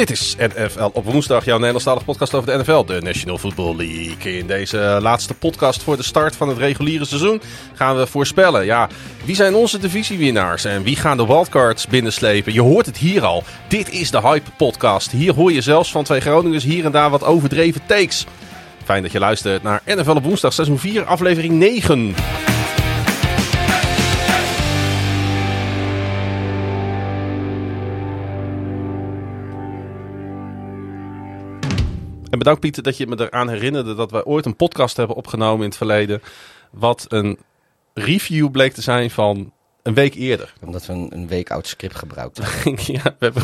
Dit is NFL op woensdag, jouw Nederlandstalige podcast over de NFL, de National Football League. In deze laatste podcast voor de start van het reguliere seizoen gaan we voorspellen. Ja, wie zijn onze divisiewinnaars en wie gaan de wildcards binnenslepen? Je hoort het hier al. Dit is de Hype Podcast. Hier hoor je zelfs van twee Groningers hier en daar wat overdreven takes. Fijn dat je luistert naar NFL op woensdag, seizoen 4, aflevering 9. Bedankt Pieter dat je me eraan herinnerde dat wij ooit een podcast hebben opgenomen in het verleden. Wat een review bleek te zijn van een week eerder. Omdat we een, een week oud script gebruikt hebben. ja, we hebben,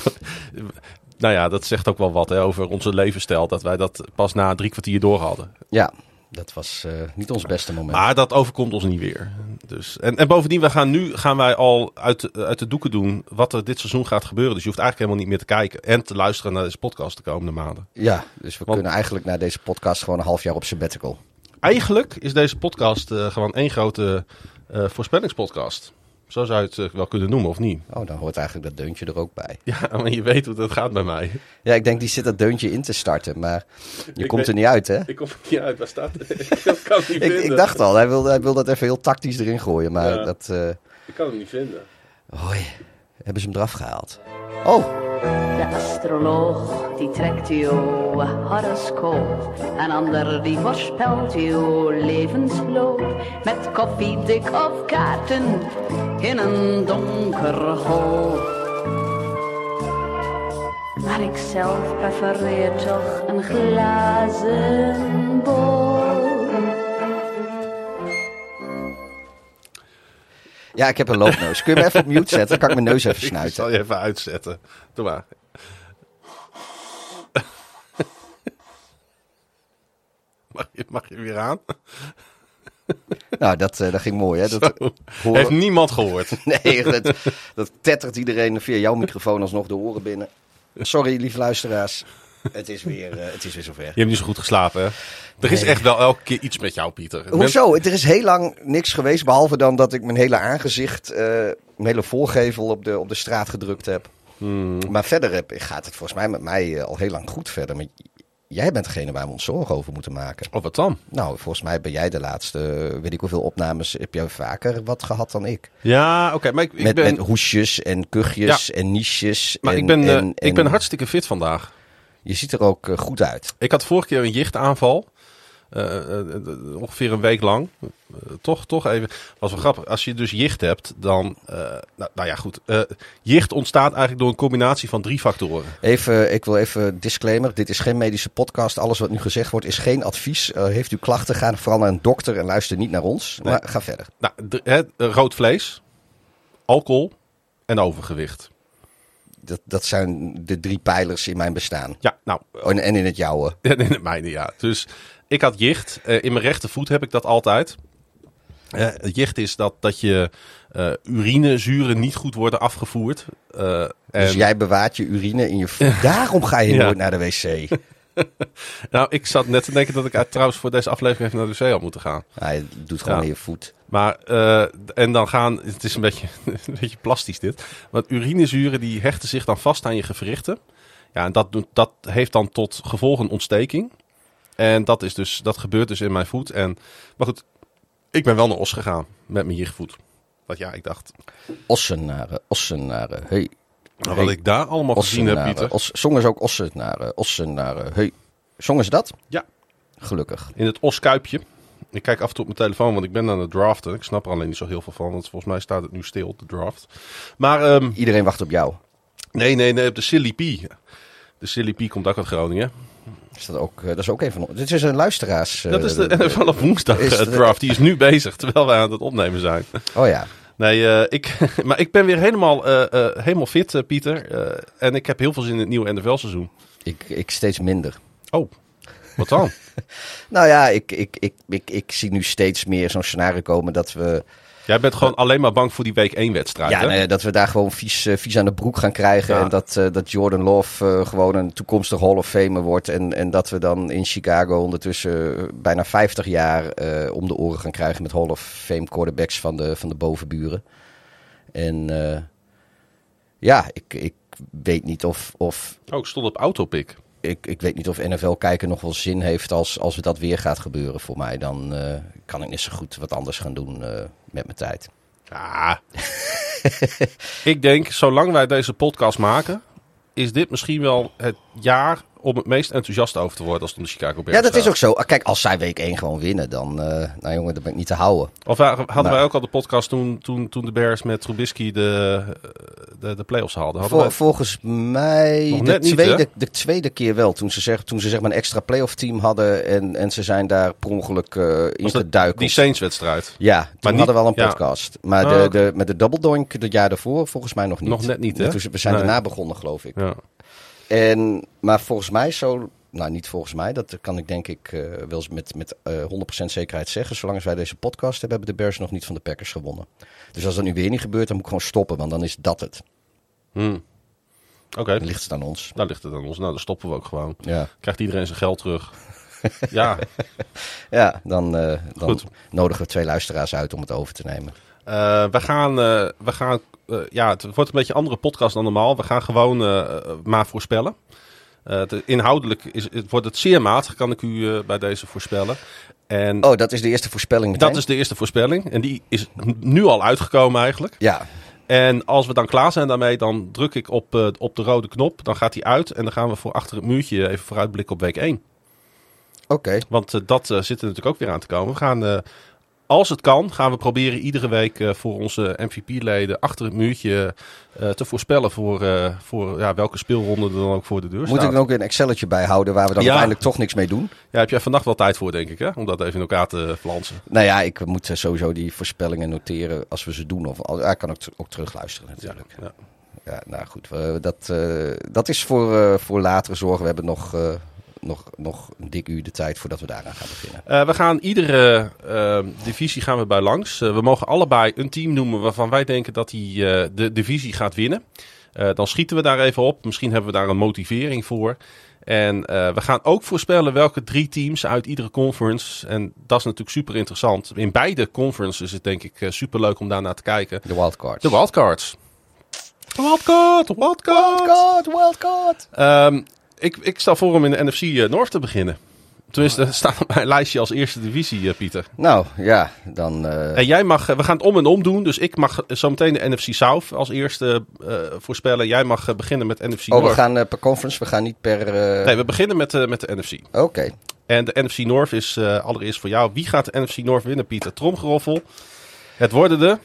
nou ja, dat zegt ook wel wat hè, over onze levensstijl. Dat wij dat pas na drie kwartier door hadden. Ja, dat was uh, niet ons beste moment. Maar dat overkomt ons niet weer. Dus, en, en bovendien, we gaan nu gaan wij al uit, uit de doeken doen wat er dit seizoen gaat gebeuren. Dus je hoeft eigenlijk helemaal niet meer te kijken en te luisteren naar deze podcast de komende maanden. Ja, dus we Want, kunnen eigenlijk naar deze podcast gewoon een half jaar op sabbatical. Eigenlijk is deze podcast uh, gewoon één grote uh, voorspellingspodcast. Zo zou je het uh, wel kunnen noemen, of niet? Oh, dan hoort eigenlijk dat deuntje er ook bij. Ja, maar je weet hoe dat gaat bij mij. Ja, ik denk die zit dat deuntje in te starten, maar je ik komt weet, er niet uit, hè? Ik kom er niet uit, waar staat Ik kan het niet ik, ik, dacht al, hij wil, hij wil dat even heel tactisch erin gooien, maar ja, dat... Uh... Ik kan hem niet vinden. Hoi, hebben ze hem eraf gehaald. Oh! De astroloog die trekt uw horoscoop. Een ander die voorspelt uw levensloop. Met koffiedik of kaarten in een donker hol. Maar ik zelf prefereer toch een glazen bol. Ja, ik heb een loopneus. Kun je me even op mute zetten? Dan kan ik mijn neus even snuiten. Ik zal je even uitzetten. Doe maar. Mag je, mag je weer aan? Nou, dat, uh, dat ging mooi, hè? Dat horen... Heeft niemand gehoord. nee, dat, dat tettert iedereen via jouw microfoon alsnog de oren binnen. Sorry, lieve luisteraars. Het is weer, uh, het is weer zover. Je hebt niet zo goed geslapen, hè? Er is nee. echt wel elke keer iets met jou, Pieter. Hoezo? Er is heel lang niks geweest, behalve dan dat ik mijn hele aangezicht, uh, mijn hele voorgevel op de, op de straat gedrukt heb. Hmm. Maar verder heb, gaat het volgens mij met mij uh, al heel lang goed verder. Maar jij bent degene waar we ons zorgen over moeten maken. Of wat dan? Nou, volgens mij ben jij de laatste, weet ik hoeveel opnames, heb jij vaker wat gehad dan ik. Ja, oké. Okay, maar ik, ik met, ben... met hoesjes en kuchjes ja. en niches. Maar en, ik, ben, uh, en, ik ben hartstikke fit vandaag. Je ziet er ook goed uit. Ik had vorige keer een jichtaanval. Uh, uh, ongeveer een week lang. toch, toch even. Was wel grappig. Als je dus jicht hebt, dan. Nou, nou, ja, goed. jicht ontstaat eigenlijk door een combinatie van drie factoren. Even, ik wil even disclaimer. Dit is geen medische podcast. Alles wat nu gezegd wordt is geen advies. heeft u klachten, ga vooral naar een dokter en luister niet naar ons. Nee. Maar ga verder. Nou, het, rood vlees, alcohol en overgewicht. Dat, dat zijn de drie pijlers in mijn bestaan. Ja, nou. En, en in het jouwe. En in het mijne, ja. Dus ik had jicht. Uh, in mijn rechtervoet heb ik dat altijd. Uh, jicht is dat, dat je uh, urinezuren niet goed worden afgevoerd. en... Dus jij bewaart je urine in je voet. Daarom ga je ja. nooit naar de wc. nou, ik zat net te denken dat ik trouwens voor deze aflevering even naar de wc had moeten gaan. Je doet gewoon ja. in je voet. Maar, uh, en dan gaan, het is een beetje, een beetje plastisch dit. Want urinezuren die hechten zich dan vast aan je gewrichten. Ja, en dat, dat heeft dan tot gevolg een ontsteking. En dat, is dus, dat gebeurt dus in mijn voet. En, maar goed, ik ben wel naar Os gegaan met mijn jichtvoet. Want ja, ik dacht... Ossenaren, ossenaren, hey. Nou, wat ik daar allemaal gezien heb, Pieter. Os, zongen ze ook ossenaren, ossenaren, hey. Zongen ze dat? Ja. Gelukkig. In het Oskuipje. Ik kijk af en toe op mijn telefoon, want ik ben aan het draften. Ik snap er alleen niet zo heel veel van, want volgens mij staat het nu stil, de draft. Maar... Um, Iedereen wacht op jou. Nee, nee, nee, op de Silly P. De Silly P komt ook uit Groningen. Is dat, ook, dat is ook een van Dit is een luisteraars. Dat is de, de vanaf woensdag is de, draft. Die is nu bezig terwijl wij aan het opnemen zijn. Oh ja. Nee, uh, ik, maar ik ben weer helemaal, uh, uh, helemaal fit, Pieter. en ik heb heel veel zin in het nieuwe NFL-seizoen. Ik, ik steeds minder. Oh, wat dan? nou ja, ik, ik, ik, ik, ik zie nu steeds meer zo'n scenario komen dat we... Jij bent gewoon alleen maar bang voor die week 1 wedstrijd. Ja, nee, dat we daar gewoon vies, uh, vies aan de broek gaan krijgen. Ja. En dat, uh, dat Jordan Love uh, gewoon een toekomstig Hall of Famer wordt. En, en dat we dan in Chicago ondertussen bijna 50 jaar om de oren gaan krijgen met Hall of Fame quarterbacks van de, van de bovenburen. En ja, ik, ik weet niet of, of Oh, ik stond op autopic. ik, ik weet niet of NFL kijken nog wel zin heeft als, als dat weer gaat gebeuren voor mij. Dan eh, kan ik niet zo goed wat anders gaan doen eh, met mijn tijd. Ja. ik denk, zolang wij deze podcast maken, is dit misschien wel het jaar om het meest enthousiast over te worden als het om de Chicago Bears Ja, dat is ook zo. Ah, Kijk, als zij week 1 gewoon winnen, dan, eh, nou jongen, dan ben ik niet te houden. Of hadden Nou. wij ook al de podcast toen, toen, toen de Bears met Trubisky de, de, de playoffs haalden? Vol- wij- volgens mij de, niet, tweede, hè? de tweede keer wel. Toen ze, zeg, toen ze zeg maar een extra playoff team hadden en, en ze zijn daar per ongeluk was dat ingeduikeld. die Saints-wedstrijd. Ja, toen Maar niet- hadden we al een ja. podcast. Maar Ah, de, oké. de, met de Double Doink het jaar daarvoor volgens mij nog niet. Nog net niet, hè? Toen we zijn Nee. daarna begonnen, geloof ik. Ja. En, maar volgens mij zo... Nou, niet volgens mij. Dat kan ik denk ik eh, wel eens met, met eh 100% zekerheid zeggen. Zolang als wij deze podcast hebben, hebben de Bears nog niet van de Packers gewonnen. Dus als dat nu weer niet gebeurt, dan moet ik gewoon stoppen. Want dan is dat het. Hm. Oké, Dan ligt het aan ons. daar ligt het aan ons. Nou, dan stoppen we ook gewoon. Ja, Krijgt iedereen zijn geld terug. ja, ja dan, eh, dan nodigen we twee luisteraars uit om het over te nemen. We gaan, we gaan eh, ja, het wordt een beetje een andere podcast dan normaal. We gaan gewoon eh, maar voorspellen. Eh, inhoudelijk is, het wordt het zeer matig, kan ik u eh, bij deze voorspellen. En Oh, dat is de eerste voorspelling meteen? dat is de eerste voorspelling. En die is nu al uitgekomen eigenlijk. Ja, En als we dan klaar zijn daarmee, dan druk ik op, eh, op de rode knop. Dan gaat hij uit en dan gaan we voor achter het muurtje even vooruitblikken op week 1. oké. Want eh, dat eh, zit er natuurlijk ook weer aan te komen. We gaan, eh, als het kan, gaan we proberen iedere week eh, voor onze MVP-leden achter het muurtje eh, te voorspellen voor, eh, voor ja, welke speelronde er dan ook voor de deur Moet staat. ik er ook een Excelletje bij houden waar we dan Ja. uiteindelijk toch niks mee doen? Ja, heb jij vannacht wel tijd voor, denk ik, hè? om dat even in elkaar te flansen. Nou ja, ik moet sowieso die voorspellingen noteren als we ze doen. Of, ja, ik kan ook, ook terugluisteren natuurlijk. ja. Ja, nou goed, dat, dat is voor, voor latere zorgen. We hebben nog, nog, nog een dik uur de tijd voordat we daaraan gaan beginnen. Eh, we gaan iedere eh, divisie gaan we bij langs. Eh, we mogen allebei een team noemen waarvan wij denken dat die eh, de divisie gaat winnen. Eh, dan schieten we daar even op. Misschien hebben we daar een motivering voor. En eh, we gaan ook voorspellen welke drie teams uit iedere conference. En dat is natuurlijk super interessant. In beide conferences is het denk ik super leuk om daarnaar te kijken. De wildcards. De wildcards. De wildcard, de wildcard. Wildcard, wildcard. Ehm, ik, ik stel voor om in de NFC eh, North te beginnen. Tenminste, dat staat op mijn lijstje als eerste divisie, eh, Pieter. Nou ja, dan. eh, En jij mag, we gaan het om en om doen. Dus ik mag zo meteen de NFC South als eerste voorspellen. Jij mag beginnen met NFC oh, we North. gaan per conference, we gaan niet per. Nee, we beginnen met, met de NFC. Oké. En de NFC North is allereerst voor jou. Wie gaat de NFC North winnen, Pieter? Tromgeroffel. Het worden de...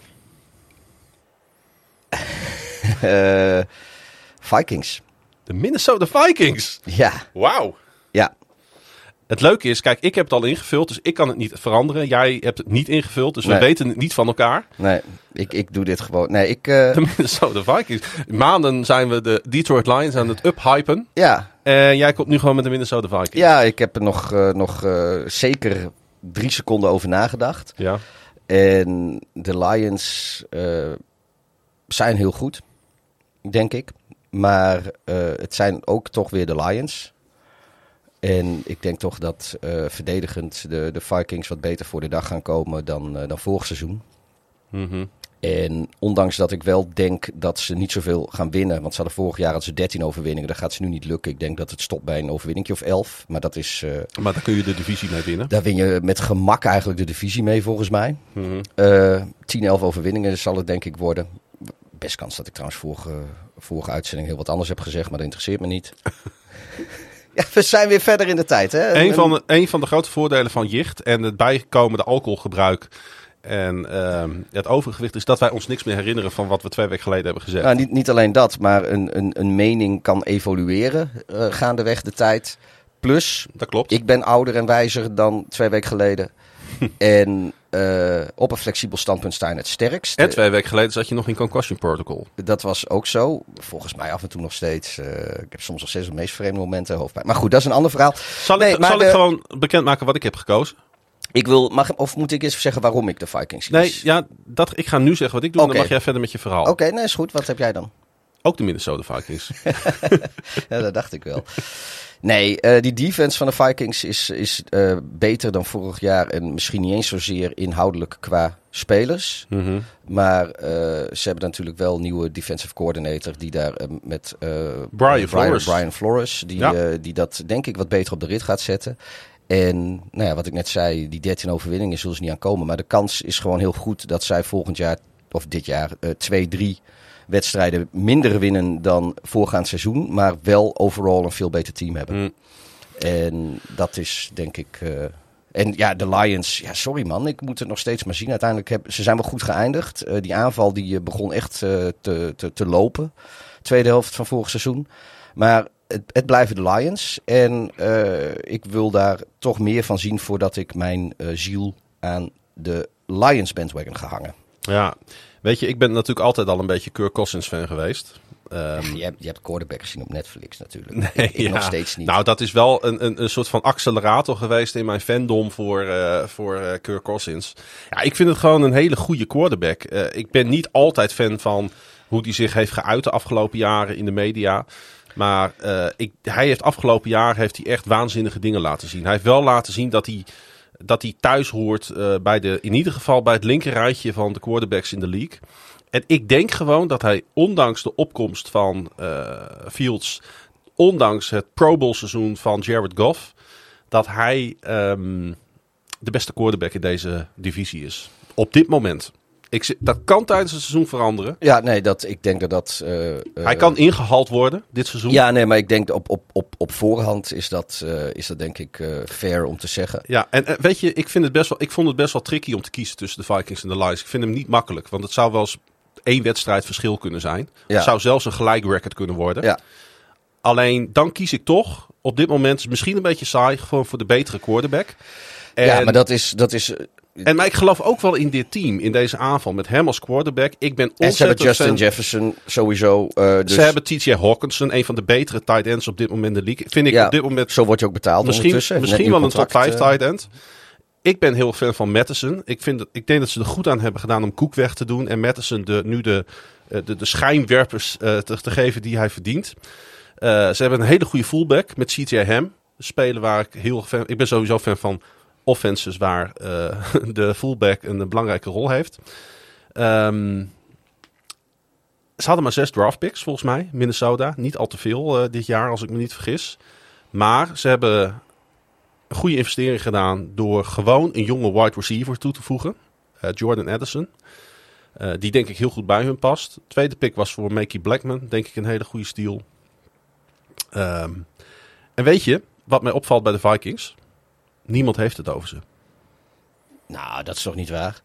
Vikings. De Minnesota Vikings. Ja, Wauw. ja. Het leuke is, kijk, ik heb het al ingevuld, dus ik kan het niet veranderen. Jij hebt het niet ingevuld, dus we weten het niet van elkaar. Nee, ik, ik doe dit gewoon. Nee, ik. eh, De Minnesota Vikings. Maanden zijn we de Detroit Lions aan het uphypen. ja, En jij komt nu gewoon met de Minnesota Vikings. ja, ik heb er nog, eh, nog eh, zeker drie seconden over nagedacht. Ja. En de Lions zijn heel goed, denk ik. Maar eh, het zijn ook toch weer de Lions. En ik denk toch dat eh, verdedigend de, de Vikings wat beter voor de dag gaan komen dan, eh, dan vorig seizoen. Mhm. En ondanks dat ik wel denk dat ze niet zoveel gaan winnen. Want ze hadden vorig jaar ze 13 overwinningen. Dat gaat ze nu niet lukken. Ik denk dat het stopt bij een overwinningje of 11. Maar dat is, Maar daar kun je de divisie mee winnen. daar win je met gemak eigenlijk de divisie mee volgens mij. Mhm. Eh 10, 11 overwinningen zal het denk ik worden. Best kans dat ik trouwens vorige, vorige uitzending heel wat anders heb gezegd. Maar dat interesseert me niet. ja, we zijn weer verder in de tijd. Hè? Een van, de, een van de grote voordelen van jicht en het bijkomende alcoholgebruik en ehm, het overgewicht is dat wij ons niks meer herinneren van wat we twee weken geleden hebben gezegd. Nou, niet, niet alleen dat, maar een, een, een mening kan evolueren eh, gaandeweg de tijd. Plus, dat klopt. Ik ben ouder en wijzer dan twee weken geleden. en eh, op een flexibel standpunt sta je het sterkst. En twee weken geleden zat je nog in Concussion Protocol. Dat was ook zo. Volgens mij af en toe nog steeds. eh, ik heb soms nog steeds de meest vreemde momenten hoofdpijn. Maar goed, dat is een ander verhaal. Zal, Nee, ik, maar zal de- ik gewoon bekendmaken wat ik heb gekozen? Ik wil, mag, of moet ik eens zeggen waarom ik de Vikings kies? Nee, ja, dat, ik ga nu zeggen wat ik doe. en. Dan mag jij verder met je verhaal. Oké, nee, is goed. Wat heb jij dan? Ook de Minnesota Vikings. ja, dat dacht ik wel. Nee, uh, die defense van de Vikings is, is uh, beter dan vorig jaar. En misschien niet eens zozeer inhoudelijk qua spelers. Mm -hmm. Maar uh, ze hebben natuurlijk wel een nieuwe defensive coordinator. Die daar met Brian, Brian, Flores. Brian Flores. Die, Ja. die dat denk ik wat beter op de rit gaat zetten. En nou ja, wat ik net zei, die 13 overwinningen zullen ze niet aankomen. Maar de kans is gewoon heel goed dat zij volgend jaar, of dit jaar, eh, twee, drie wedstrijden minder winnen dan voorgaand seizoen. Maar wel overal een veel beter team hebben. Mm. En dat is denk ik. eh, en ja, de Lions, ja, sorry man, ik moet het nog steeds maar zien. Uiteindelijk hebben ze zijn wel goed geëindigd. Eh, die aanval die eh, begon echt te, te, te lopen. Tweede helft van vorig seizoen. Maar het, het blijven de Lions. En ik wil daar toch meer van zien voordat ik mijn ziel aan de Lions bandwagon ga hangen. Ja, weet je, ik ben natuurlijk altijd al een beetje Kirk Cousins fan geweest. Ehm, Je hebt, je hebt quarterback gezien op Netflix natuurlijk. Nee, ik ik ja. nog steeds niet. Nou, dat is wel een, een, een soort van accelerator geweest in mijn fandom voor, eh voor eh, Kirk Cousins. Ja, ik vind het gewoon een hele goede quarterback. Eh, ik ben niet altijd fan van hoe hij zich heeft geuit de afgelopen jaren in de media. Maar ik, hij heeft afgelopen jaar heeft hij echt waanzinnige dingen laten zien. Hij heeft wel laten zien dat hij, dat hij thuis hoort eh, bij de, in ieder geval bij het linkerrijtje van de quarterbacks in de league. En ik denk gewoon dat hij, ondanks de opkomst van eh, Fields, ondanks het Pro Bowl seizoen van Jared Goff, dat hij ehm, de beste quarterback in deze divisie is. Op dit moment. Ik, dat kan tijdens het seizoen veranderen. Ja, nee, dat, ik denk dat dat... eh, eh, hij kan ingehaald worden dit seizoen. Ja, nee, maar ik denk op, op, op, op voorhand is dat, eh, is dat denk ik fair om te zeggen. Ja, en weet je, ik, vind het best wel, ik vond het best wel tricky om te kiezen tussen de Vikings en de Lions. Ik vind hem niet makkelijk, want het zou wel eens één wedstrijd verschil kunnen zijn. Ja. Het zou zelfs een gelijk record kunnen worden. Ja. Alleen dan kies ik toch, op dit moment is misschien een beetje saai, gewoon voor de betere quarterback. En, ja, maar dat is... Dat is en maar ik geloof ook wel in dit team, in deze aanval met hem als quarterback. Ik ben en ze hebben ontzettend Justin fan. Jefferson sowieso. eh, dus Ze hebben TJ Hawkinson, een van de betere tight ends op dit moment in de league. Vind ik Ja. op dit moment Zo wordt je ook betaald Misschien, misschien wel een top 5 contract, eh. tight end. Ik ben heel fan van Madison. Ik, vind dat, ik denk dat ze er goed aan hebben gedaan om Koek weg te doen. En Madison de, nu de, eh, de, de schijnwerpers te, te geven die hij verdient. Ze hebben een hele goede fullback met CJ Ham. Een speler waar ik heel fan... Ik ben sowieso fan van offenses waar eh, de fullback een belangrijke rol heeft. Ehm, ze hadden maar zes draft picks volgens mij, Minnesota. Niet al te veel eh, dit jaar, als ik me niet vergis. Maar ze hebben een goede investering gedaan door gewoon een jonge wide receiver toe te voegen. Eh, Jordan Addison. Die denk ik heel goed bij hun past. Tweede pick was voor Makey Blackman. Denk ik een hele goede steal. Ehm, en weet je wat mij opvalt bij de Vikings? Niemand heeft het over ze. Nou, dat is toch niet waar?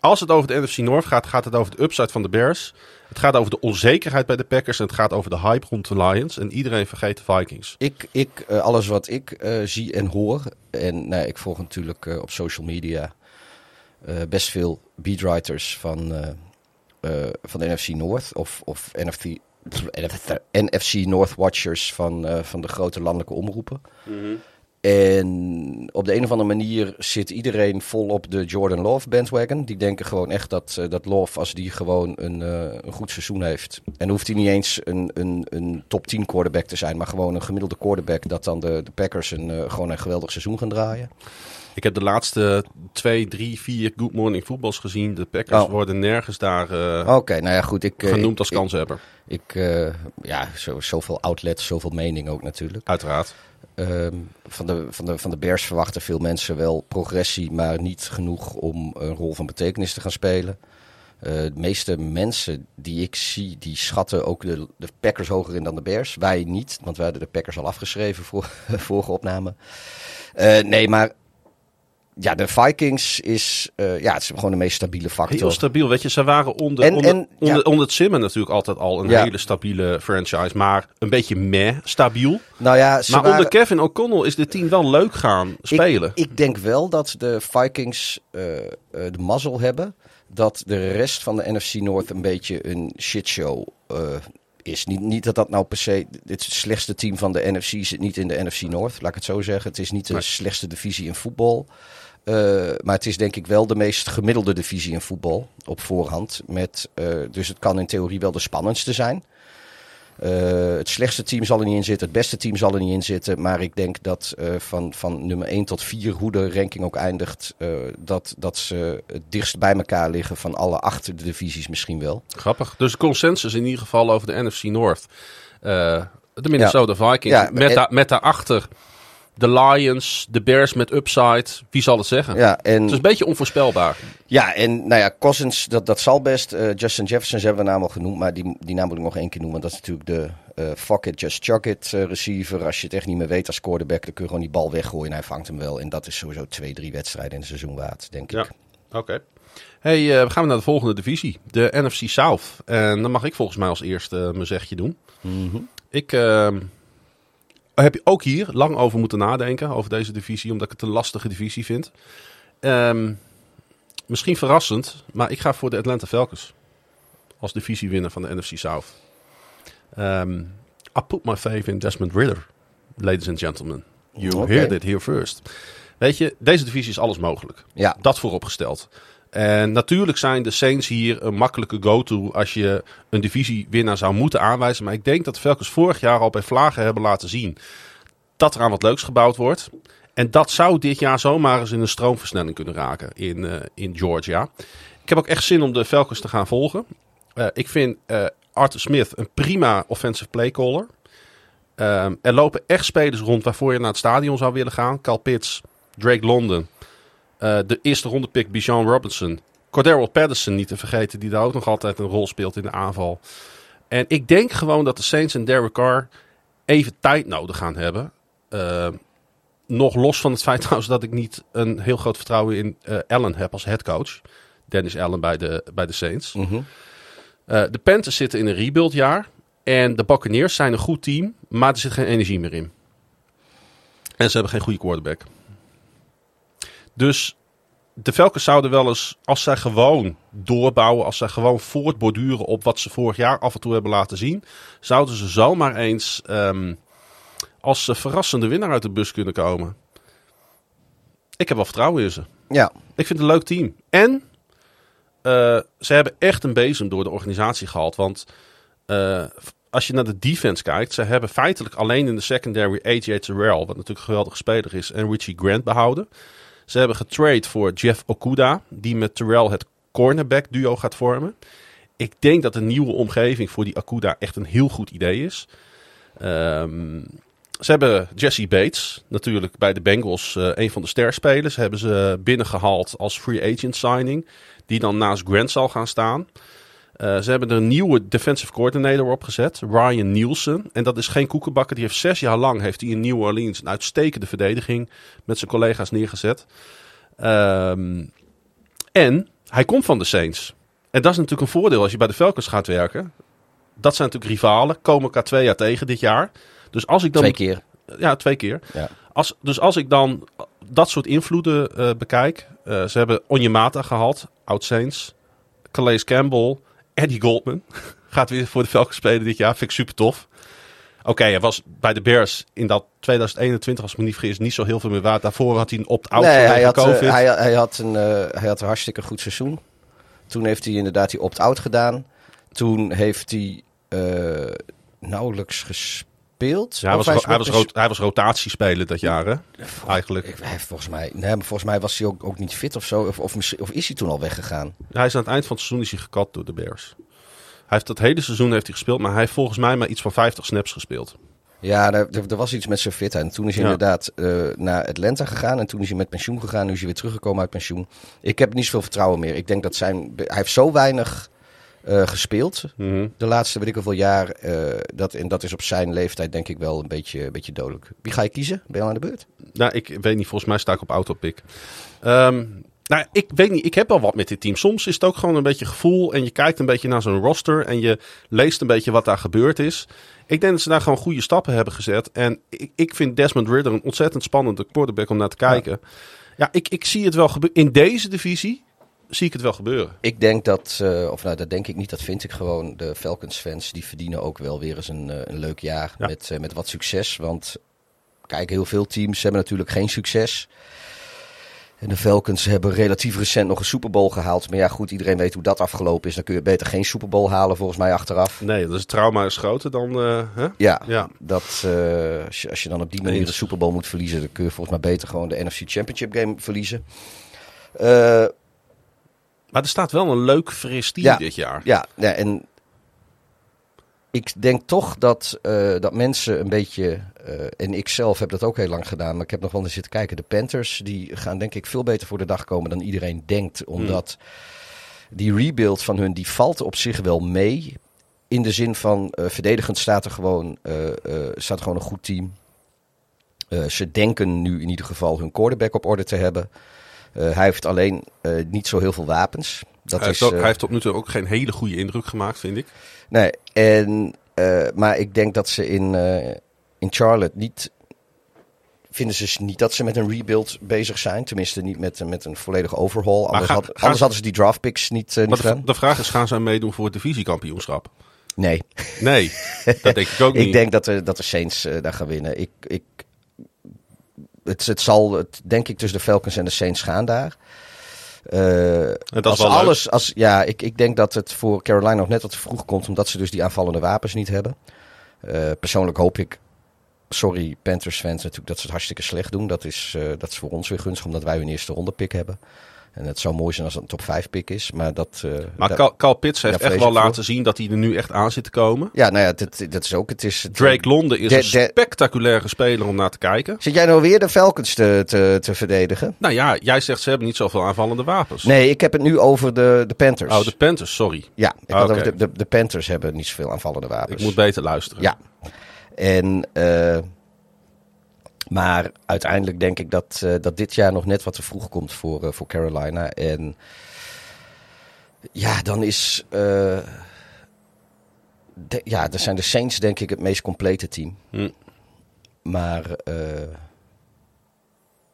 Als het over de NFC North gaat, gaat het over de upside van de Bears. Het gaat over de onzekerheid bij de Packers. En het gaat over de hype rond de Lions. En iedereen vergeet de Vikings. Ik, ik, eh, alles wat ik eh, zie en hoor. En nou, ik volg natuurlijk eh, op social media best veel beatwriters van, van de NFC North. Of, of NFC, NFC North Watchers van, van de grote landelijke omroepen. En op de een of andere manier zit iedereen vol op de Jordan Love bandwagon. Die denken gewoon echt dat, eh, dat Love, als die gewoon een, eh, een goed seizoen heeft. En hoeft hij niet eens een, een, een top 10 quarterback te zijn, maar gewoon een gemiddelde quarterback. Dat dan de, de Packers een, eh, gewoon een geweldig seizoen gaan draaien. Ik heb de laatste twee, drie, vier Good Morning Footballs gezien. De Packers Oh. worden nergens daar Oké, nou ja, goed. Ik, genoemd ik- als kanshebber. Ik, ik, ja, zo, zoveel outlets, zoveel mening ook natuurlijk. Uiteraard. Ehm, van, de, van, de, van de Bears verwachten veel mensen wel progressie, maar niet genoeg om een rol van betekenis te gaan spelen. Eh, de meeste mensen die ik zie, die schatten ook de, de Packers hoger in dan de Bears. Wij niet, want wij hadden de Packers al afgeschreven voor vorige opname. Eh, nee, maar ja, de Vikings is, eh, ja, het is gewoon de meest stabiele factor. Heel stabiel. Weet je, ze waren onder, En- onder, en, ja. onder, onder het Simmen natuurlijk altijd al een Ja. hele stabiele franchise. Maar een beetje meh stabiel. nou ja, maar waren- onder Kevin O'Connell is dit team wel leuk gaan spelen. Ik, ik denk wel dat de Vikings eh, eh, de mazzel hebben dat de rest van de NFC North een beetje een shitshow eh, is. Niet, niet dat dat nou per se... Het slechtste team van de NFC zit niet in de NFC North, laat ik het zo zeggen. Het is niet de Nee. slechtste divisie in voetbal. Uh, maar het is denk ik wel de meest gemiddelde divisie in voetbal op voorhand. Met, uh, dus het kan in theorie wel de spannendste zijn. Uh, het slechtste team zal er niet in zitten, het beste team zal er niet in zitten. Maar ik denk dat van, van nummer 1 tot 4, hoe de ranking ook eindigt, dat, dat ze het dichtst bij elkaar liggen van alle acht divisies misschien wel. Grappig. Dus consensus in ieder geval over de NFC North. de Minnesota ja. Vikings. Ja, met, da met daarachter de Lions, de Bears met upside. Wie zal het zeggen? Ja, en, het is een beetje onvoorspelbaar. Ja, en nou ja, Cousins, dat, dat zal best. Uh, Justin Jefferson hebben we naam al genoemd, maar die, die naam moet ik nog één keer noemen. Want dat is natuurlijk de uh, fuck it, just chuck it uh, receiver. Als je het echt niet meer weet als quarterback, dan kun je gewoon die bal weggooien en hij vangt hem wel. En dat is sowieso twee, drie wedstrijden in het seizoen waard, denk ik. Oké. Hey, we gaan naar de volgende divisie, de NFC South. En dan mag ik volgens mij als eerste mijn zegje doen. Mm -hmm. Ik ehm, heb je ook hier lang over moeten nadenken, over deze divisie, omdat ik het een lastige divisie vind. Um, misschien verrassend, maar ik ga voor de Atlanta Falcons als divisiewinnaar van de NFC South. Um, I put my faith in Desmond Ritter, ladies and gentlemen. You okay. heard it here first. Weet je, deze divisie is alles mogelijk. Ja. Dat vooropgesteld. En natuurlijk zijn de Saints hier een makkelijke go-to als je een divisiewinnaar zou moeten aanwijzen. Maar ik denk dat de Falcons vorig jaar al bij Vlagen hebben laten zien dat er aan wat leuks gebouwd wordt. En dat zou dit jaar zomaar eens in een stroomversnelling kunnen raken in, uh, in Georgia. Ik heb ook echt zin om de Falcons te gaan volgen. Uh, ik vind uh, Arthur Smith een prima offensive playcaller. Uh, er lopen echt spelers rond waarvoor je naar het stadion zou willen gaan. Cal Pitts, Drake London, uh, de eerste ronde pick Bijan Robinson. Cordero Patterson niet te vergeten, die daar ook nog altijd een rol speelt in de aanval. En ik denk gewoon dat de Saints en Derek Carr even tijd nodig gaan hebben. Uh, nog los van het feit trouwens dat ik niet een heel groot vertrouwen in uh, Allen heb als headcoach. Dennis Allen bij de, bij de Saints. Mm -hmm. uh, de Panthers zitten in een rebuildjaar. En de Buccaneers zijn een goed team, maar er zit geen energie meer in. En ze hebben geen goede quarterback. Dus de Falcons zouden wel eens, als zij gewoon doorbouwen, als zij gewoon voortborduren op wat ze vorig jaar af en toe hebben laten zien, zouden ze zomaar eens um, als verrassende winnaar uit de bus kunnen komen. Ik heb wel vertrouwen in ze. Ja. Ik vind het een leuk team. En uh, ze hebben echt een bezem door de organisatie gehaald. Want uh, als je naar de defense kijkt, ze hebben feitelijk alleen in de secondary AJ Terrell, wat natuurlijk een geweldige speler is, en Richie Grant behouden. Ze hebben getrade voor Jeff Okuda, die met Terrell het cornerback duo gaat vormen. Ik denk dat een nieuwe omgeving voor die Okuda echt een heel goed idee is. Um, ze hebben Jesse Bates, natuurlijk bij de Bengals uh, een van de sterspelers, hebben ze binnengehaald als free agent signing, die dan naast Grant zal gaan staan. Uh, ze hebben er een nieuwe defensive coordinator opgezet, Ryan Nielsen. En dat is geen koekenbakker. Die heeft zes jaar lang heeft hij in New Orleans een uitstekende verdediging met zijn collega's neergezet. Um, en hij komt van de Saints. En dat is natuurlijk een voordeel als je bij de Falcons gaat werken. Dat zijn natuurlijk rivalen, komen elkaar twee jaar tegen dit jaar. Dus als ik dan. Twee keer. Ja, twee keer. Ja. Als, dus als ik dan dat soort invloeden uh, bekijk. Uh, ze hebben Onyemata gehad, oud Saints. Calais Campbell, Eddie Goldman. Gaat weer voor de Falcons spelen dit jaar. Vind ik super tof. Oké, okay, hij was bij de Bears in dat 2021, als ik me niet vergis, niet zo heel veel meer waard. Daarvoor had hij een opt-out nee, hij had, uh, hij, hij, had een, hij had een hartstikke goed seizoen. Toen heeft hij inderdaad die opt-out gedaan. Toen heeft hij nauwelijks gespeeld gespeeld. Ja, hij, was, hij, was, rot, hij was rotatiespeler dat jaar, hè? Eigenlijk. Ik, hij volgens, mij, nee, volgens mij was hij ook, ook niet fit of zo. Of, of, of is hij toen al weggegaan? hij is aan het eind van het seizoen is hij gekat door de Bears. Hij heeft dat hele seizoen heeft hij gespeeld, maar hij heeft volgens mij maar iets van 50 snaps gespeeld. Ja, er, er, was iets met zijn fitheid. En toen is hij inderdaad uh, naar Atlanta gegaan. En toen is hij met pensioen gegaan. Nu is hij weer teruggekomen uit pensioen. Ik heb niet zoveel vertrouwen meer. Ik denk dat zijn... Hij heeft zo weinig uh, gespeeld. Mm -hmm. De laatste, weet ik hoeveel jaar. Uh, dat, en dat is op zijn leeftijd denk ik wel een beetje, een beetje dodelijk. Wie ga je kiezen? Ben je al aan de beurt? Nou, ik weet niet. Volgens mij sta ik op autopick. Um, nou, ik weet niet. Ik heb wel wat met dit team. Soms is het ook gewoon een beetje gevoel. En je kijkt een beetje naar zo'n roster. En je leest een beetje wat daar gebeurd is. Ik denk dat ze daar gewoon goede stappen hebben gezet. En ik, ik vind Desmond Ridder een ontzettend spannende quarterback om naar te kijken. Ja, ja ik, ik zie het wel gebeuren. In deze divisie zie ik het wel gebeuren. Ik denk dat, uh, of nou dat denk ik niet, dat vind ik gewoon. De Falcons fans die verdienen ook wel weer eens een, uh, een leuk jaar ja. met, uh, met wat succes. Want kijk, heel veel teams hebben natuurlijk geen succes. En de Falcons hebben relatief recent nog een Super Bowl gehaald. Maar ja, goed, iedereen weet hoe dat afgelopen is. Dan kun je beter geen Super Bowl halen, volgens mij, achteraf. Nee, dat is trauma is groter dan... Uh, hè? Ja, Ja. Dat, eh, als, je, als je dan op die manier Eens. de Super Bowl moet verliezen... dan kun je volgens mij beter gewoon de NFC Championship game verliezen. Eh, Maar er staat wel een leuk fris team Ja. dit jaar. Ja, ja, en ik denk toch dat, eh, dat mensen een beetje, eh, en ik zelf heb dat ook heel lang gedaan, maar ik heb nog wel eens zitten kijken. De Panthers, die gaan denk ik veel beter voor de dag komen dan iedereen denkt. Omdat die rebuild van hun, die valt op zich wel mee. In de zin van, eh, verdedigend staat er gewoon, staat er gewoon een goed team. Ze denken nu in ieder geval hun quarterback op orde te hebben. Eh, hij heeft alleen eh, niet zo heel veel wapens. Dat hij, is, heeft ook, eh, hij heeft tot nu toe ook geen hele goede indruk gemaakt, vind ik. Nee, en, maar ik denk dat ze in, in Charlotte niet. Vinden ze niet dat ze met een rebuild bezig zijn? Tenminste, niet met, met een volledige overhaul. Anders, ga- had- anders ze- hadden ze die draft picks niet, niet de, vraag is, gaan zij meedoen voor het divisiekampioenschap? Nee, Nee, dat denk ik ook niet. ik denk dat de, dat de Saints daar gaan winnen. Ik, ik, het, het zal, het, denk ik, tussen de Falcons en de Saints gaan daar. Eh, als leuk. alles, als, ja, ik, ik denk dat het voor Carolina nog net wat te vroeg komt, omdat ze dus die aanvallende wapens niet hebben. Eh, persoonlijk hoop ik, sorry Panthers fans natuurlijk, dat ze het hartstikke slecht doen. Dat is, eh, dat is voor ons weer gunstig, omdat wij hun eerste ronde pick hebben. En het zou mooi zijn als het een top 5 pick is, maar dat... eh, Maar Cal, Cal Pitts heeft echt wel voor. laten zien dat hij er nu echt aan zit te komen. ja, nou ja, dat, dat is ook, het is... Het, Drake Londen is de- een de- spectaculaire speler om naar te kijken. Zit jij nou weer de Falcons te, te, te verdedigen? Nou ja, jij zegt ze hebben niet zoveel aanvallende wapens. Nee, ik heb het nu over de, de Panthers. Oh, de Panthers, sorry. Ja, ik had over de, de, de Panthers hebben niet zoveel aanvallende wapens. Ik moet beter luisteren. Ja. En, eh, maar uiteindelijk denk ik dat, eh, dat dit jaar nog net wat te vroeg komt voor, eh, voor Carolina. En ja, dan is. eh, de- ja, dan zijn de Saints denk ik het meest complete team. Hm. Maar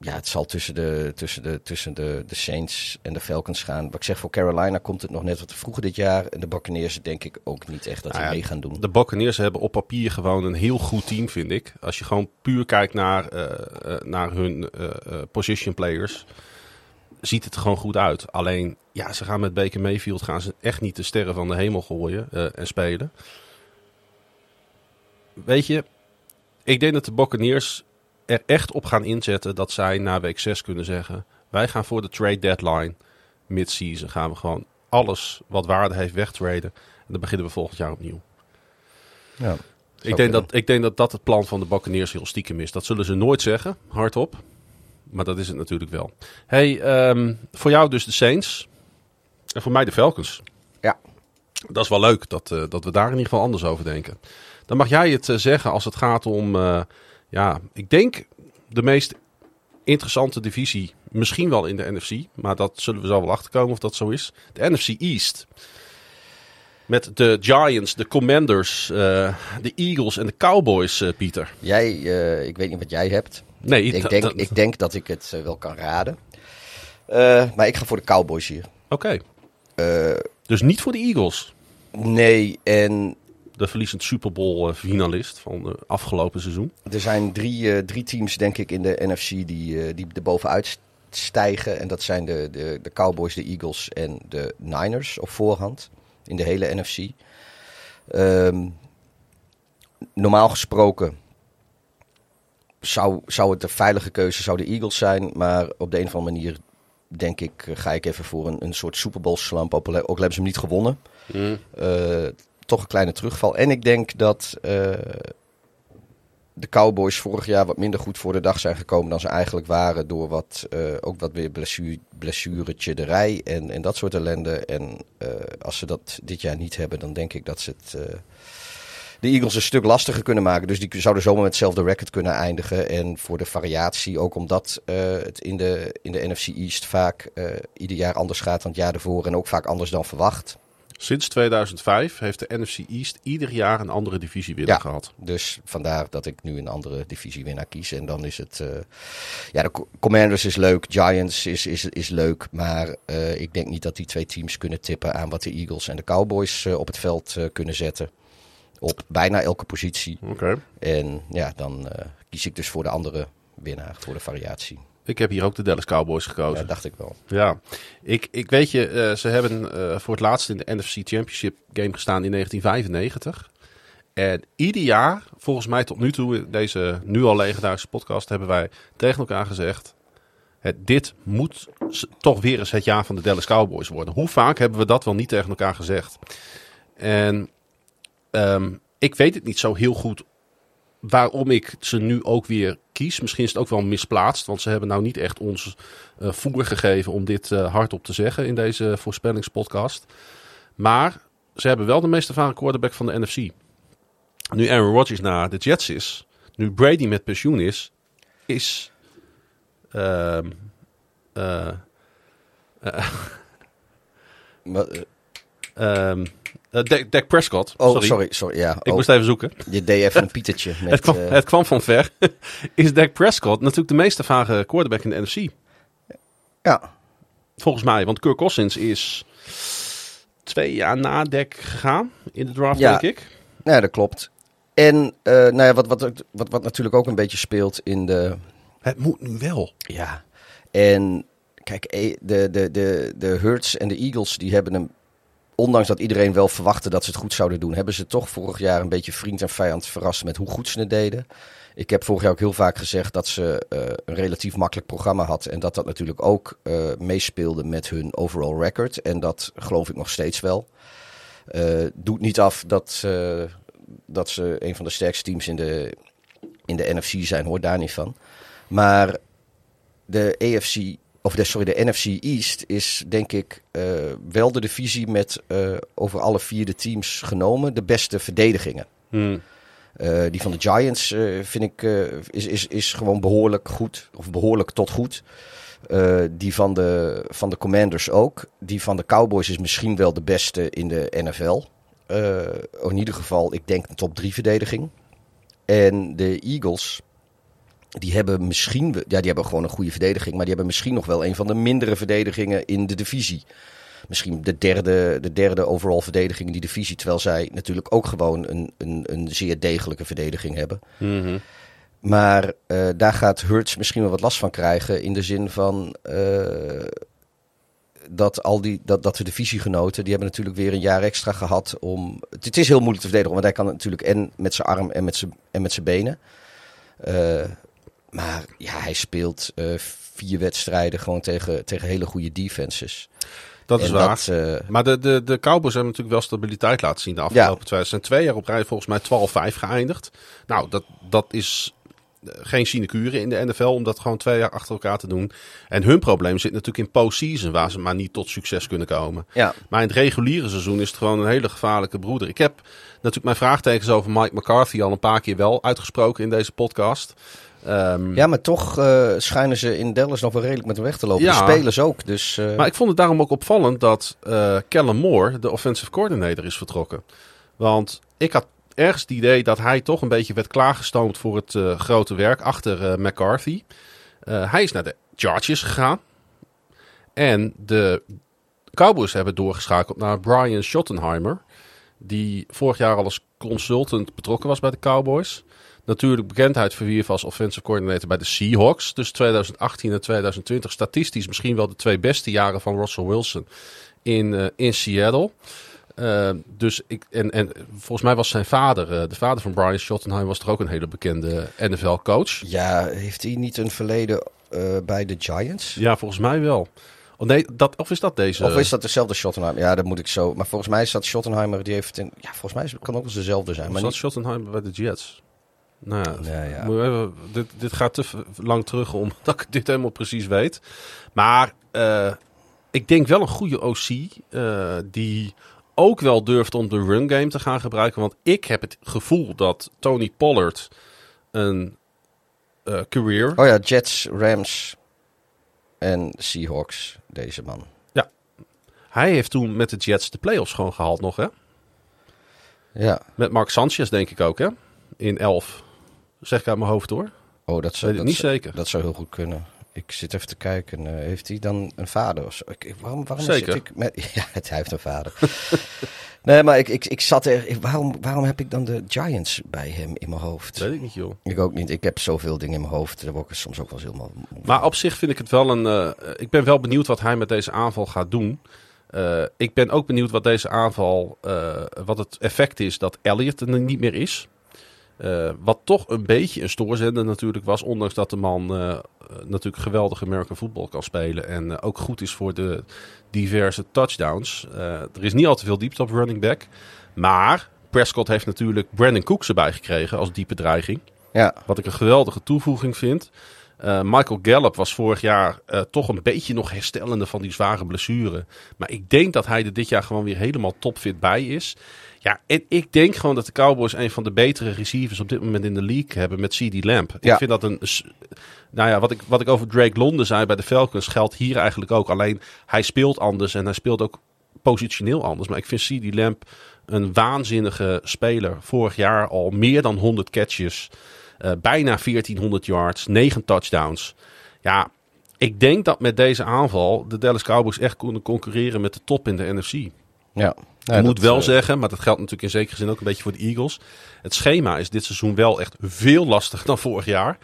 ja, het zal tussen, de, tussen, de, tussen de, de Saints en de Falcons gaan. Wat ik zeg, voor Carolina komt het nog net wat te vroeg dit jaar. En de Buccaneers denk ik ook niet echt dat Nou die ja, mee gaan doen. De Buccaneers hebben op papier gewoon een heel goed team, vind ik. Als je gewoon puur kijkt naar, eh, eh, naar hun eh, position players, ziet het er gewoon goed uit. Alleen, ja, ze gaan met Baker Mayfield gaan ze echt niet de sterren van de hemel gooien en spelen. Weet je, ik denk dat de Buccaneers er echt op gaan inzetten dat zij na week 6 kunnen zeggen... wij gaan voor de trade deadline mid-season gaan we gewoon alles wat waarde heeft wegtraden. En dan beginnen we volgend jaar opnieuw. Ja. Ik denk, dat, ik denk dat dat het plan van de Buccaneers heel stiekem is. Dat zullen ze nooit zeggen, hardop. Maar dat is het natuurlijk wel. Hey, ehm, voor jou dus de Saints. En voor mij de Falcons. Ja. Dat is wel leuk dat, eh, dat we daar in ieder geval anders over denken. Dan mag jij het eh, zeggen als het gaat om, eh, ja, ik denk de meest interessante divisie. Misschien wel in de NFC. Maar dat zullen we zo wel achterkomen of dat zo is. De NFC East. Met de Giants, de Commanders, eh, de Eagles en de Cowboys, eh, Pieter. Jij, eh, ik weet niet wat jij hebt. Nee, Ik denk, dat- ik denk dat ik het wel kan raden. Maar ik ga voor de Cowboys hier. Oké. Dus niet voor de Eagles. nee, en De verliezend Super Bowl eh, finalist van het afgelopen seizoen. er zijn drie, eh, drie teams, denk ik, in de NFC die, eh, die er bovenuit stijgen. En dat zijn de, de, de Cowboys, de Eagles en de Niners op voorhand. In de hele NFC. Ehm, normaal gesproken zou, zou het de veilige keuze zou de Eagles zijn. Maar op de een of andere manier denk ik, ga ik even voor een, een soort Super Bowl slump. Ook hebben ze hem niet gewonnen. Eh, toch een kleine terugval. En ik denk dat eh, de Cowboys vorig jaar wat minder goed voor de dag zijn gekomen dan ze eigenlijk waren. Door wat, eh, ook wat weer blessure, blessuretje en, en dat soort ellende. En eh, als ze dat dit jaar niet hebben, dan denk ik dat ze het, de Eagles een stuk lastiger kunnen maken. Dus die zouden zomaar met hetzelfde record kunnen eindigen. En voor de variatie, ook omdat het in de, in de NFC East vaak ieder jaar anders gaat dan het jaar ervoor. En ook vaak anders dan verwacht. Sinds 2005 heeft de NFC East ieder jaar een andere divisiewinnaar Ja. gehad. Dus vandaar dat ik nu een andere divisiewinnaar kies. En dan is het. eh, ja, de Co- Commanders is leuk. Giants is, is, is leuk. Maar eh, ik denk niet dat die twee teams kunnen tippen aan wat de Eagles en de Cowboys eh, op het veld kunnen zetten. Op bijna elke positie. Oké. En ja, dan kies ik dus voor de andere winnaar, voor de variatie. Ik heb hier ook de Dallas Cowboys Ja, gekozen. dacht ik wel. Ja, ik, ik weet je, eh, ze hebben eh, voor het laatst in de NFC Championship game gestaan in 1995. En ieder jaar, volgens mij tot nu toe, in deze nu al legendarische podcast, hebben wij tegen elkaar gezegd: het, dit moet toch weer eens het jaar van de Dallas Cowboys worden. Hoe vaak hebben we dat wel niet tegen elkaar gezegd? En ehm, ik weet het niet zo heel goed waarom ik ze nu ook weer kies. Misschien is het ook wel misplaatst, want ze hebben nou niet echt ons eh, voer gegeven om dit eh, hardop te zeggen in deze voorspellingspodcast. Maar ze hebben wel de meest ervaren quarterback van de NFC. Nu Aaron Rodgers naar de Jets is, nu Brady met pensioen is, is. ehm eh, Eh, Dak- Dak Prescott. oh, sorry. sorry. sorry, ja. Ik oh, moest even zoeken. Je deed even een pietertje. Met, het, kwam, eh, het kwam van ver. is Dak Prescott natuurlijk de meest ervaren quarterback in de NFC. ja, Volgens mij, want Kirk Cousins is twee jaar na Dak gegaan in de draft, Ja. denk ik. ja, dat klopt. En eh, nou ja, wat, wat, wat, wat natuurlijk ook een beetje speelt in de... Het moet nu wel. Ja, en kijk, de, de, de, de Hurts en de Eagles, die hebben hem... Ondanks dat iedereen wel verwachtte dat ze het goed zouden doen... hebben ze toch vorig jaar een beetje vriend en vijand verrast met hoe goed ze het deden. Ik heb vorig jaar ook heel vaak gezegd dat ze eh, een relatief makkelijk programma had. En dat dat natuurlijk ook eh, meespeelde met hun overall record. En dat geloof ik nog steeds wel. Eh, doet niet af dat, dat ze een van de sterkste teams in de, in de NFC zijn, hoor daar niet van. Maar de AFC, of de, sorry, de NFC East is denk ik eh, wel de divisie met eh, over alle vier de teams genomen de beste verdedigingen. Hmm. Eh, die van de Giants vind ik is, is, is gewoon behoorlijk goed, of behoorlijk tot goed. Die van de, van de Commanders ook. Die van de Cowboys is misschien wel de beste in de NFL. In ieder geval, ik denk een top 3 verdediging. En de Eagles, die hebben misschien, ja, die hebben gewoon een goede verdediging, maar die hebben misschien nog wel een van de mindere verdedigingen in de divisie. Misschien de derde, de derde overall verdediging in die divisie, terwijl zij natuurlijk ook gewoon een, een, een zeer degelijke verdediging hebben. Mhm. Maar eh, daar gaat Hurts misschien wel wat last van krijgen. In de zin van eh, dat, al die, dat, dat de divisiegenoten, die hebben natuurlijk weer een jaar extra gehad om. Het, het is heel moeilijk te verdedigen, want hij kan het natuurlijk en met zijn arm en met zijn, en met zijn benen. Eh, maar ja, hij speelt eh, vier wedstrijden gewoon tegen, tegen hele goede defenses. Dat is En waar. dat, eh, Maar de, de, de Cowboys hebben natuurlijk wel stabiliteit laten zien de afgelopen twee. Ze zijn twee jaar op rij volgens mij 12-5 geëindigd. Nou, dat, dat is eh, geen sinecure in de NFL om dat gewoon twee jaar achter elkaar te doen. En hun probleem zit natuurlijk in postseason, waar ze maar niet tot succes kunnen komen. ja, Maar in het reguliere seizoen is het gewoon een hele gevaarlijke broeder. Ik heb natuurlijk mijn vraagtekens over Mike McCarthy al een paar keer wel uitgesproken in deze podcast. Ehm, ja, maar toch eh, schijnen ze in Dallas nog wel redelijk met hem weg te lopen. Ja. De spelers ook. Dus, eh, Maar ik vond het daarom ook opvallend dat Kellen Moore, de offensive coordinator, is vertrokken. Want ik had ergens het idee dat hij toch een beetje werd klaargestoomd voor het grote werk achter McCarthy. Hij is naar de Chargers gegaan. En de Cowboys hebben doorgeschakeld naar Brian Schottenheimer. Die vorig jaar al als consultant betrokken was bij de Cowboys. Natuurlijk bekendheid verwierf als offensive coordinator bij de Seahawks. Dus 2018 en 2020 statistisch misschien wel de twee beste jaren van Russell Wilson in, eh, in Seattle. Eh, dus ik, en, en volgens mij was zijn vader, eh, de vader van Brian Schottenheim, was toch ook een hele bekende NFL-coach. Ja, heeft hij niet een verleden bij de Giants? Ja, volgens mij wel. Oh, nee, dat, of is dat deze? Of is dat dezelfde Schottenheimer? Ja, dat moet ik zo. Maar volgens mij is dat Schottenheimer, die heeft... Een, ja, volgens mij kan ook wel eens dezelfde zijn. Of Maar zat niet, Schottenheim bij de Jets? Nou ja, ja. even- dit, dit gaat te lang terug omdat ik dit helemaal precies weet. Maar eh, ik denk wel een goede OC eh, die ook wel durft om de run game te gaan gebruiken. Want ik heb het gevoel dat Tony Pollard een eh, career... Oh ja, Jets, Rams en Seahawks, deze man. Hij heeft toen met de Jets de playoffs gewoon gehaald nog, hè? Ja. Met Mark Sanchez denk ik ook, hè? In 11. Zeg ik uit mijn hoofd hoor. Oh, dat zou, dat, niet zou, zeker. dat zou heel goed kunnen. Ik zit even te kijken. eh, heeft hij dan een vader of zo? Ik, ik- waarom waarom Zeker. zit ik met... Ja, het, hij heeft een vader. Nee, maar ik, ik, ik zat er. ik- waarom, waarom heb ik dan de Giants bij hem in mijn hoofd? Weet ik niet, joh. Ik ook niet. Ik heb zoveel dingen in mijn hoofd. Daar word ik soms ook wel eens helemaal. Maar op zich vind ik het wel een. eh, ik ben wel benieuwd wat hij met deze aanval gaat doen. Eh, ik ben ook benieuwd wat deze aanval. wat het effect is dat Elliott er niet meer is. Eh, wat toch een beetje een stoorzender natuurlijk was. Ondanks dat de man eh, natuurlijk geweldig American voetbal kan spelen. En eh, ook goed is voor de diverse touchdowns. Er is niet al te veel diepte op running back. Maar Prescott heeft natuurlijk Brandon Cooks erbij gekregen als diepe dreiging. Ja, Wat ik een geweldige toevoeging vind. Michael Gallup was vorig jaar toch een beetje nog herstellende van die zware blessure. Maar ik denk dat hij er dit jaar gewoon weer helemaal topfit bij is. Ja, en ik denk gewoon dat de Cowboys een van de betere receivers op dit moment in de league hebben met CD Lamp. Ja. Ik vind dat een. Nou ja, wat ik, wat ik over Drake London zei bij de Falcons geldt hier eigenlijk ook. Alleen hij speelt anders en hij speelt ook positioneel anders. Maar ik vind CD Lamp een waanzinnige speler. Vorig jaar al meer dan 100 catches. eh, bijna 1400 yards, 9 touchdowns. Ja, ik denk dat met deze aanval de Dallas Cowboys echt kunnen concurreren met de top in de NFC. ja. Ik moet wel eh, zeggen, maar dat geldt natuurlijk in zekere zin ook een beetje voor de Eagles. Het schema is dit seizoen wel echt veel lastiger dan vorig jaar.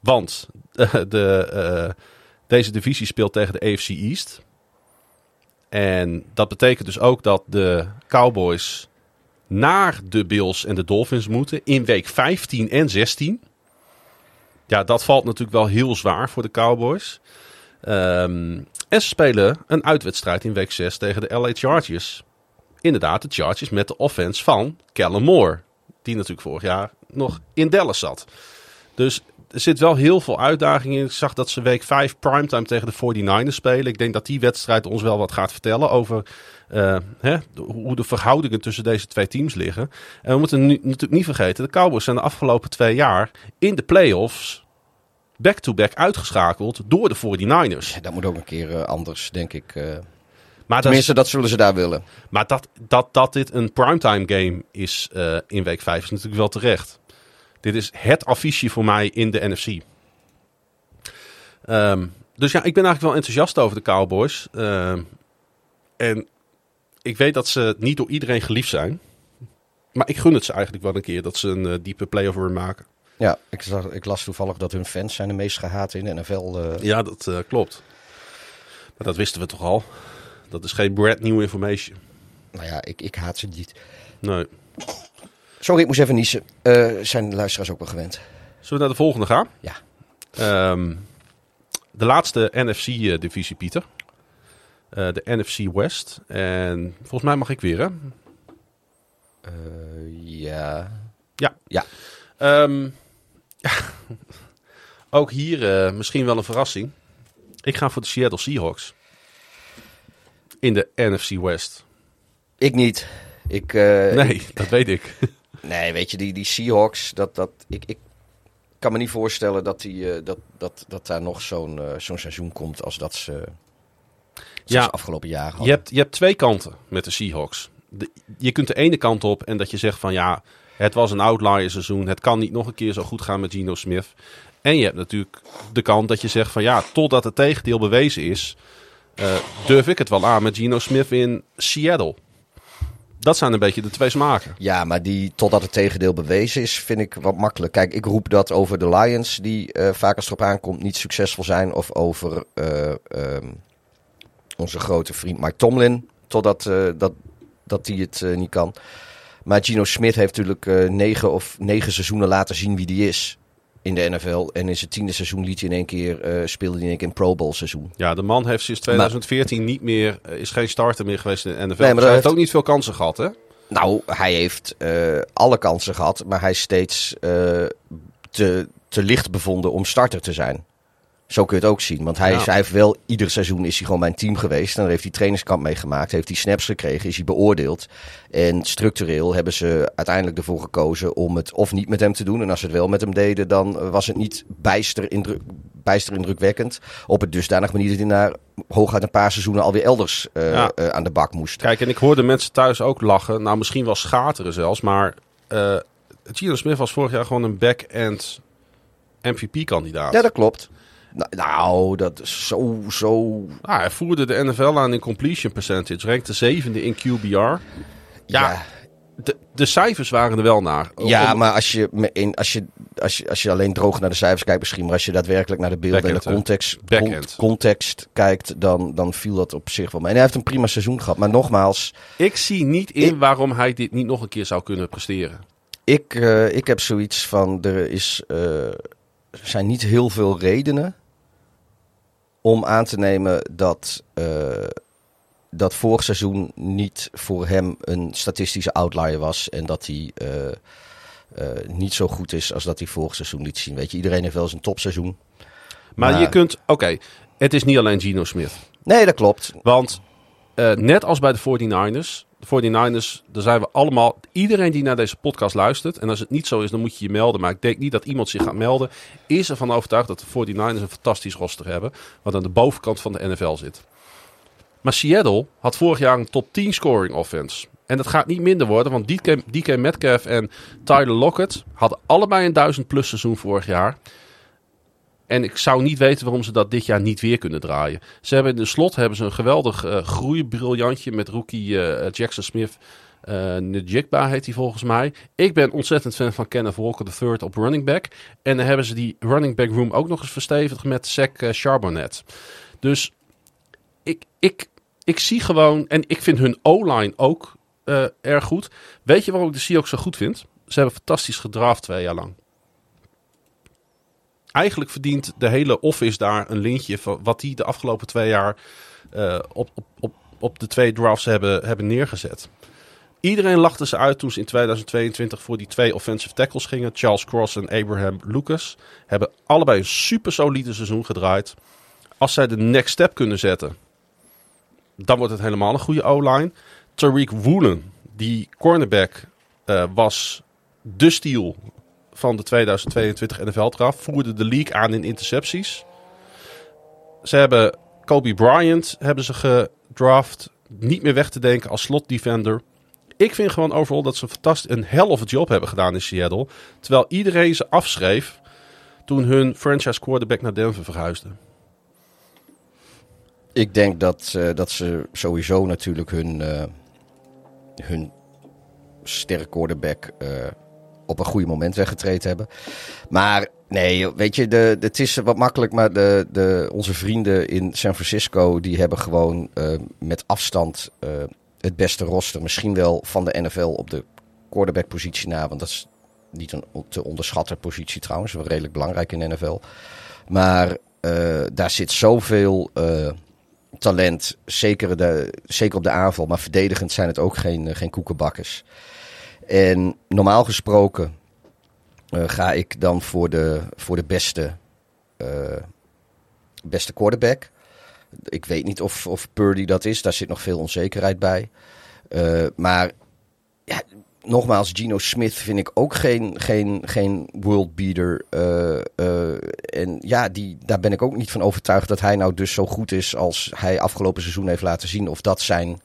Want eh, de, eh, deze divisie speelt tegen de AFC East. En dat betekent dus ook dat de Cowboys naar de Bills en de Dolphins moeten in week 15 en 16. Ja, dat valt natuurlijk wel heel zwaar voor de Cowboys. Ehm, en ze spelen een uitwedstrijd in week 6 tegen de LA Chargers inderdaad de Chargers met de offense van Kellen Moore. Die natuurlijk vorig jaar nog in Dallas zat. Dus er zit wel heel veel uitdaging in. Ik zag dat ze week 5 primetime tegen de 49ers spelen. Ik denk dat die wedstrijd ons wel wat gaat vertellen over eh, hè, hoe de verhoudingen tussen deze twee teams liggen. En we moeten nu, natuurlijk niet vergeten, de Cowboys zijn de afgelopen twee jaar in de playoffs back-to-back uitgeschakeld door de 49ers. Dat moet ook een keer eh, anders, denk ik. eh. Maar dat is- Tenminste, dat zullen ze daar willen. Maar dat, dat, dat dit een primetime game is eh, in week 5 is natuurlijk wel terecht. Dit is het affiche voor mij in de NFC. Ehm, dus ja, ik ben eigenlijk wel enthousiast over de Cowboys. Ehm, en ik weet dat ze niet door iedereen geliefd zijn. Maar ik gun het ze eigenlijk wel een keer dat ze een eh, diepe playoff run maken. Ja, ik, zag, ik las toevallig dat hun fans zijn de meest gehaat in de NFL. eh. Ja, dat klopt. Maar dat wisten we toch al. Dat is geen brand new information. nou ja, ik, ik haat ze niet. Nee. Sorry, ik moest even niezen. Eh, zijn de luisteraars ook wel gewend? Zullen we naar de volgende gaan? Ja. Ehm, de laatste NFC-divisie, Pieter. Eh, de NFC West. En volgens mij mag ik weer, hè? Eh, ja. Ehm, ook hier eh, misschien wel een verrassing. Ik ga voor de Seattle Seahawks. In de NFC West. Ik niet. Ik, eh, Nee, dat weet ik. Nee, weet je, die, die Seahawks, dat, dat, ik, ik kan me niet voorstellen dat, die, eh, dat, dat, dat daar nog zo'n eh, zo'n seizoen komt als dat ze, Ja. ze afgelopen jaar hadden. Je hebt, je hebt twee kanten met de Seahawks. De- je kunt de ene kant op en dat je zegt van ja, het was een outlier seizoen. Het kan niet nog een keer zo goed gaan met Geno Smith. En je hebt natuurlijk de kant dat je zegt van ja, totdat het tegendeel bewezen is, durf ik het wel aan met Geno Smith in Seattle. Dat zijn een beetje de twee smaken. Ja, maar die, totdat het tegendeel bewezen is, vind ik wat makkelijk. Kijk, ik roep dat over de Lions, die eh, vaak als erop aankomt niet succesvol zijn. Of over eh, ehm, onze grote vriend Mike Tomlin, totdat eh, dat, dat die het eh, niet kan. Maar Gino Smith heeft natuurlijk eh, negen of negen seizoenen laten zien wie die is in de NFL. En in zijn tiende seizoen liet hij in één keer, eh, speelde hij in één keer een Pro Bowl seizoen. Ja, de man heeft sinds 2014 niet meer, eh, is geen starter meer geweest in de NFL. maar Dus hij heeft ook niet veel kansen gehad, hè? Nou, hij heeft eh, alle kansen gehad, maar hij is steeds te, te licht bevonden om starter te zijn. Zo kun je het ook zien. Want hij, Ja. is, hij heeft wel, ieder seizoen is hij gewoon bij een team geweest. En dan heeft hij trainingskamp meegemaakt, heeft hij snaps gekregen, is hij beoordeeld. En structureel hebben ze uiteindelijk ervoor gekozen om het of niet met hem te doen. En als ze het wel met hem deden, dan was het niet bijster, indruk, bijster indrukwekkend. Op het dusdanig manier dat hij na hooguit een paar seizoenen alweer elders eh, Ja. eh, aan de bak moest. Kijk, en ik hoorde mensen thuis ook lachen. Nou, misschien wel schateren zelfs. Maar eh Gino Smith was vorig jaar gewoon een back-end MVP-kandidaat. Ja, dat klopt. Nou, nou, dat is zo, zo... Ah, hij voerde de NFL aan in completion percentage. Rankte zevende in QBR. Ja, de, de cijfers waren er wel naar. Ja, Om- maar als je, in, als, je, als, je, als je alleen droog naar de cijfers kijkt misschien, maar als je daadwerkelijk naar de beelden en de context, context kijkt, dan, dan viel dat op zich wel mee. En hij heeft een prima seizoen gehad. Maar nogmaals, Ik zie niet in Ik- waarom hij dit niet nog een keer zou kunnen presteren. ik, eh, ik heb zoiets van, er, is, er zijn niet heel veel redenen om aan te nemen dat, eh, dat vorig seizoen niet voor hem een statistische outlier was. En dat hij eh, eh, niet zo goed is als dat hij vorig seizoen liet zien. Weet je, iedereen heeft wel eens een topseizoen. Maar, Maar- je kunt, oké, het is niet alleen Geno Smith. Nee, dat klopt. Want net als bij de 49ers, de 49ers, daar zijn we allemaal, iedereen die naar deze podcast luistert, en als het niet zo is, dan moet je je melden. Maar ik denk niet dat iemand zich gaat melden, is ervan overtuigd dat de 49ers een fantastisch roster hebben, wat aan de bovenkant van de NFL zit. Maar Seattle had vorig jaar een top 10 scoring offense. En dat gaat niet minder worden, want DK, DK Metcalf en Tyler Lockett hadden allebei een 1000 plus seizoen vorig jaar. En ik zou niet weten waarom ze dat dit jaar niet weer kunnen draaien. Ze hebben in de slot hebben ze een geweldig eh groeibriljantje met rookie eh, Jackson Smith. Njigba heet hij volgens mij. Ik ben ontzettend fan van Kenneth Walker III op running back. En dan hebben ze die running back room ook nog eens verstevigd met Zach Charbonnet. Dus ik, ik, ik zie gewoon... En ik vind hun O-line ook erg goed. Weet je waarom ik de Seahawks zo goed vind? Ze hebben fantastisch gedraft twee jaar lang. Eigenlijk verdient de hele office daar een lintje van wat die de afgelopen twee jaar eh, op, op, op, op de twee drafts hebben, hebben neergezet. Iedereen lachte ze uit toen ze in 2022 voor die twee offensive tackles gingen. Charles Cross en Abraham Lucas. Hebben allebei een super solide seizoen gedraaid. Als zij de next step kunnen zetten, dan wordt het helemaal een goede O-line. Tariq Woolen, die cornerback, eh, was de steal van de 2022 NFL-draft. Voerde de league aan in intercepties. Ze hebben Kobe Bryant hebben ze gedraft. Niet meer weg te denken als slot defender. Ik vind gewoon overal dat ze een fantastisch een hell of job hebben gedaan in Seattle. Terwijl iedereen ze afschreef toen hun franchise quarterback naar Denver verhuisde. Ik denk dat, eh, dat ze sowieso natuurlijk hun, eh hun sterke quarterback eh, op een goede moment weggetraind hebben. Maar nee, weet je, de, het is wat makkelijk, maar de, de, onze vrienden in San Francisco, die hebben gewoon eh, met afstand eh, het beste roster. Misschien wel van de NFL op de quarterback positie na, want dat is niet een te onderschatten positie trouwens, wel redelijk belangrijk in de NFL. Maar eh, daar zit zoveel talent, zeker, de, zeker op de aanval, maar verdedigend zijn het ook geen, geen koekenbakkers. En normaal gesproken eh, ga ik dan voor de, voor de beste, eh, beste quarterback. Ik weet niet of, of Purdy dat is, daar zit nog veel onzekerheid bij. Eh, maar ja, nogmaals, Geno Smith vind ik ook geen, geen, geen world beater. En ja, die, daar ben ik ook niet van overtuigd dat hij nou dus zo goed is als hij afgelopen seizoen heeft laten zien. Of dat zijn.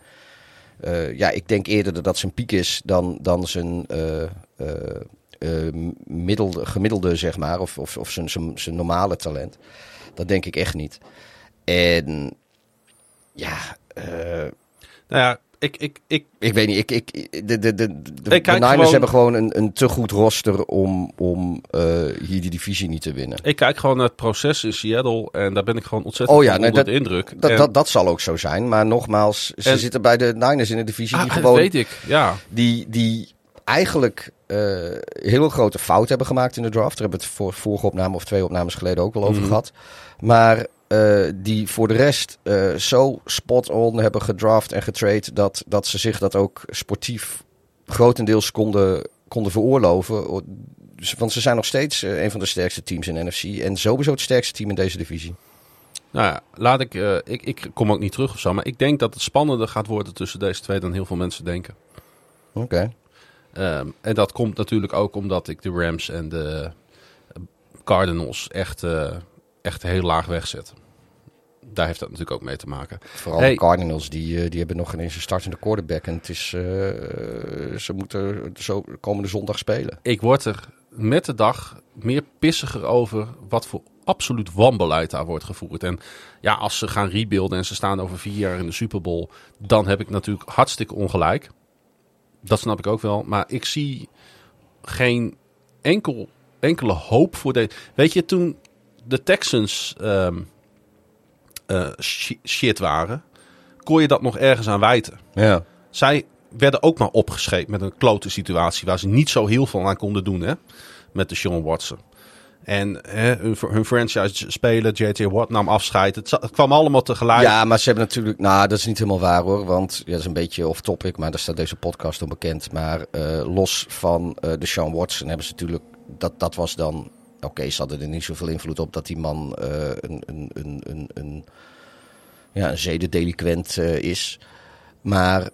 Eh, ja, ik denk eerder dat dat zijn piek is dan, dan zijn eh, eh, middelde, gemiddelde, zeg maar. Of, of, of zijn, zijn, zijn normale talent. Dat denk ik echt niet. En ja, Nou ja, ik, ik, ik, ik weet niet. Ik, ik, de, de, de, de, de kijk Niners gewoon- hebben gewoon een, een te goed roster om, om eh, hier die divisie niet te winnen. ik kijk gewoon naar het proces in Seattle en daar ben ik gewoon ontzettend Oh ja, nee, onder dat- de indruk. Dat, En- dat, dat zal ook zo zijn. Maar nogmaals, ze En- zitten bij de Niners in de divisie die Ah, dat gewoon weet ik, ja. die, die eigenlijk eh heel grote fout hebben gemaakt in de draft. Daar hebben we het voor, vorige opname of twee opnames geleden ook wel over Mhm. gehad. Maar eh, die voor de rest eh, zo spot-on hebben gedraft en getrade... Dat, dat ze zich dat ook sportief grotendeels konden, konden veroorloven. Dus, want ze zijn nog steeds eh, een van de sterkste teams in NFC. En sowieso het sterkste team in deze divisie. Nou ja, laat ik, ik, ik kom ook niet terug of zo, maar ik denk dat het spannender gaat worden tussen deze twee dan heel veel mensen denken. Oké. Ehm, en dat komt natuurlijk ook omdat ik de Rams en de Cardinals echt, echt heel laag wegzet. Daar heeft dat natuurlijk ook mee te maken. Vooral Hey. de Cardinals, die, eh, die hebben nog ineens een startende quarterback. En het is, eh, ze moeten zo komende zondag spelen. Ik word er met de dag meer pissiger over wat voor absoluut wanbeleid daar wordt gevoerd. En ja, als ze gaan rebuilden en ze staan over vier jaar in de Super Bowl, dan heb ik natuurlijk hartstikke ongelijk. Dat snap ik ook wel. Maar ik zie geen enkel, enkele hoop voor deze. Weet je, toen de Texans ehm, eh, shi- shit waren, kon je dat nog ergens aan wijten. Ja. Zij werden ook maar opgescheept met een klote situatie waar ze niet zo heel veel aan konden doen, hè? Met de Sean Watson. En hè, hun, hun franchise speler, JJ Watt, nam afscheid. Het kwam allemaal tegelijk. Ja, maar ze hebben natuurlijk... Nou, dat is niet helemaal waar hoor. Want ja, dat is een beetje off-topic, maar daar staat deze podcast onbekend. Maar eh, los van eh, de Sean Watson hebben ze natuurlijk... Dat, dat was dan... Oké, ze hadden er niet zoveel invloed op dat die man eh, een, een, een, een, een, ja, een zedendeliquent eh, is. Maar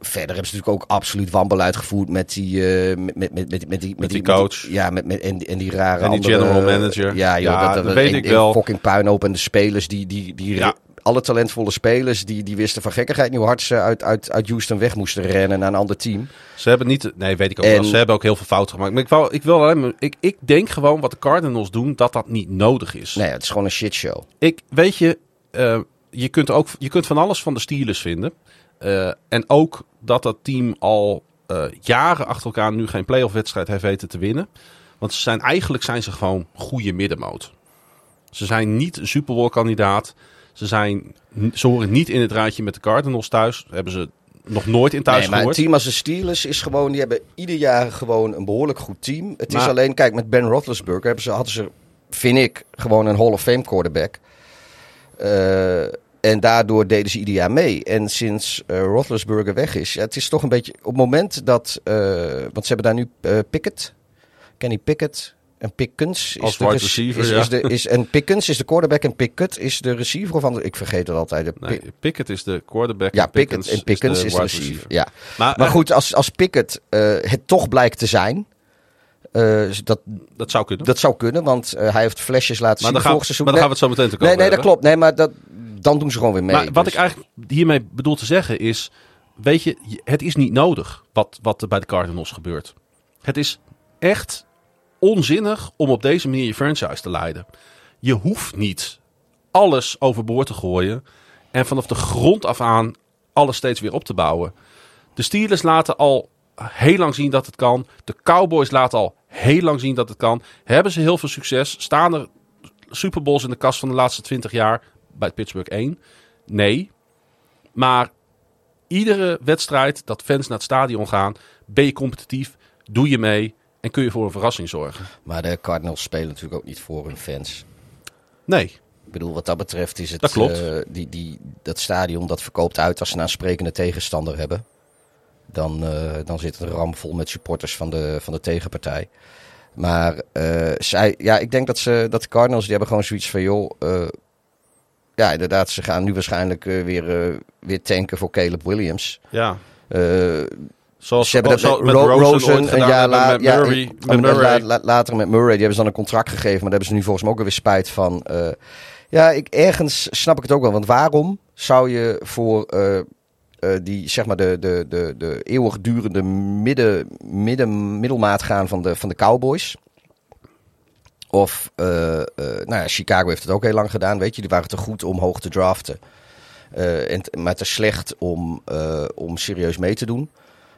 verder hebben ze natuurlijk ook absoluut wanbeleid gevoerd met die... eh, met, met, met, met, die, met die coach. ja, met, met, en, en die rare En die andere- general manager. Ja, joh, dat, weet ik wel. Fucking puinhoop en de spelers die... die, die. Alle talentvolle spelers die, die wisten van gekkigheid hoe hard ze uit, uit, uit Houston weg moesten rennen naar een ander team. Ze hebben niet. Nee, weet ik ook En- wel. Ze hebben ook heel veel fouten gemaakt. Maar ik, wou, ik wil alleen. Ik, ik denk gewoon wat de Cardinals doen, dat dat niet nodig is. Nee, het is gewoon een shitshow. Ik weet je, eh, je kunt ook je kunt van alles van de Steelers vinden. Eh, en ook dat dat team al eh, jaren achter elkaar nu geen playoff wedstrijd heeft weten te winnen. Want ze zijn eigenlijk zijn ze gewoon goede middenmoot. Ze zijn niet een Super Bowl kandidaat. Ze, zijn, ze horen niet in het rijtje met de Cardinals thuis. Hebben ze nog nooit in thuis nee, maar gehoord. team als de Steelers is gewoon, die hebben ieder jaar gewoon een behoorlijk goed team. Het is alleen, kijk, met Ben Roethlisberger hebben ze, hadden ze, vind ik, gewoon een Hall of Fame quarterback. Eh, en daardoor deden ze ieder jaar mee. En sinds eh Roethlisberger weg is, ja, het is toch een beetje, op het moment dat, eh, want ze hebben daar nu Pickett, Kenny Pickett en Pickens. Is Als de receiver, is, ja. is de, is, en Pickens is de quarterback en Pickett is de receiver of andere, ik vergeet het altijd. Nee, Pick- Pickett is de quarterback. ja, en Pickett en Pickens is de, receiver. Ja. Maar, Maar eh, goed, als, als Pickett eh, het toch blijkt te zijn. eh, dat, dat zou kunnen. dat zou kunnen, want hij heeft flesjes laten maar, zien vorig seizoen. maar dan gaan we het zo meteen te nee, komen nee, dat klopt. Nee, maar dat, dan doen ze gewoon weer mee. Maar wat Dus- ik eigenlijk hiermee bedoel te zeggen is... Weet je, je- het is niet nodig wat, wat er bij de Cardinals gebeurt. Het is echt onzinnig om op deze manier je franchise te leiden. Je hoeft niet alles overboord te gooien... en vanaf de grond af aan alles steeds weer op te bouwen. De Steelers laten al heel lang zien dat het kan. De Cowboys laten al heel lang zien dat het kan. Hebben ze heel veel succes? Staan er Super Bowls in de kast van de laatste 20 jaar bij Pittsburgh 1? Nee. Maar iedere wedstrijd dat fans naar het stadion gaan, ben je competitief, doe je mee en kun je voor een verrassing zorgen. Maar de Cardinals spelen natuurlijk ook niet voor hun fans. Nee. Ik bedoel, wat dat betreft is het... Dat klopt. eh, die, die, dat stadion dat verkoopt uit als ze een aansprekende tegenstander hebben. Dan, eh, dan zit het ramvol met supporters van de, van de tegenpartij. Maar eh, zij, ja, ik denk dat, ze, dat de Cardinals die hebben gewoon zoiets van... joh, ja, inderdaad, ze gaan nu waarschijnlijk weer, weer tanken voor Caleb Williams. Ja. Zoals, ze hebben dat zoals met, met Ro- Rosen, een jaar later. Ja, Murray. met Murray. la- later met Murray. Die hebben ze dan een contract gegeven. Maar daar hebben ze nu volgens mij ook weer spijt van. Eh, ja, ik, ergens snap ik het ook wel. Want waarom zou je voor eh, eh, die, zeg maar, de, de, de, de eeuwigdurende midden, midden, middelmaat gaan van de, van de Cowboys? Of, nou ja, Chicago heeft het ook heel lang gedaan, weet je. Die waren te goed om hoog te draften. En, maar te slecht om, om serieus mee te doen.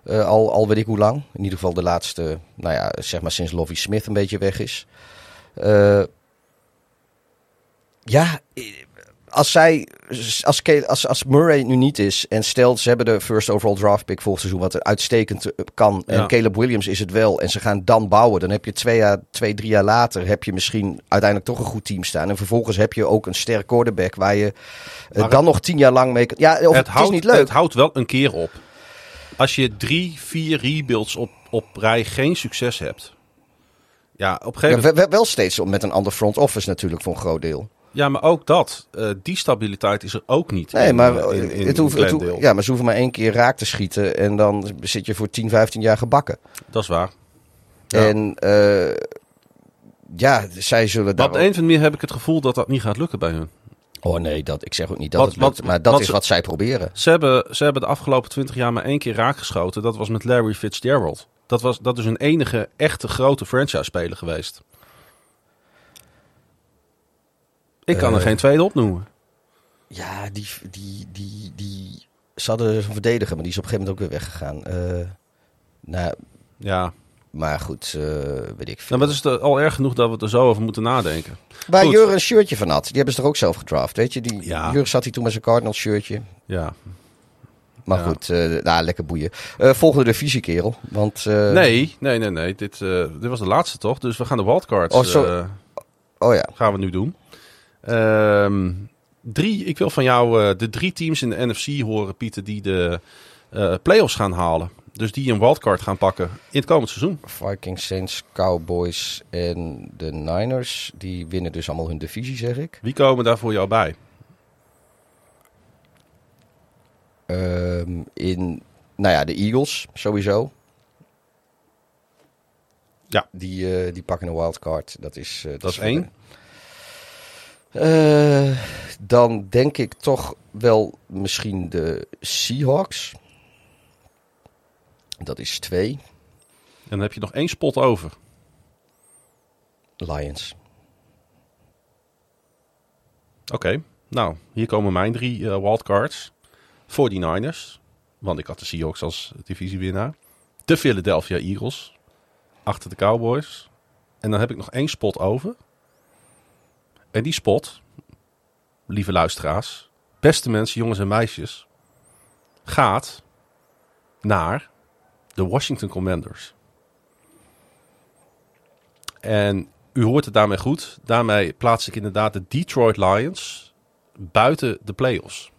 Eh, al, al weet ik hoe lang. In ieder geval de laatste, nou ja, zeg maar sinds Lovie Smith een beetje weg is. Eh, ja, eh, als zij, als, als, als Murray nu niet is en stelt ze hebben de first overall draft pick volgend seizoen, wat uitstekend kan, en. Caleb Williams is het wel, en ze gaan dan bouwen, dan heb je twee, jaar, twee, drie jaar later heb je misschien uiteindelijk toch een goed team staan. En vervolgens heb je ook een sterk quarterback waar je Maar dan nog tien jaar lang mee kan. Ja, of, het, houdt, is niet leuk. Het houdt wel een keer op. Als je drie, vier rebuilds op, op rij geen succes hebt. Ja, op een gegeven Ja, moment. wel, wel steeds met een ander front office natuurlijk voor een groot deel. Ja, maar ook dat. eh, die stabiliteit is er ook niet. Nee, in, maar, eh, in, in het hoeft, het ja, maar ze hoeven maar één keer raak te schieten en dan zit je voor 10, 15 jaar gebakken. Dat is waar. Ja. En eh, ja, zij zullen daar Maar op de een of andere manier heb ik het gevoel dat dat niet gaat lukken bij hun. Oh nee, dat, ik zeg ook niet dat Wat- het lukt, wat- maar dat wat is ze- wat zij proberen. Ze hebben, ze hebben de afgelopen twintig jaar maar één keer raakgeschoten. Dat was met Larry Fitzgerald. Dat, was, dat is hun enige echte grote franchise-speler geweest. Ik kan er Eh. geen tweede opnoemen. Ja, die, die, die, die, ze hadden een verdediger, maar die is op een gegeven moment ook weer weggegaan. Eh, Nou, Ja, maar goed, eh, weet ik veel. nou, maar het is al erg genoeg dat we er zo over moeten nadenken. Waar goed. Jur een shirtje van had. Die hebben ze toch ook zelf gedraft, weet je? Die, Ja. Zat hier toen met zijn Cardinals shirtje. Ja. Maar Ja. goed, eh nou, lekker boeien. Eh volgende divisie, kerel. Want, Nee, nee, nee, nee. Dit, dit was de laatste toch? Dus we gaan de wildcards Oh, zo- Oh ja, gaan we nu doen. Ehm, drie, ik wil van jou de drie teams in de NFC horen, Pieter, die de playoffs gaan halen. Dus die een wildcard gaan pakken in het komend seizoen. Vikings, Saints, Cowboys en de Niners. Die winnen dus allemaal hun divisie, zeg ik. Wie komen daar voor jou bij? Ehm, in, nou ja, de Eagles sowieso. Ja. Die, eh, die pakken een wildcard. Dat is, eh, Dat is één. Eh, dan denk ik toch wel misschien de Seahawks. Dat is twee. En dan heb je nog één spot over. Lions. Oké, nou, hier komen mijn drie eh, wildcards. 49ers, want ik had de Seahawks als divisiewinnaar. De Philadelphia Eagles, achter de Cowboys. En dan heb ik nog één spot over. En die spot, lieve luisteraars, beste mensen, jongens en meisjes, gaat naar de Washington Commanders. En u hoort het daarmee goed. Daarmee plaats ik inderdaad de Detroit Lions buiten de playoffs.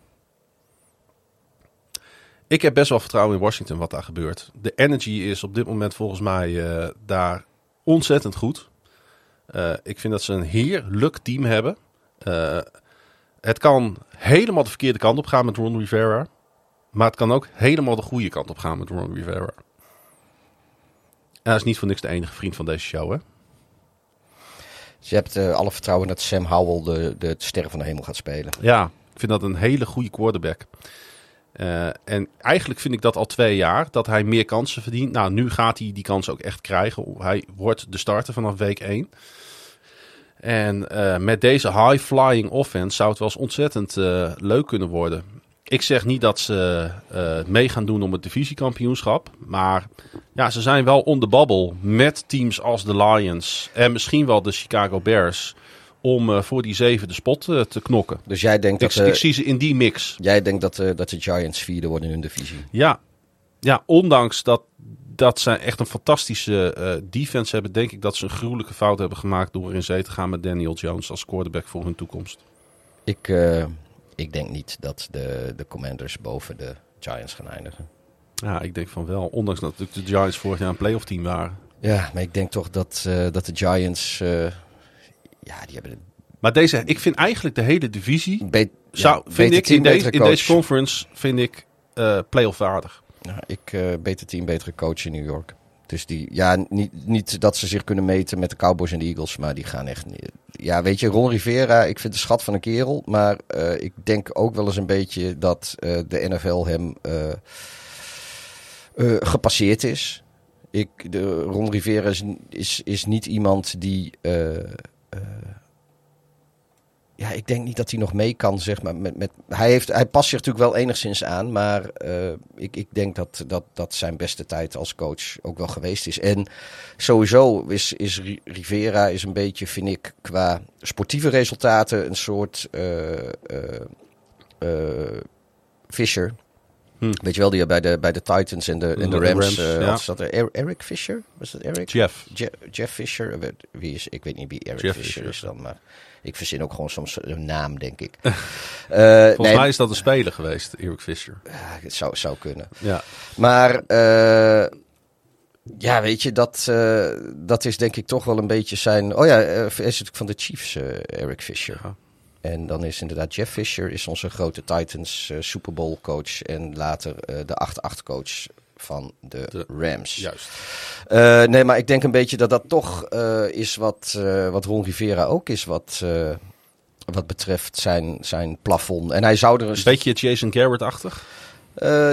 Ik heb best wel vertrouwen in Washington wat daar gebeurt. De energy is op dit moment volgens mij eh, daar ontzettend goed. Eh, ik vind dat ze een heerlijk team hebben. Eh, het kan helemaal de verkeerde kant op gaan met Ron Rivera. Maar het kan ook helemaal de goede kant op gaan met Ron Rivera. Hij is niet voor niks de enige vriend van deze show, hè? Dus je hebt eh, alle vertrouwen dat Sam Howell de, de sterren van de hemel gaat spelen. Ja, ik vind dat een hele goede quarterback. Eh, en eigenlijk vind ik dat al twee jaar, dat hij meer kansen verdient. Nou, nu gaat hij die kans ook echt krijgen. Hij wordt de starter vanaf week 1. En eh, met deze high-flying offense zou het wel eens ontzettend leuk kunnen worden. Ik zeg niet dat ze eh, mee gaan doen om het divisiekampioenschap. Maar ja, ze zijn wel on the bubble met teams als de Lions en misschien wel de Chicago Bears. Om eh, voor die zevende spot eh, te knokken. Dus jij denkt Ik, dat, ik zie ze in die mix. jij denkt dat, dat de Giants vierde worden in hun divisie. Ja, ja ondanks dat, dat zij echt een fantastische defense hebben, denk ik dat ze een gruwelijke fout hebben gemaakt door in zee te gaan met Daniel Jones als quarterback voor hun toekomst. Ik, ik denk niet dat de, de Commanders boven de Giants gaan eindigen. Ja, ik denk van wel. Ondanks dat de Giants vorig jaar een playoff team waren. Ja, maar ik denk toch dat, eh, dat de Giants... eh, ja, die hebben... Maar deze, ik vind eigenlijk de hele divisie, be- zou, ja, vind ik, team, in, deze, in deze conference, vind ik eh playoff waardig. Ja, ik beter team, betere coach in New York. Dus die, ja, niet, niet dat ze zich kunnen meten met de Cowboys en de Eagles, maar die gaan echt. Ja, weet je, Ron Rivera, ik vind de schat van een kerel, maar eh, ik denk ook wel eens een beetje dat eh, de NFL hem eh, gepasseerd is. Ik, de, Ron Rivera is, is, is niet iemand die. Ja, ik denk niet dat hij nog mee kan, zeg maar. Met, met, hij, heeft, hij past zich natuurlijk wel enigszins aan, maar eh, ik, ik denk dat, dat dat zijn beste tijd als coach ook wel geweest is. En sowieso is, is Ri- Rivera is een beetje, vind ik, qua sportieve resultaten een soort eh, eh, Fisher. Hm. Weet je wel, die bij de, bij de Titans en de, en de De Rams, Rams, ja. had zat er. Er- Eric Fisher? Was dat Eric? Jeff. Je- Jeff Fisher, wie is, ik weet niet wie Eric Jeff Fisher, Fisher. is dan, maar ik verzin ook gewoon soms een naam, denk ik. Eh, Volgens nee, mij is dat een speler geweest, Eric Fisher. ja, het zou, zou kunnen. Ja. Maar eh, ja, weet je, dat, eh, dat is denk ik toch wel een beetje zijn... Oh ja, eh, is natuurlijk van de Chiefs, Eric Fisher. Ja. En dan is inderdaad Jeff Fisher is onze grote Titans Super Bowl coach en later de 8-8 coach van de, De- Rams. Juist. Eh, nee, maar ik denk een beetje dat dat toch eh, is wat, eh, wat Ron Rivera ook is wat, wat betreft zijn, zijn plafond. En hij zou er een beetje Jason Garrett-achtig.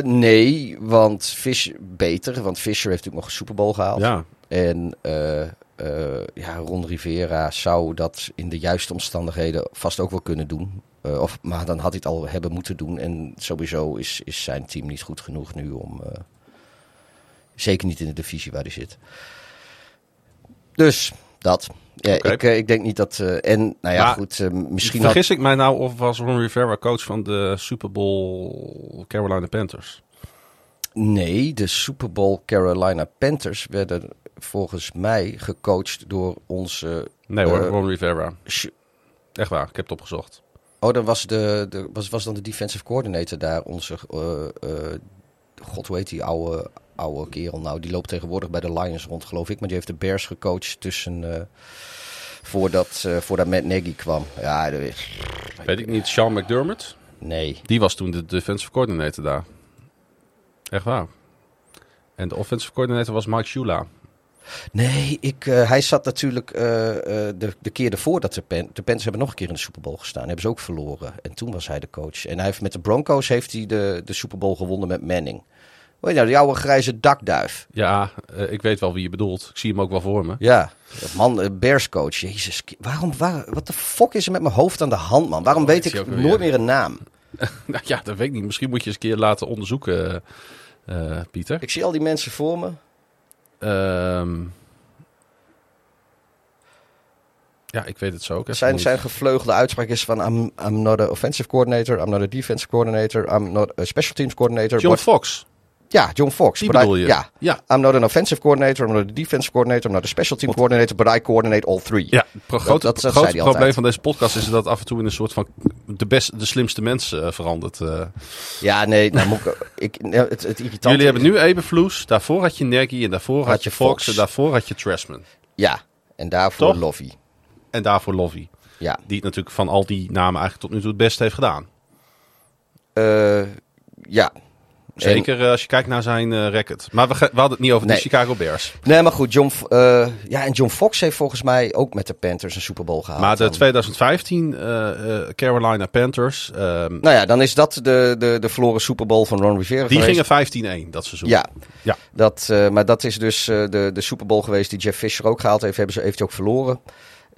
nee, want Fisher beter, want Fisher heeft natuurlijk nog een Super Bowl gehaald. Ja. En ja, Ron Rivera zou dat in de juiste omstandigheden vast ook wel kunnen doen. Of, maar dan had hij het al hebben moeten doen. En sowieso is, is zijn team niet goed genoeg nu om, Zeker niet in de divisie waar hij zit. Dus dat. Ja, ik, eh, ik denk niet dat. eh, en nou ja, Maar goed. eh, misschien had, Vergis ik mij nou of was Ron Rivera coach van de Super Bowl Carolina Panthers? Nee, de Super Bowl Carolina Panthers werden volgens mij gecoacht door onze. Nee hoor, Ron Rivera. Echt waar, ik heb het opgezocht. Oh, dan was, de, de, was, was dan de defensive coordinator daar onze. God, hoe heet die oude, oude kerel nou? Die loopt tegenwoordig bij de Lions rond, geloof ik. Maar die heeft de Bears gecoacht tussen. eh, voordat, eh, voordat Matt Nagy kwam. Ja, de- Weet ik niet, Sean McDermott? nee. Die was toen de defensive coordinator daar. Echt waar. En de offensive coordinator was Mike Shula. Nee, ik, eh, hij zat natuurlijk de, de keer ervoor dat de, Pan, de Panthers hebben nog een keer in de Super Bowl gestaan. Hebben ze ook verloren. En toen was hij de coach. En hij heeft met de Broncos heeft hij de, de Super Bowl gewonnen met Manning. Je nou, die oude grijze dakduif. Ja, eh, ik weet wel wie je bedoelt. Ik zie hem ook wel voor me. Ja, man, eh, Bears coach. Jezus, waarom, waar, wat de fuck is er met mijn hoofd aan de hand, man? Waarom Oh, weet ik weer. nooit meer een naam? Nou ja, dat weet ik niet. Misschien moet je eens een keer laten onderzoeken, eh, Pieter. Ik zie al die mensen voor me. Ehm, ja, ik weet het zo ook. Zijn, zijn gevleugelde uitspraak is van... I'm, I'm not a offensive coordinator, I'm not a defensive coordinator, I'm not a special teams coordinator. John but- Fox, ja, John Fox. die I- bedoel je? Ja, Ja, I'm not an offensive coordinator, I'm not a defensive coordinator, I'm not a special team coordinator, but I coordinate all three. ja pro- grote, dat zei grote hij probleem altijd. van deze podcast is dat af en toe in een soort van de, best, de slimste mensen eh, verandert. eh. Ja, nee, nou moet ik, ik nee, het, het irritante Jullie hebben nu Eberflus, daarvoor had je Nagy en daarvoor had, Had je Fox, Fox. en daarvoor had je Trashman. Ja, en daarvoor Toch? En daarvoor Lovey. Ja, Die het natuurlijk van al die namen eigenlijk tot nu toe het beste heeft gedaan. Eh, ja. Zeker eh, als je kijkt naar zijn eh record. Maar we, hadden het niet over Nee. de Chicago Bears. Nee, maar goed, John, eh, ja, en John Fox heeft volgens mij ook met de Panthers een Super Bowl gehaald. Maar de dan. 2015 eh, eh, Carolina Panthers, ehm, Nou ja, dan is dat de, de, de verloren Super Bowl van Ron Rivera die geweest. gingen 15-1 dat seizoen. Ja, Ja. Dat, maar dat is dus de, de Super Bowl geweest die Jeff Fisher ook gehaald heeft. Hebben ze, heeft hij ook verloren.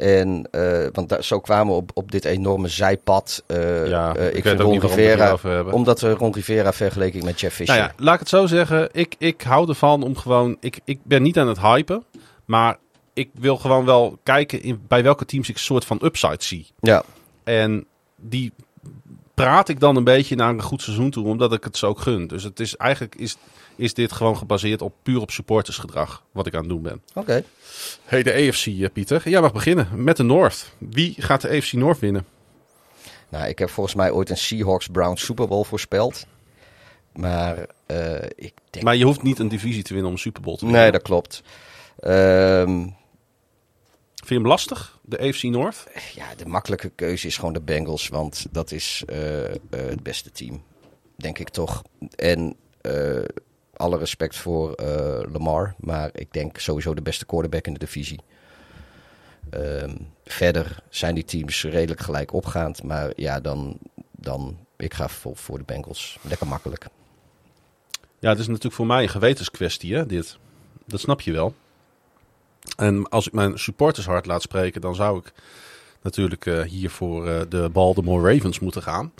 En, eh, want daar, zo kwamen we op, op dit enorme zijpad. eh, Ja, eh, ik ik vind Ron Rivera, omdat we Ron Rivera vergeleken met Jeff Fisher. Nou ja, laat ik het zo zeggen. Ik, ik hou ervan om gewoon... Ik, ik ben niet aan het hypen. Maar ik wil gewoon wel kijken in, bij welke teams ik een soort van upside zie. ja. En die praat ik dan een beetje naar een goed seizoen toe, omdat ik het zo gun. Dus het is eigenlijk is, is dit gewoon gebaseerd op puur op supportersgedrag, wat ik aan het doen ben. Oké. Hey, de AFC, eh, Pieter. Jij mag beginnen met de North. Wie gaat de AFC North winnen? Nou, ik heb volgens mij ooit een Seahawks-Browns Super Bowl voorspeld. Maar eh, ik denk... Maar je hoeft niet een divisie te winnen om een Super Bowl te winnen. Nee, dat klopt. Ehm, Vind je hem lastig, de AFC North? ja, de makkelijke keuze is gewoon de Bengals. Want dat is eh, het beste team. Denk ik toch. En alle respect voor eh, Lamar. Maar ik denk sowieso de beste quarterback in de divisie. Ehm, verder zijn die teams redelijk gelijk opgaand. Maar ja, dan... dan ik ga voor, voor de Bengals. Lekker makkelijk. Ja, het is natuurlijk voor mij een gewetenskwestie, hè, dit. Dat snap je wel. En als ik mijn supportershart laat spreken, dan zou ik natuurlijk eh, hier voor eh, de Baltimore Ravens moeten gaan.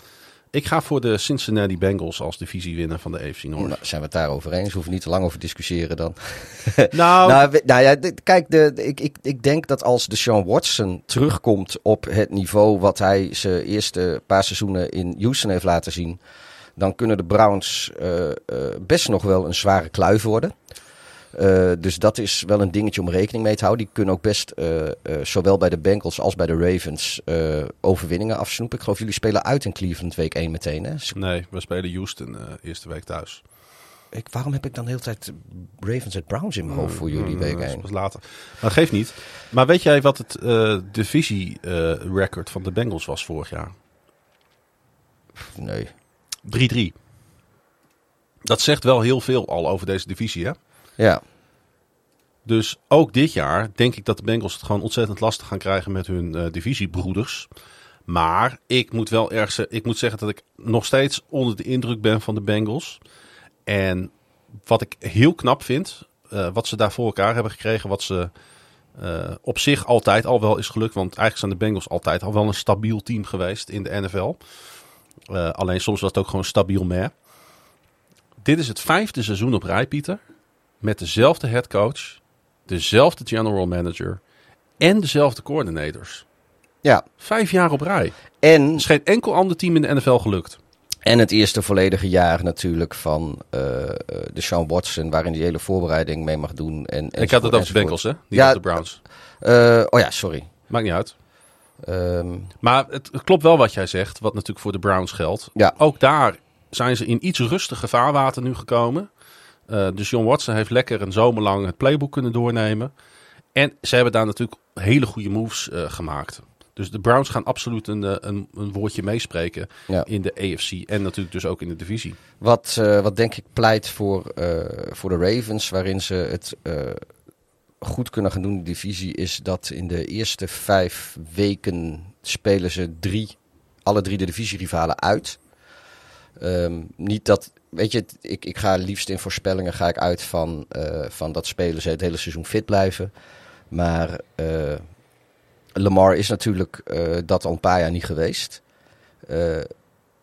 Ik ga voor de Cincinnati Bengals als divisiewinnaar van de AFC North. Nou, zijn we het daarover eens? Hoeven we niet te lang over te discussiëren dan. Nou, Nou, nou ja, kijk, de, de- ik, ik, ik denk dat als de Sean Watson terugkomt op het niveau wat hij zijn eerste paar seizoenen in Houston heeft laten zien, dan kunnen de Browns eh, eh, best nog wel een zware kluif worden. Eh, dus dat is wel een dingetje om rekening mee te houden. Die kunnen ook best, eh, eh, zowel bij de Bengals als bij de Ravens, overwinningen afsnoepen. Ik geloof jullie spelen uit in Cleveland week 1 meteen. Hè? Nee, we spelen Houston eerste week thuis. ik, waarom heb ik dan de hele tijd Ravens en Browns in mijn hoofd voor jullie week dat is 1? pas later. Maar dat geeft niet. Maar weet jij wat het eh divisie eh, record van de Bengals was vorig jaar? Nee. 3-3. Dat zegt wel heel veel al over deze divisie, hè? Ja. Dus ook dit jaar denk ik dat de Bengals het gewoon ontzettend lastig gaan krijgen met hun eh, divisiebroeders. Maar ik moet wel erg ze- ik moet zeggen dat ik nog steeds onder de indruk ben van de Bengals. En wat ik heel knap vind, eh, wat ze daar voor elkaar hebben gekregen, wat ze eh, op zich altijd al wel is gelukt. Want eigenlijk zijn de Bengals altijd al wel een stabiel team geweest in de NFL. Eh, alleen soms was het ook gewoon stabiel meer. Dit is het vijfde seizoen op rij, Pieter. Met dezelfde headcoach, dezelfde general manager en dezelfde coordinators. Ja. Vijf jaar op rij. En, is geen enkel ander team in de NFL gelukt. en het eerste volledige jaar natuurlijk van eh, de Sean Watson, waarin die hele voorbereiding mee mag doen. En, ik had het over de Bengals, hè? Niet Ja, de Browns. Eh, oh ja, sorry. Maakt niet uit. Ehm, Maar het, het klopt wel wat jij zegt, wat natuurlijk voor de Browns geldt. Ja. Ook daar zijn ze in iets rustiger vaarwater nu gekomen. Eh, dus John Watson heeft lekker een zomer lang het playbook kunnen doornemen. En ze hebben daar natuurlijk hele goede moves eh, gemaakt. Dus de Browns gaan absoluut een, eh, een, een woordje meespreken Ja. in de AFC. En natuurlijk dus ook in de divisie. Wat, wat denk ik pleit voor, voor de Ravens, waarin ze het goed kunnen gaan doen, de divisie, is dat in de eerste vijf weken spelen ze drie, alle drie de divisierivalen uit. Ehm, niet dat, weet je, ik, ik ga liefst in voorspellingen ga ik uit van, eh, van dat spelers het hele seizoen fit blijven. Maar eh, Lamar is natuurlijk eh, dat al een paar jaar niet geweest.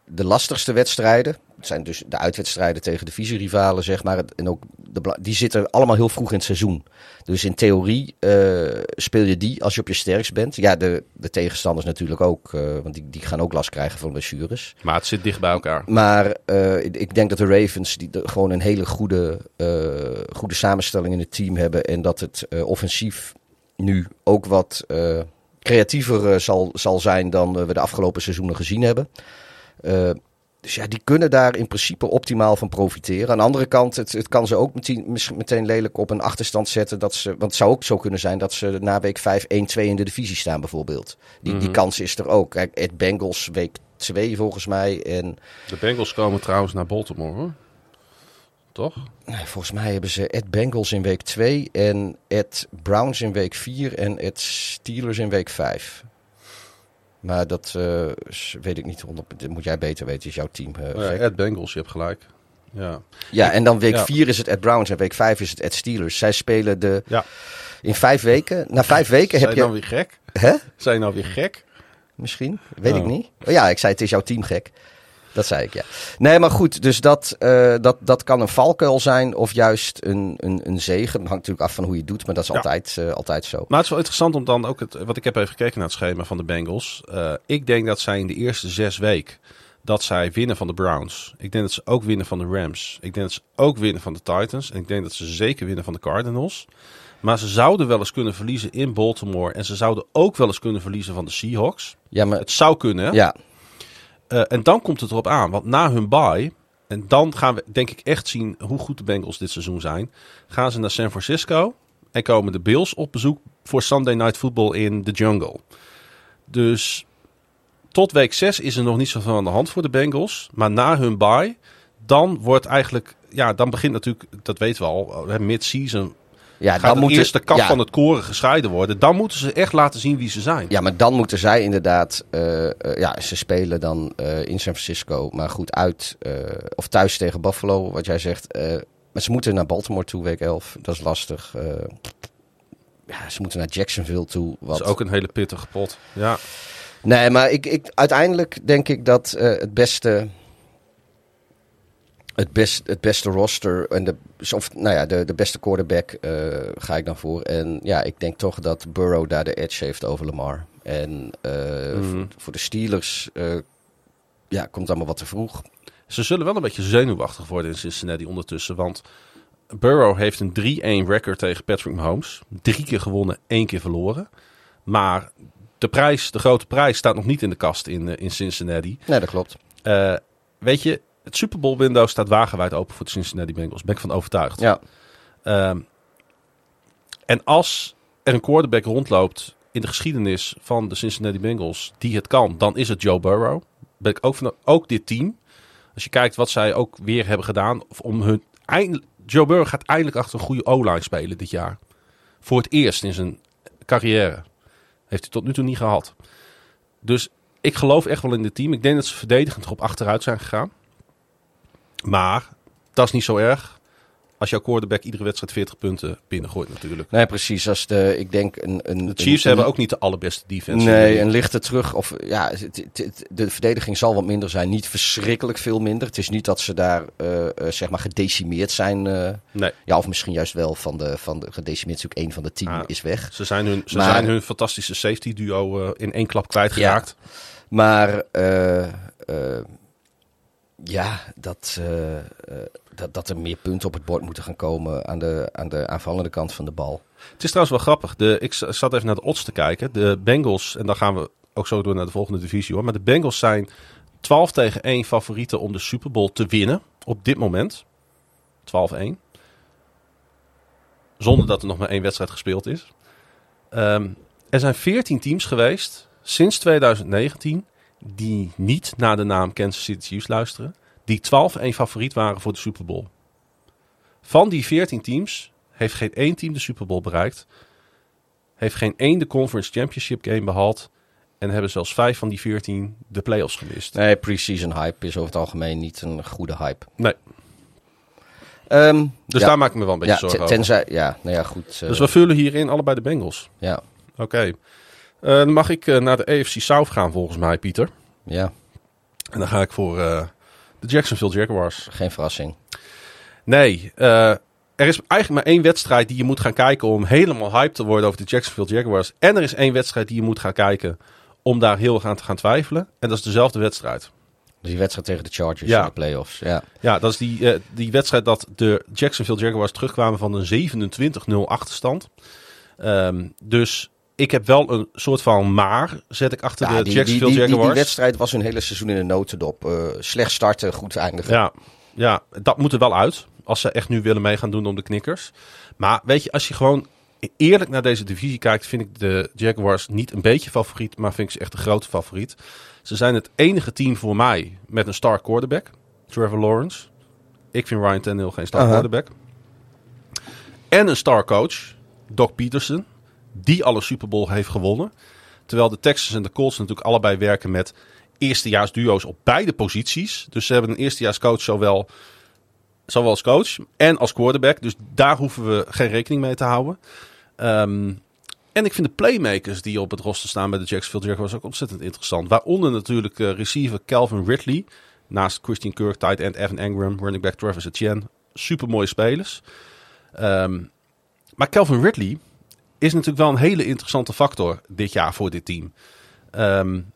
De lastigste wedstrijden het zijn dus de uitwedstrijden tegen de visie-rivalen, zeg maar. En ook de, die zitten allemaal heel vroeg in het seizoen. Dus in theorie eh, speel je die als je op je sterkst bent. Ja, de, de tegenstanders natuurlijk ook, eh, want die, die gaan ook last krijgen van blessures. Maar het zit dicht bij elkaar. Maar eh, ik, denk dat de Ravens die de- gewoon een hele goede, goede samenstelling in het team hebben. En dat het offensief nu ook wat creatiever zal, zal zijn dan we de afgelopen seizoenen gezien hebben. Eh, dus ja, die kunnen daar in principe optimaal van profiteren. Aan de andere kant, het, het kan ze ook meteen, meteen lelijk op een achterstand zetten. Dat ze, want het zou ook zo kunnen zijn dat ze na week 5 1-2 in de divisie staan bijvoorbeeld. Die, die Mhm. kans is er ook. Kijk, Ed Bengals week 2 volgens mij. En De Bengals komen trouwens naar Baltimore, hoor. Toch? Volgens mij hebben ze Ed Bengals in week 2 en Ed Browns in week 4 en Ed Steelers in week 5. Maar dat eh, weet ik niet. 100 Dat moet jij beter weten, is jouw team. eh, Oh ja. Ed Bengals, je hebt gelijk. Ja. ja, en dan week Ja. 4 is het Ed Browns en week 5 is het Ed Steelers. Zij spelen de Ja. in vijf weken. Na vijf weken heb Zijn nou je. weer gek? Hè? Zijn nou weer gek? Misschien? Weet Oh. ik niet. Oh ja, ik zei het is jouw team gek. Dat zei ik, ja. Nee, maar goed, dus dat, eh, dat, dat kan een valkuil zijn of juist een, een, een zegen. Het hangt natuurlijk af van hoe je het doet, maar dat is Ja. altijd, eh, altijd zo. Maar het is wel interessant om dan ook het, wat ik heb even gekeken naar het schema van de Bengals. Eh, ik denk dat zij in de eerste zes weken dat zij winnen van de Browns. Ik denk dat ze ook winnen van de Rams. Ik denk dat ze ook winnen van de Titans. En ik denk dat ze zeker winnen van de Cardinals. Maar ze zouden wel eens kunnen verliezen in Baltimore. En ze zouden ook wel eens kunnen verliezen van de Seahawks. Ja, maar Het zou kunnen, ja, Eh, en dan komt het erop aan. Want na hun bye, en dan gaan we denk ik echt zien hoe goed de Bengals dit seizoen zijn. Gaan ze naar San Francisco en komen de Bills op bezoek voor Sunday Night Football in the Jungle. Dus tot week 6 is er nog niet zoveel aan de hand voor de Bengals. Maar na hun bye, dan wordt eigenlijk, ja, dan begint natuurlijk, dat weten we al, hè, mid-season ja gaat dan het moet eerst de kap ja, van het koren gescheiden worden. Dan moeten ze echt laten zien wie ze zijn. Ja, maar dan moeten zij inderdaad. eh, eh, ja, ze spelen dan eh, in San Francisco. Maar goed, uit. of thuis tegen Buffalo, wat jij zegt. maar ze moeten naar Baltimore toe, week 11. Dat is lastig. ja, ze moeten naar Jacksonville toe. Dat Wat... is ook een hele pittige pot. Ja. Nee, maar ik, ik, uiteindelijk denk ik dat het beste. Het, best, het beste roster en de, of, nou ja, de, de beste quarterback eh, ga ik dan voor. En ja, ik denk toch dat Burrow daar de edge heeft over Lamar. En eh, Mhm. voor, voor de Steelers eh, ja, komt allemaal wat te vroeg. Ze zullen wel een beetje zenuwachtig worden in Cincinnati ondertussen. Want Burrow heeft een 3-1 record tegen Patrick Mahomes. Drie keer gewonnen, één keer verloren. Maar de prijs, de grote prijs, staat nog niet in de kast in, in Cincinnati. Nee, dat klopt. Weet je, het Super Bowl window staat wagenwijd open voor de Cincinnati Bengals. Ben ik van overtuigd. Ja, Ehm, en als er een quarterback rondloopt in de geschiedenis van de Cincinnati Bengals die het kan, dan is het Joe Burrow. Ben ik ook van ook dit team. Als je kijkt wat zij ook weer hebben gedaan om hun eindelijk. Joe Burrow gaat eindelijk achter een goede O-line spelen dit jaar. Voor het eerst in zijn carrière. Heeft hij tot nu toe niet gehad. Dus ik geloof echt wel in dit team. Ik denk dat ze verdedigend erop achteruit zijn gegaan. Maar dat is niet zo erg. als jouw quarterback iedere wedstrijd 40 punten binnengooit natuurlijk. Nee, precies. Als de, ik denk een, een, de Chiefs een, hebben ook niet de allerbeste defense. Nee, een lichte terug. Of, ja, de verdediging zal wat minder zijn. Niet verschrikkelijk veel minder. Het is niet dat ze daar uh, zeg maar gedecimeerd zijn. Uh, nee. Ja, of misschien juist wel van de, van de gedecimeerd. Is ook één van de team ah, is weg. Ze zijn hun, ze maar, zijn hun fantastische safety duo in één klap kwijtgeraakt. Ja, maar ja, dat, uh, uh, dat, dat er meer punten op het bord moeten gaan komen aan de, aan de aanvallende kant van de bal. Het is trouwens wel grappig. De, ik zat even naar de odds te kijken. De Bengals, en dan gaan we ook zo door naar de volgende divisie hoor. Maar de Bengals zijn 12 tegen 1 favorieten om de Super Bowl te winnen op dit moment. 12-1. Zonder dat er nog maar één wedstrijd gespeeld is. Um, er zijn 14 teams geweest sinds 2019 die niet naar de naam Kansas City Chiefs luisteren, die 12-1 favoriet waren voor de Super Bowl. Van die 14 teams heeft geen één team de Super Bowl bereikt, heeft geen één de Conference Championship game behaald en hebben zelfs vijf van die 14 de playoffs gemist. Nee, preseason hype is over het algemeen niet een goede hype. Nee. Um, dus daar maak ik me wel een beetje ja, zorgen tenzij, over. Ja, nou ja, goed. Uh, dus we vullen hierin allebei de Bengals. Ja. Oké. Okay. Uh, dan mag ik uh, naar de AFC South gaan volgens mij, Pieter. Ja. En dan ga ik voor uh, de Jacksonville Jaguars. Geen verrassing. Nee, er is eigenlijk maar één wedstrijd die je moet gaan kijken om helemaal hyped te worden over de Jacksonville Jaguars. En er is één wedstrijd die je moet gaan kijken om daar heel erg aan te gaan twijfelen. En dat is dezelfde wedstrijd. Die wedstrijd tegen de Chargers ja. in de playoffs. Ja, ja dat is die, die wedstrijd dat de Jacksonville Jaguars terugkwamen van een 27-0 achterstand. Um, dus ik heb wel een soort van maar, zet ik achter de die, Jacksonville die, die, Jaguars. Die, wedstrijd was hun hele seizoen in de notendop. Uh, slecht starten, goed eindigen. Ja, ja, dat moet er wel uit. Als ze echt nu willen mee gaan doen om de knikkers. Maar weet je, als je gewoon eerlijk naar deze divisie kijkt, vind ik de Jaguars niet een beetje favoriet, maar vind ik ze echt een grote favoriet. Ze zijn het enige team voor mij met een star quarterback, Trevor Lawrence. Ik vind Ryan Tannehill geen star uh -huh. quarterback. En een star coach, Doc Peterson die alle Super Bowl heeft gewonnen. Terwijl de Texans en de Colts natuurlijk allebei werken met eerstejaars duo's op beide posities. Dus ze hebben een eerstejaars coach zowel, zowel als coach en als quarterback. Dus daar hoeven we geen rekening mee te houden. Um, en ik vind de playmakers die op het roster staan bij de Jacksonville Jaguars ook ontzettend interessant. Waaronder natuurlijk uh, receiver Calvin Ridley. Naast Christian Kirk, tight end Evan Engram, running back Travis Etienne. Super mooie spelers. Um, maar Calvin Ridley is natuurlijk wel een hele interessante factor dit jaar voor dit team. Um,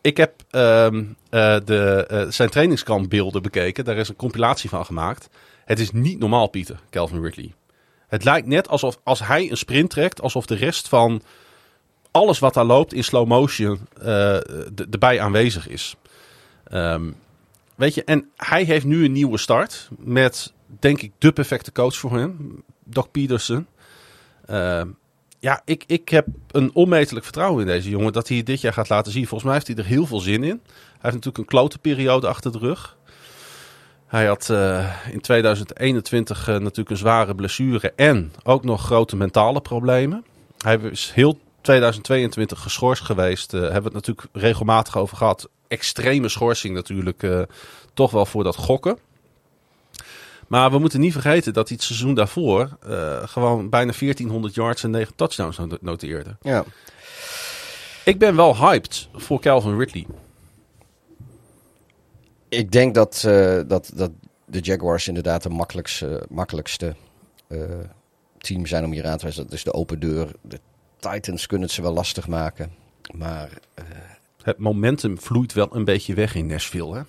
ik heb um, uh, de, uh, zijn trainingskampbeelden bekeken. Daar is een compilatie van gemaakt. Het is niet normaal, Pieter, Calvin Ridley. Het lijkt net alsof als hij een sprint trekt, alsof de rest van alles wat daar loopt in slow motion uh, erbij aanwezig is. Um, weet je, en hij heeft nu een nieuwe start met, denk ik, de perfecte coach voor hem, Doc Peterson. Ja, ik, ik heb een onmetelijk vertrouwen in deze jongen dat hij dit jaar gaat laten zien. Volgens mij heeft hij er heel veel zin in. Hij heeft natuurlijk een klote periode achter de rug. Hij had uh, in 2021 uh, natuurlijk een zware blessure en ook nog grote mentale problemen. Hij is heel 2022 geschorst geweest. Uh, hebben we het natuurlijk regelmatig over gehad. Extreme schorsing natuurlijk, toch wel voor dat gokken. Maar we moeten niet vergeten dat hij het seizoen daarvoor uh, gewoon bijna 1400 yards en 9 touchdowns noteerde. Ja. Ik ben wel hyped voor Calvin Ridley. Ik denk dat, uh, dat, dat de Jaguars inderdaad de makkelijkste, makkelijkste uh, team zijn om hier aan te wijzen. Dat is de open deur. De Titans kunnen het ze wel lastig maken. Maar... het momentum vloeit wel een beetje weg in Nashville, hè?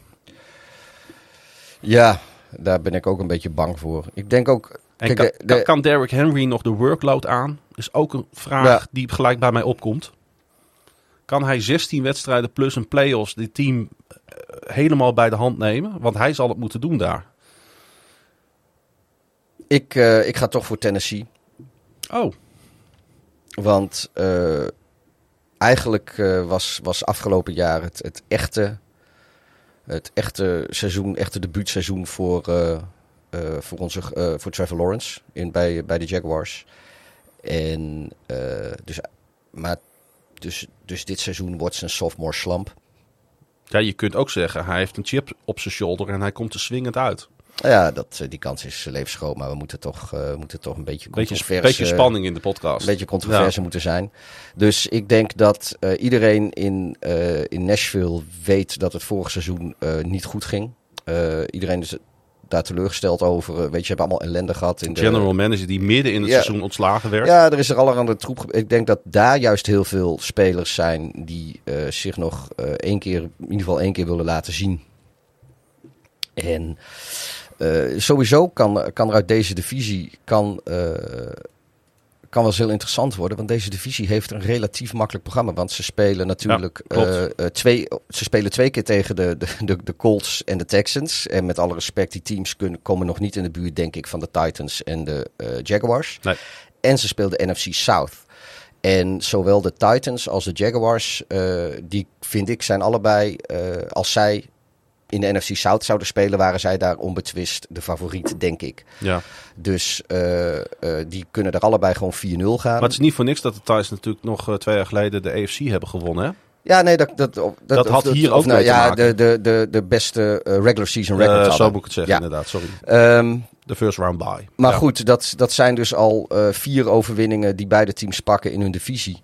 Ja, daar ben ik ook een beetje bang voor. Ik denk ook. Kijk, kan, de, kan Derrick Henry nog de workload aan? Is ook een vraag die gelijk bij mij opkomt. Kan hij 16 wedstrijden plus een playoffs dit team eh, helemaal bij de hand nemen? Want hij zal het moeten doen daar. Ik, uh, ik ga toch voor Tennessee. Oh. Want uh, eigenlijk uh, was, was afgelopen jaar het, het echte het echte seizoen, echte debuutseizoen voor, uh, uh, voor, onze, uh, voor Trevor Lawrence in, bij, bij de Jaguars. En, dus, maar, dus, dus dit seizoen wordt zijn sophomore slump. Ja, je kunt ook zeggen, hij heeft een chip op zijn shoulder en hij komt er swingend uit. Ja, dat, die kans is levensgroot, maar we moeten toch, uh, moeten toch een beetje beetje, beetje spanning in de podcast. Een beetje controverse moeten zijn. Dus ik denk dat uh, iedereen in, uh, in Nashville weet dat het vorig seizoen niet goed ging. iedereen is daar teleurgesteld over. Weet je, we hebben allemaal ellende gehad. In de general manager die midden in het seizoen ontslagen werd. Ja, er is er allerhande troep. Ik denk dat daar juist heel veel spelers zijn die zich nog één keer, in ieder geval één keer willen laten zien. En uh, sowieso kan, kan er uit deze divisie kan, uh, kan wel eens heel interessant worden. Want deze divisie heeft een relatief makkelijk programma. Want ze spelen natuurlijk ja, uh, twee, ze spelen twee keer tegen de, de, de, Colts en de Texans. En met alle respect, die teams kunnen, komen nog niet in de buurt, denk ik, van de Titans en de Jaguars. Nee. En ze speelden de NFC South. En zowel de Titans als de Jaguars, die vind ik, zijn allebei, als zij in de NFC South zouden spelen, waren zij daar onbetwist de favoriet, denk ik. Ja. Dus uh, uh, die kunnen er allebei gewoon 4-0 gaan. Maar het is niet voor niks dat de Titans natuurlijk nog uh, twee jaar geleden de AFC hebben gewonnen, hè? Ja, nee, dat, dat, dat, dat had hier ook nou, ja, de, de, de, de beste regular season record hadden. Zo moet ik het zeggen, ja. inderdaad. Sorry. Um, de first round bye. Maar ja. goed, dat, dat zijn dus al vier overwinningen die beide teams pakken in hun divisie.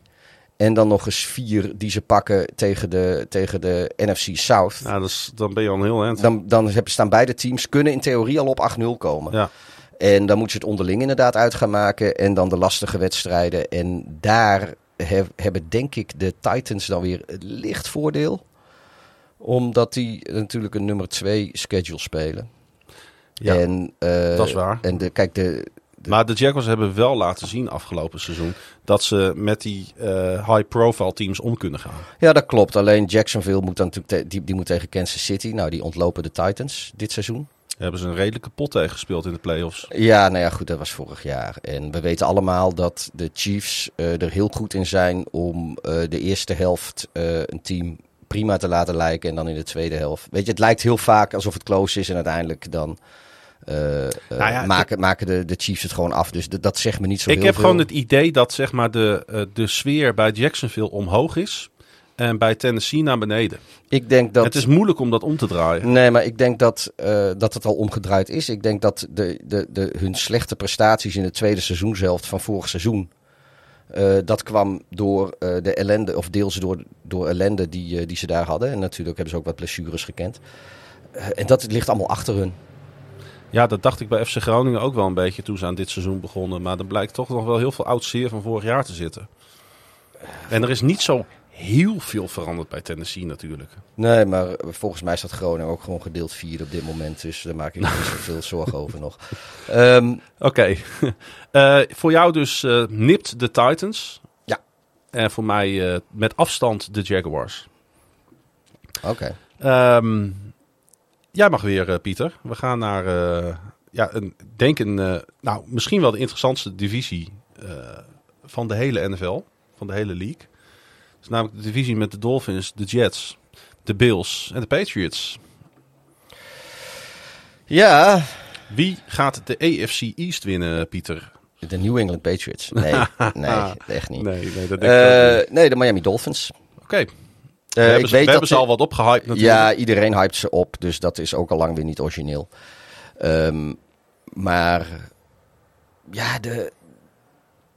En dan nog eens vier die ze pakken tegen de, tegen de NFC South. Ja, dus, dan ben je al een heel eind. Dan, dan hebben, staan beide teams, kunnen in theorie al op 8-0 komen. Ja. En dan moet je het onderling inderdaad uit gaan maken. En dan de lastige wedstrijden. En daar hebben denk ik de Titans dan weer het licht voordeel. Omdat die natuurlijk een nummer 2 schedule spelen. Ja, en, uh, dat is waar. En de, kijk, de, maar de Jaguars hebben wel laten zien afgelopen seizoen dat ze met die uh, high-profile teams om kunnen gaan. Ja, dat klopt. Alleen Jacksonville moet dan natuurlijk die, die moet tegen Kansas City. Nou, die ontlopen de Titans dit seizoen. Hebben ze een redelijke pot tegen gespeeld in de playoffs? Ja, nou ja, goed, dat was vorig jaar. En we weten allemaal dat de Chiefs uh, er heel goed in zijn om uh, de eerste helft een team prima te laten lijken en dan in de tweede helft. Weet je, het lijkt heel vaak alsof het close is en uiteindelijk dan nou ja, maken, maken de, de Chiefs het gewoon af. Dus dat zegt me niet zo ik heel veel. Ik heb gewoon het idee dat zeg maar, de, uh, de sfeer bij Jacksonville omhoog is. En bij Tennessee naar beneden. Ik denk dat... Het is moeilijk om dat om te draaien. Nee, maar ik denk dat, uh, dat het al omgedraaid is. Ik denk dat de, de, de, hun slechte prestaties in het tweede seizoenshelft van vorig seizoen... Uh, dat kwam door uh, de ellende, of deels door, door ellende die, die ze daar hadden. En natuurlijk hebben ze ook wat blessures gekend. en dat ligt allemaal achter hun. Ja, dat dacht ik bij FC Groningen ook wel een beetje toen ze aan dit seizoen begonnen. Maar er blijkt toch nog wel heel veel oud zeer van vorig jaar te zitten. En er is niet zo heel veel veranderd bij Tennessee natuurlijk. Nee, maar volgens mij staat Groningen ook gewoon gedeeld vier op dit moment. Dus daar maak ik niet zoveel zorgen over nog. Um, Oké. Okay. Uh, voor jou dus uh, nipt de Titans. Ja. En voor mij uh, met afstand de Jaguars. Oké. Okay. Um, Jij mag weer, uh, Pieter. We gaan naar, uh, ja, een, denk een, uh, nou, misschien wel de interessantste divisie van de hele NFL, van de hele league. Dat is namelijk de divisie met de Dolphins, de Jets, de Bills en de Patriots. Ja. Wie gaat de AFC East winnen, Pieter? De New England Patriots. Nee, nee, echt niet. Nee, nee, dat denk ik nee de Miami Dolphins. Oké. Okay. We hebben, ik weet we hebben ze al wat opgehyped natuurlijk. Ja, iedereen hypt ze op. Dus dat is ook al lang weer niet origineel. Um, maar ja, de,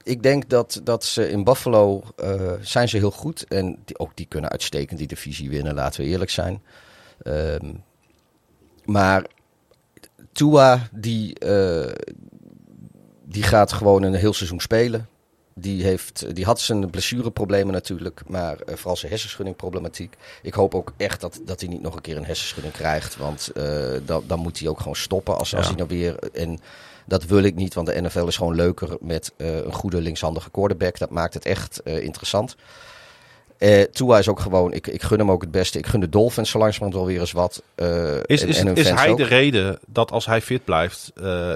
ik denk dat, dat ze in Buffalo uh, zijn ze heel goed. En die, ook die kunnen uitstekend die divisie winnen, laten we eerlijk zijn. Um, maar Tua, die, uh, die gaat gewoon een heel seizoen spelen. Die, heeft, die had zijn blessureproblemen natuurlijk, maar uh, vooral zijn hersenschuddingproblematiek. Ik hoop ook echt dat, dat hij niet nog een keer een hersenschudding krijgt. Want uh, dan, dan moet hij ook gewoon stoppen als, ja. als hij nou weer... En dat wil ik niet, want de NFL is gewoon leuker met uh, een goede linkshandige quarterback. Dat maakt het echt interessant. Uh, Tua is ook gewoon, ik, ik gun hem ook het beste. Ik gun de Dolphins zo langzamerhand wel weer eens wat. Uh, is is, en is hij ook. de reden dat als hij fit blijft, uh,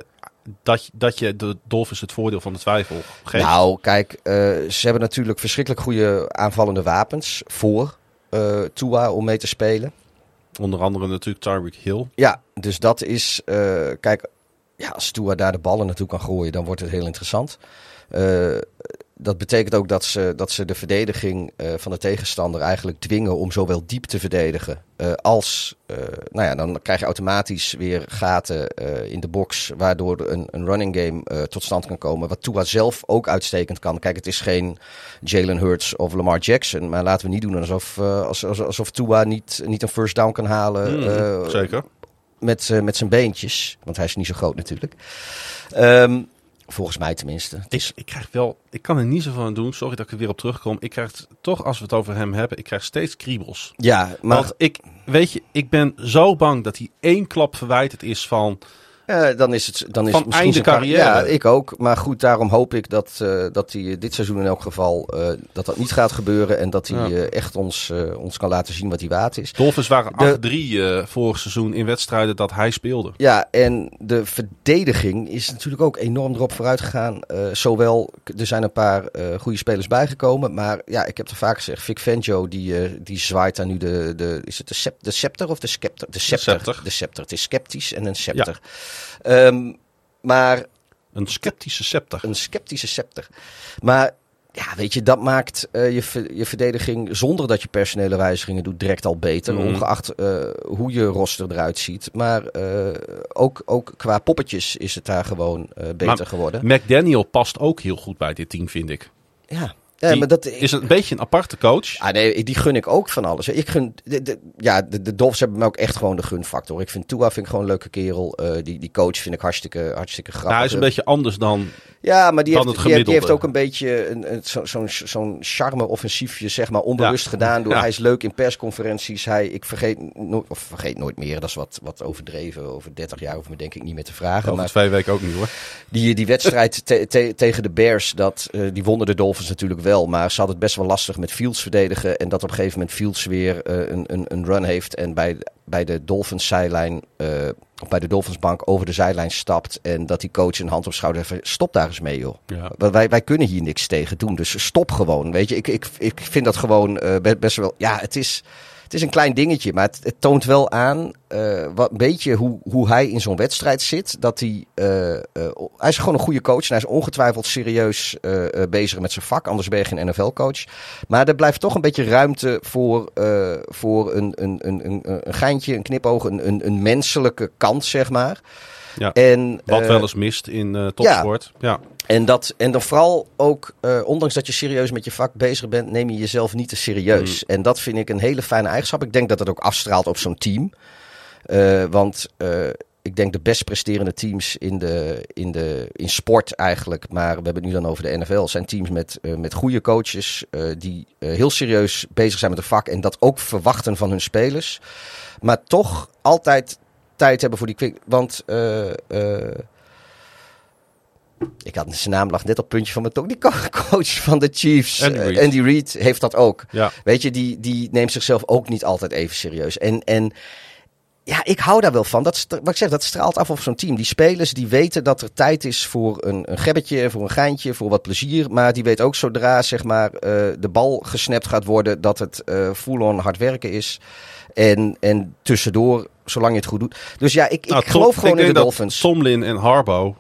dat, dat je de Dolphins het voordeel van de twijfel geeft? Nou, kijk, uh, ze hebben natuurlijk verschrikkelijk goede aanvallende wapens voor uh, Tua om mee te spelen. Onder andere natuurlijk Tyreek Hill. Ja, dus dat is, uh, kijk, ja, als Tua daar de ballen naartoe kan gooien, dan wordt het heel interessant. Dat betekent ook dat ze, dat ze de verdediging uh, van de tegenstander eigenlijk dwingen om zowel diep te verdedigen uh, als, uh, nou ja, dan krijg je automatisch weer gaten in de box, waardoor een, een running game tot stand kan komen. Wat Tua zelf ook uitstekend kan. Kijk, het is geen Jalen Hurts of Lamar Jackson, maar laten we niet doen alsof, alsof, alsof Tua niet, niet een first down kan halen. Mm, zeker. Met, met zijn beentjes, want hij is niet zo groot natuurlijk. Um, Volgens mij tenminste. Ik, ik krijg wel, ik kan er niet zo van doen. Sorry dat ik er weer op terugkom. Ik krijg toch, als we het over hem hebben, ik krijg steeds kriebels. Ja, maar. Want ik, weet je, ik ben zo bang dat hij één klap verwijterd is van. Uh, dan is het, dan is Van misschien einde carrière. Ja, ik ook. Maar goed, daarom hoop ik dat, uh, dat hij dit seizoen in elk geval uh, dat dat niet gaat gebeuren. En dat hij ja. echt ons, ons kan laten zien wat hij waard is. Dolphins waren 8-3 vorig seizoen in wedstrijden dat hij speelde. Ja, en de verdediging is natuurlijk ook enorm erop vooruit gegaan. zowel, er zijn een paar goede spelers bijgekomen. Maar ja, ik heb het vaak gezegd. Vic Fangio, die, die zwaait daar nu de, de, is het de, scepter, de scepter of de scepter? De scepter. De scepter. De scepter. Het is sceptisch en een scepter. Ja. Um, maar. Een sceptische scepter. Een sceptische scepter. Maar ja, weet je, dat maakt uh, je, je verdediging zonder dat je personele wijzigingen doet direct al beter. Mm. Ongeacht uh, hoe je roster eruit ziet. Maar uh, ook, ook qua poppetjes is het daar gewoon beter maar geworden. McDaniel past ook heel goed bij dit team, vind ik. Ja, ja, maar dat, is een beetje een aparte coach. Ah, nee, die gun ik ook van alles. Ik gun, de, de, ja, de, de Dolphins hebben me ook echt gewoon de gunfactor. Ik vind Tua vind ik gewoon een leuke kerel. Uh, die, die coach vind ik hartstikke, hartstikke grappig. Hij is een beetje anders dan Ja, maar die, heeft, die, heeft, die heeft ook een beetje een, een, zo'n zo zo'n charme-offensiefje, zeg maar, onbewust ja. gedaan. Door, ja. Hij is leuk in persconferenties. Hij, ik vergeet, nooit, of vergeet nooit meer, dat is wat, wat overdreven. Over 30 jaar hoef me denk ik niet meer te vragen. Over maar twee weken ook niet hoor. Die, die wedstrijd te, te, tegen de Bears, dat, uh, die wonnen de Dolphins natuurlijk wel. Maar ze hadden het best wel lastig met Fields verdedigen. En dat op een gegeven moment Fields weer uh, een, een, een run heeft. En bij, bij de Dolphins zijlijn, uh, bij de Dolphins bank over de zijlijn stapt. En dat die coach een hand op schouder heeft. Stop daar eens mee, joh. Ja. Wij, wij kunnen hier niks tegen doen. Dus stop gewoon. Weet je, ik, ik, ik vind dat gewoon uh, best wel. Ja, het is. Het is een klein dingetje, maar het, toont wel aan uh, wat, een beetje hoe, hoe hij in zo'n wedstrijd zit. Dat hij, uh, uh, hij is gewoon een goede coach en hij is ongetwijfeld serieus bezig met zijn vak. Anders ben je geen NFL-coach. Maar er blijft toch een beetje ruimte voor, voor een, een, een, een, een geintje, een knipoog, een, een menselijke kant, zeg maar. Ja, en, wat wel eens mist in topsport. Ja. En, dat, en dan vooral ook, uh, ondanks dat je serieus met je vak bezig bent, neem je jezelf niet te serieus. Mm. En dat vind ik een hele fijne eigenschap. Ik denk dat dat ook afstraalt op zo'n team. Uh, want uh, ik denk de best presterende teams in, de, in, de, in sport eigenlijk, maar we hebben het nu dan over de NFL, zijn teams met, met goede coaches die heel serieus bezig zijn met het vak en dat ook verwachten van hun spelers. Maar toch altijd tijd hebben voor die quick. Want ik had zijn naam lag net op het puntje van mijn tong. Die coach van de Chiefs, Andy Reid, uh, Andy Reid heeft dat ook. Ja. Weet je, die, die neemt zichzelf ook niet altijd even serieus. En, en ja, ik hou daar wel van. Dat, wat ik zeg, dat straalt af op zo'n team. Die spelers die weten dat er tijd is voor een, een gebbetje, voor een geintje, voor wat plezier. Maar die weet ook zodra zeg maar, uh, de bal gesnapt gaat worden, dat het uh, full-on hard werken is. En, en tussendoor, zolang je het goed doet. Dus ja, ik, nou, ik geloof Tom, gewoon ik in de Dolphins. Tomlin en Harbaugh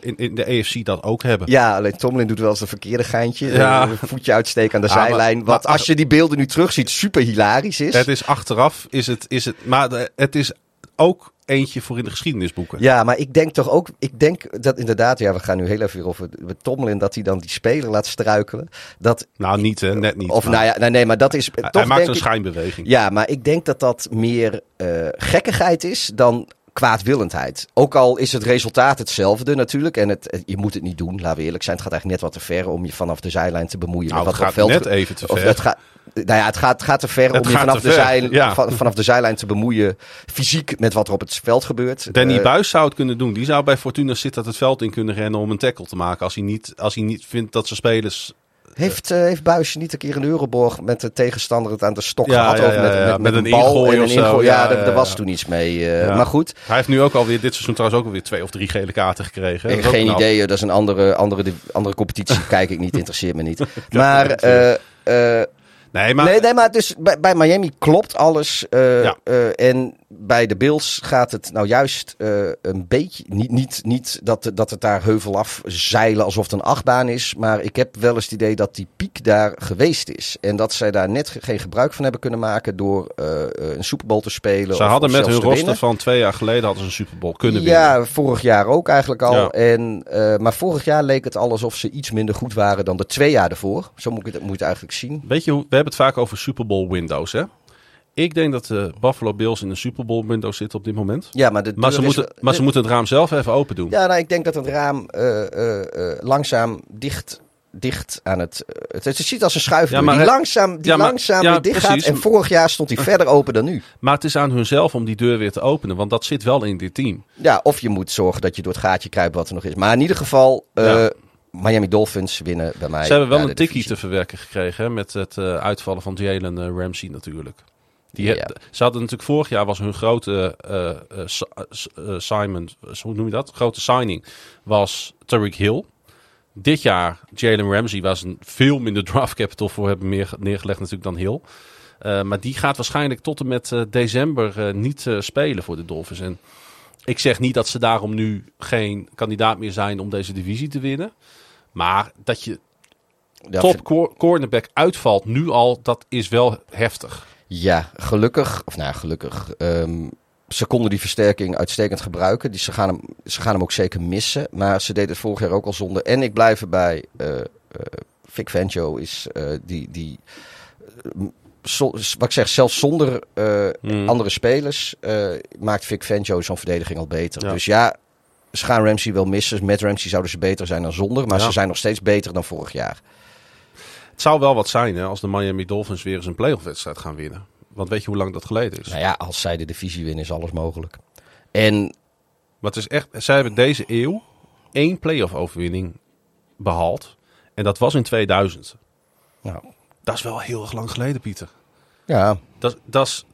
in, in de EFC dat ook hebben. Ja, alleen Tomlin doet wel eens een verkeerde geintje. Ja. Een voetje uitsteken aan de Ja, maar- zijlijn. maar- wat als je die beelden nu terugziet, super hilarisch is. Het is achteraf, is het, is het, maar het is ook eentje voor in de geschiedenisboeken. Ja, maar ik denk toch ook, ik denk dat inderdaad, ja, we gaan nu heel even weer over Tomlin, dat hij dan die speler laat struikelen. Dat, Nou, niet hè, net niet. of Maar nou ja, nee, nee, maar dat is hij, toch hij maakt denk een ik, schijnbeweging. Ja, maar ik denk dat dat meer eh, gekkigheid is dan kwaadwillendheid. Ook al is het resultaat hetzelfde natuurlijk. En het, het- je moet het niet doen, laten we eerlijk zijn. Het gaat eigenlijk net wat te ver om je vanaf de zijlijn te bemoeien. Nou, met het wat gaat op veld net even te Of ver. het gaat, nou ja, het gaat, gaat te ver Het om je vanaf de, ver, zij, ja. van- vanaf de zijlijn te bemoeien. Fysiek met wat er op het veld gebeurt. Danny Eh, Buis zou het kunnen doen. Die zou bij Fortuna Sittard het veld in kunnen rennen om een tackle te maken. Als hij niet, als hij niet vindt dat zijn spelers... Heeft, eh, heeft Buisje niet een keer een Euroborg met de tegenstander het aan de stok Ja, gehad? ja, met, met, met met een bal en of een zo. ingooi. Ja, daar was toen iets mee. eh. Maar goed, Hij heeft nu ook alweer dit seizoen trouwens ook alweer twee of drie gele kaarten gekregen. ik geen knap. idee. Dat is een andere, andere, andere competitie. Kijk ik niet, interesseert me niet. Maar, eh, eh, Nee, maar nee, nee, maar dus bij, bij Miami klopt alles. eh, Ja. eh, en bij de Bills gaat het nou juist uh, een beetje. Niet, niet, niet dat, dat het daar heuvel af zeilen alsof het een achtbaan is. Maar ik heb wel eens het idee dat die piek daar geweest is. En dat zij daar net geen gebruik van hebben kunnen maken door uh, een Super Bowl te spelen. Ze hadden met hun roster van twee jaar geleden hadden ze een Super Bowl kunnen winnen. Ja, vorig jaar ook eigenlijk al. Ja. En, uh, maar vorig jaar leek het al alsof ze iets minder goed waren dan de twee jaar ervoor. Zo moet, ik het, moet je het eigenlijk zien. Weet je, we hebben het vaak over Super Bowl windows, hè? Ik denk dat de Buffalo Bills in een Super Bowl window zitten op dit moment. Ja, maar, de maar, ze, moeten, maar ze moeten het raam zelf even open doen. Ja, nou, ik denk dat het raam uh, uh, uh, langzaam dicht, dicht aan het... het... Het ziet als een schuif ja, maar die langzaam, die ja, maar, langzaam ja, dicht precies. gaat. En vorig jaar stond hij verder open dan nu. Maar het is aan hunzelf om die deur weer te openen. Want dat zit wel in dit team. Ja, of je moet zorgen dat je door het gaatje kruipt wat er nog is. Maar in ieder geval... Miami Dolphins winnen bij mij. Ze hebben wel een tikkie te verwerken gekregen hè, met het uitvallen van Jalen Ramsey natuurlijk. Die, ja. Ze hadden natuurlijk vorig jaar was hun grote uh, uh, Simon, hoe noem je dat? Grote signing was Tariq Hill. Dit jaar Jalen Ramsey was een veel minder draft capital voor hebben meer neergelegd natuurlijk dan Hill. Uh, maar die gaat waarschijnlijk tot en met december niet spelen voor de Dolphins. En ik zeg niet dat ze daarom nu geen kandidaat meer zijn om deze divisie te winnen. Maar dat je ja, top cornerback uitvalt nu al, dat is wel heftig. Ja, gelukkig, of nou gelukkig. Um, ze konden die versterking uitstekend gebruiken. Die, ze, gaan hem, ze gaan hem ook zeker missen. Maar ze deden het vorig jaar ook al zonder. En ik blijf erbij. Uh, uh, Vic Fangio is uh, die. die so, wat ik zeg, zelfs zonder mm. andere spelers maakt Vic Fangio zo'n verdediging al beter. Ja. Dus ja, ze gaan Ramsey wel missen. Met Ramsey zouden ze beter zijn dan zonder. Maar ja. ze zijn nog steeds beter dan vorig jaar. Het zou wel wat zijn hè, als de Miami Dolphins weer eens een playoff wedstrijd gaan winnen. Want weet je hoe lang dat geleden is? Nou ja, als zij de divisie winnen is alles mogelijk. En... Maar het is echt, zij hebben deze eeuw één playoff overwinning behaald. En dat was in 2000. Nou. Dat is wel heel erg lang geleden, Pieter. Ja. Dat, dat, is,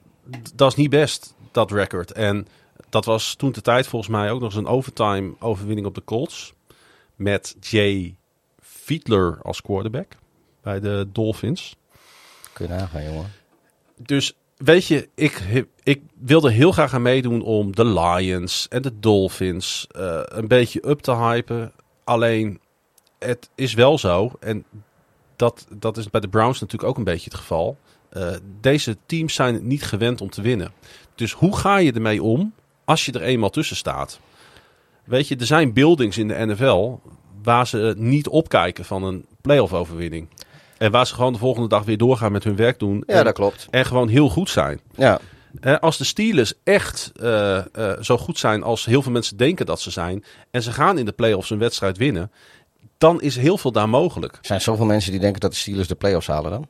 dat is niet best, dat record. En dat was toen de tijd volgens mij ook nog eens een overtime overwinning op de Colts. Met Jay Fiedler als quarterback bij de Dolphins. Kun je nagaan, jongen. Dus weet je, ik, ik wilde heel graag aan meedoen om de Lions en de Dolphins uh, een beetje up te hypen. Alleen, het is wel zo, en dat, dat is bij de Browns natuurlijk ook een beetje het geval. Uh, deze teams zijn niet gewend om te winnen. Dus hoe ga je ermee om als je er eenmaal tussen staat? Weet je, er zijn buildings in de NFL waar ze niet opkijken van een playoff overwinning. En waar ze gewoon de volgende dag weer doorgaan met hun werk doen. Ja, en, dat klopt. En gewoon heel goed zijn. Ja. als de Steelers echt uh, uh, zo goed zijn als heel veel mensen denken dat ze zijn. En ze gaan in de playoffs een wedstrijd winnen. Dan is heel veel daar mogelijk. Er zijn zoveel mensen die denken dat de Steelers de playoffs halen dan?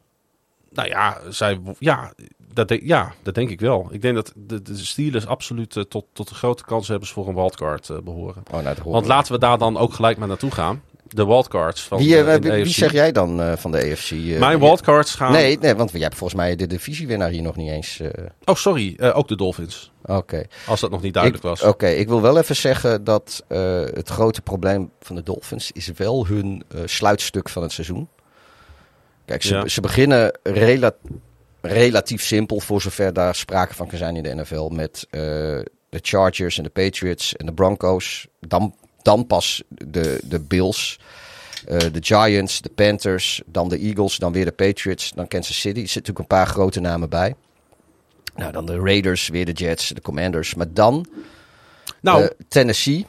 Nou ja, zij, ja, dat, de, ja, dat denk ik wel. Ik denk dat de, de Steelers absoluut uh, tot, tot de grote kans hebben voor een wildcard behoren. Oh, nou, Want laten we daar dan ook gelijk maar naartoe gaan de wildcards van wie, uh, wie, wie zeg jij dan uh, van de EFC? Uh, Mijn wildcards gaan... Nee, nee, want jij hebt volgens mij de divisiewinnaar hier nog niet eens... Oh, sorry. ook de Dolphins. Oké. Okay. Als dat nog niet duidelijk ik, was. Oké, ik wil wel even zeggen dat het grote probleem van de Dolphins... is wel hun sluitstuk van het seizoen. Kijk, ze, ja. ze beginnen rela relatief simpel... voor zover daar sprake van kan zijn in de NFL... met de Chargers en de Patriots en de Broncos. Dan dan pas de, de Bills. Uh, de Giants, de Panthers, dan de Eagles, dan weer de Patriots, dan Kansas City. Er zitten natuurlijk een paar grote namen bij. Nou, dan de Raiders, weer de Jets, de Commanders. Maar dan nou. Uh, Tennessee,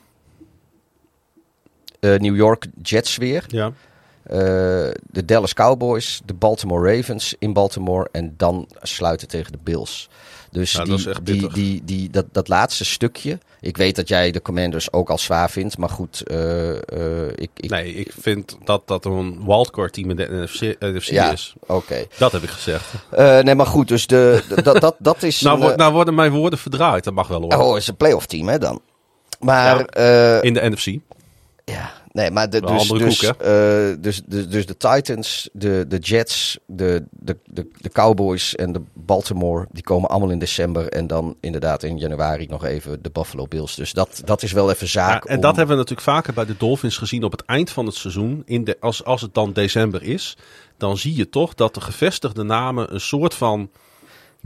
uh, New York Jets weer. Ja. de Dallas Cowboys, de Baltimore Ravens in Baltimore. En dan sluiten tegen de Bills. Dus die, dat, die, die, die, dat, dat laatste stukje. Ik weet dat jij de Commanders ook al zwaar vindt. Maar goed, uh, uh, ik, ik... Nee, ik vind dat dat een wildcard team in de NFC, NFC ja, is. oké. Dat heb ik gezegd. Uh, nee, maar goed. Dus de, dat, dat, dat is... nou, een, nou worden mijn woorden verdraaid. Dat mag wel hoor. Oh, is een playoff team hè dan. Maar... Ja, in de NFC. Ja, nee, maar de, dus, dus, koek, uh, dus, dus, dus de Titans, de, de Jets, de, de, de, de Cowboys en de Baltimore, die komen allemaal in december. En dan inderdaad in januari nog even de Buffalo Bills. Dus dat, dat is wel even zaak. Ja, en om... dat hebben we natuurlijk vaker bij de Dolphins gezien op het eind van het seizoen. In de, als, als het dan december is, dan zie je toch dat de gevestigde namen een soort van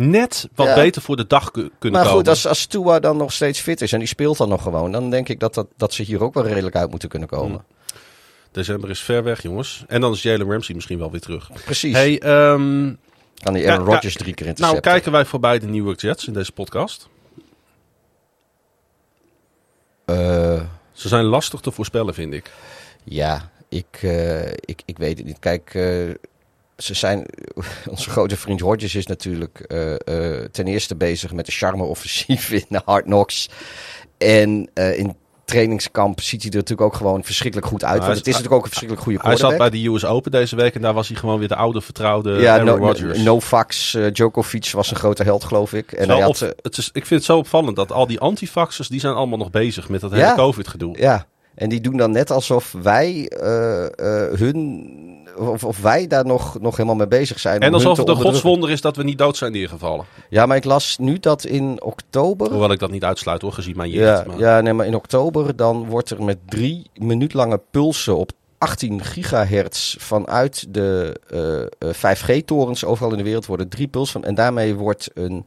net wat Ja. beter voor de dag ku- kunnen Maar komen. goed, als, als Tua dan nog steeds fit is en die speelt dan nog gewoon, dan denk ik dat, dat, dat ze hier ook wel redelijk uit moeten kunnen komen. December is ver weg, jongens. En dan is Jalen Ramsey misschien wel weer terug. Precies. Hey, ehm, kan die Aaron. Rodgers drie keer intercepten. nou kijken wij voorbij de New York Jets in deze podcast. Eh, Ze zijn lastig te voorspellen, vind ik. ja, ik, eh, ik, ik weet het niet. Kijk, eh, ze zijn, onze grote vriend Rodgers is natuurlijk eh, eh, ten eerste bezig met de charme-offensief in de Hard Knocks. En eh, in trainingskamp ziet hij er natuurlijk ook gewoon verschrikkelijk goed uit. hij want het is natuurlijk ook een verschrikkelijk goede Hij zat bij de US Open deze week en daar was hij gewoon weer de oude vertrouwde ja, Aaron no, no, Rodgers. Eh, Djokovic was een grote held, geloof ik. En Het is wel hij op- had, het is, ik vind het zo opvallend dat al die antifaxers, die zijn allemaal nog bezig met dat Ja. hele COVID-gedoe. Ja, en die doen dan net alsof wij hun. Of, of wij daar nog, nog helemaal mee bezig zijn. En alsof het een godswonder is dat we niet dood zijn neergevallen. Ja, maar ik las nu dat in oktober. Hoewel ik dat niet uitsluit hoor, gezien mijn Ja, jeugd. maar- ja, nee, maar in oktober dan wordt er met drie minuut lange pulsen op 18 gigahertz vanuit de eh, eh, 5G-torens overal in de wereld worden drie pulsen van. En daarmee wordt een,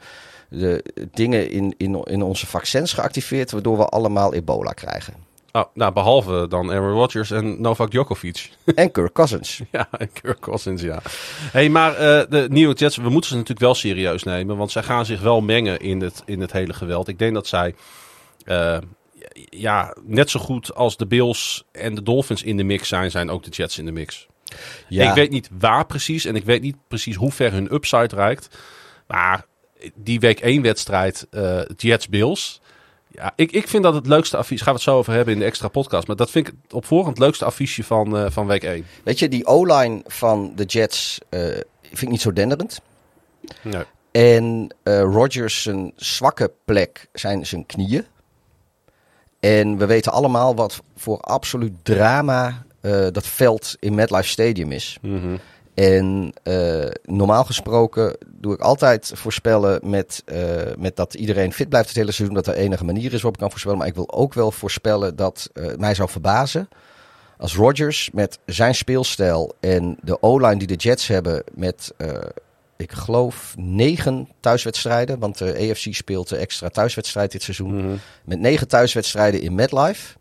de dingen in, in, in onze vaccins geactiveerd, waardoor we allemaal ebola krijgen. Oh, nou, behalve dan Aaron Rodgers en Novak Djokovic. En Kirk Cousins. ja, en Kirk Cousins, ja. hey, maar eh, de New York Jets, we moeten ze natuurlijk wel serieus nemen. Want zij gaan zich wel mengen in het, in het hele geweld. Ik denk dat zij eh, ja, net zo goed als de Bills en de Dolphins in de mix zijn, zijn ook de Jets in de mix. Ja. Ik weet niet waar precies en ik weet niet precies hoe ver hun upside reikt. Maar die week 1 wedstrijd, eh Jets-Bills. Ja, ik, ik vind dat het leukste affiche, gaan we het zo over hebben in de extra podcast. Maar dat vind ik op voorhand het leukste affiche van, eh, van week 1. Weet je, die O-line van de Jets eh, vind ik niet zo denderend. Nee. En eh Rodgers zijn zwakke plek zijn zijn knieën. En we weten allemaal wat voor absoluut drama dat veld in MetLife Stadium is. Mhm. En eh, normaal gesproken doe ik altijd voorspellen met, eh, met dat iedereen fit blijft het hele seizoen. Dat er enige manier is waarop ik kan voorspellen. Maar ik wil ook wel voorspellen dat het mij zou verbazen als Rodgers met zijn speelstijl en de O-line die de Jets hebben met, ik geloof, negen thuiswedstrijden. Want de AFC speelt de extra thuiswedstrijd dit seizoen. Mhm. Met negen thuiswedstrijden in MetLife.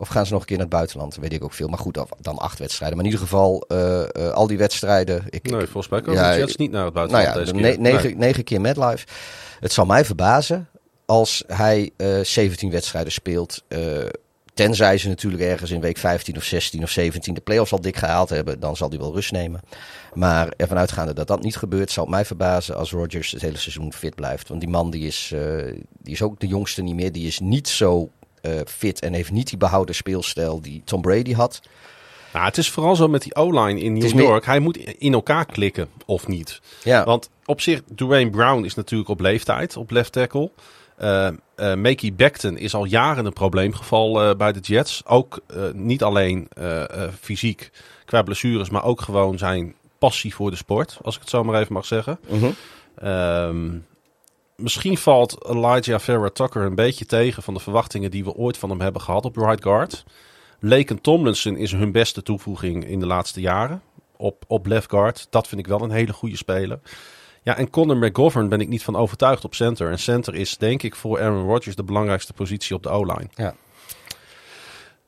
Of gaan ze nog een keer naar het buitenland? Weet ik ook veel. Maar goed, dan- acht wedstrijden. Maar in ieder geval, eh, eh, al die wedstrijden. Ik, Nee, volgens mij komen Ja, de Jets niet naar het nou buitenland ja, deze de keer. ne- negen, Nee. negen keer MetLife. Het zal mij verbazen als hij eh 17 wedstrijden speelt. eh, tenzij ze natuurlijk ergens in week 15 of 16 of 17 de playoffs al dik gehaald hebben. Dan zal hij wel rust nemen. Maar ervan uitgaande dat dat niet gebeurt, zal het mij verbazen als Rodgers het hele seizoen fit blijft. Want die man die is, eh, die is ook de jongste niet meer. Die is niet zo eh, fit en heeft niet die behouden speelstijl die Tom Brady had. Nou, het is vooral zo met die O-line in New York. Hij moet in elkaar klikken of niet. Ja, Want op zich, Dwayne Brown is natuurlijk op leeftijd, op left tackle. Eh eh Makey Becton is al jaren een probleemgeval eh, bij de Jets. Ook eh, niet alleen eh, eh, fysiek qua blessures, maar ook gewoon zijn passie voor de sport, als ik het zo maar even mag zeggen. Mhm. Ehm, misschien valt Elijah Vera Tucker een beetje tegen van de verwachtingen die we ooit van hem hebben gehad op right guard. Laken Tomlinson is hun beste toevoeging in de laatste jaren op, op left guard. Dat vind ik wel een hele goede speler. Ja, en Conor McGovern ben ik niet van overtuigd op center. En center is denk ik voor Aaron Rodgers de belangrijkste positie op de O-line. Ja.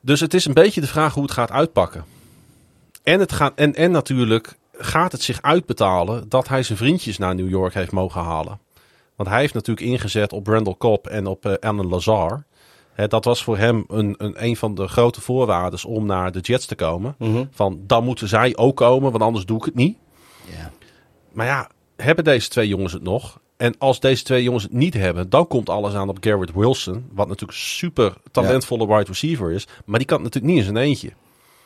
Dus het is een beetje de vraag hoe het gaat uitpakken. En, het gaat, en, en natuurlijk gaat het zich uitbetalen dat hij zijn vriendjes naar New York heeft mogen halen. Want hij heeft natuurlijk ingezet op Randall Cobb en op eh Alan Lazar. Hè, dat was voor hem een, een, een van de grote voorwaarden om naar de Jets te komen. Mhm. Van dan moeten zij ook komen, want anders doe ik het niet. Ja. Maar ja, hebben deze twee jongens het nog? En als deze twee jongens het niet hebben, dan komt alles aan op Garrett Wilson. Wat natuurlijk super talentvolle wide receiver is. Maar die kan het natuurlijk niet in zijn eentje.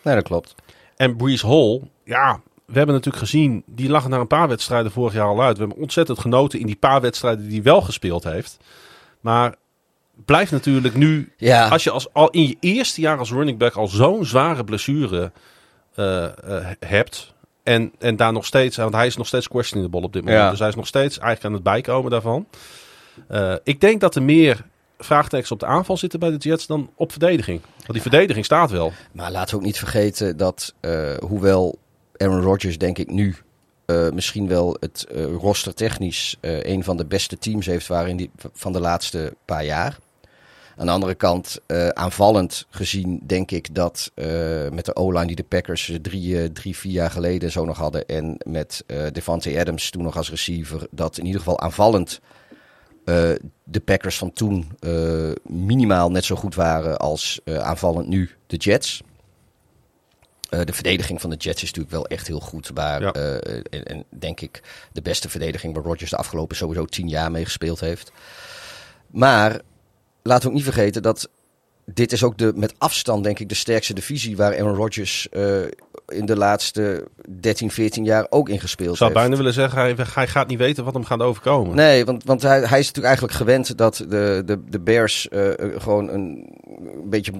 Nee, dat klopt. En Brees Hall, ja, we hebben natuurlijk gezien, die lag na een paar wedstrijden vorig jaar al uit. We hebben ontzettend genoten in die paar wedstrijden die hij wel gespeeld heeft. Maar blijft natuurlijk nu, Ja. als je als, al in je eerste jaar als running back al zo'n zware blessure eh, eh, hebt. En, en daar nog steeds, want hij is nog steeds questionable op dit moment. Ja. Dus hij is nog steeds eigenlijk aan het bijkomen daarvan. Eh, ik denk dat er meer vraagtekens op de aanval zitten bij de Jets dan op verdediging. Want die verdediging staat wel. Maar laten we ook niet vergeten dat, hoewel Aaron Rodgers denk ik nu uh, misschien wel het uh, roster technisch uh, een van de beste teams heeft waren die, van de laatste paar jaar. Aan de andere kant, aanvallend gezien, denk ik dat met de O-line die de Packers drie, drie, vier jaar geleden zo nog hadden. En met Devante Adams toen nog als receiver, dat in ieder geval aanvallend de Packers van toen minimaal net zo goed waren als aanvallend nu de Jets. Uh, de verdediging van de Jets is natuurlijk wel echt heel goed. Maar, ja. uh, en, en, denk ik de beste verdediging waar Rodgers de afgelopen sowieso tien jaar mee gespeeld heeft. Maar laten we ook niet vergeten dat dit is ook de, met afstand denk ik de sterkste divisie waar Aaron Rodgers uh, in de laatste 13, 14 jaar ook in gespeeld Ik zou bijna willen zeggen, hij, hij, gaat niet weten wat hem gaat overkomen. Nee, want, want hij, hij is natuurlijk eigenlijk gewend dat de, de, de Bears uh, gewoon een, een beetje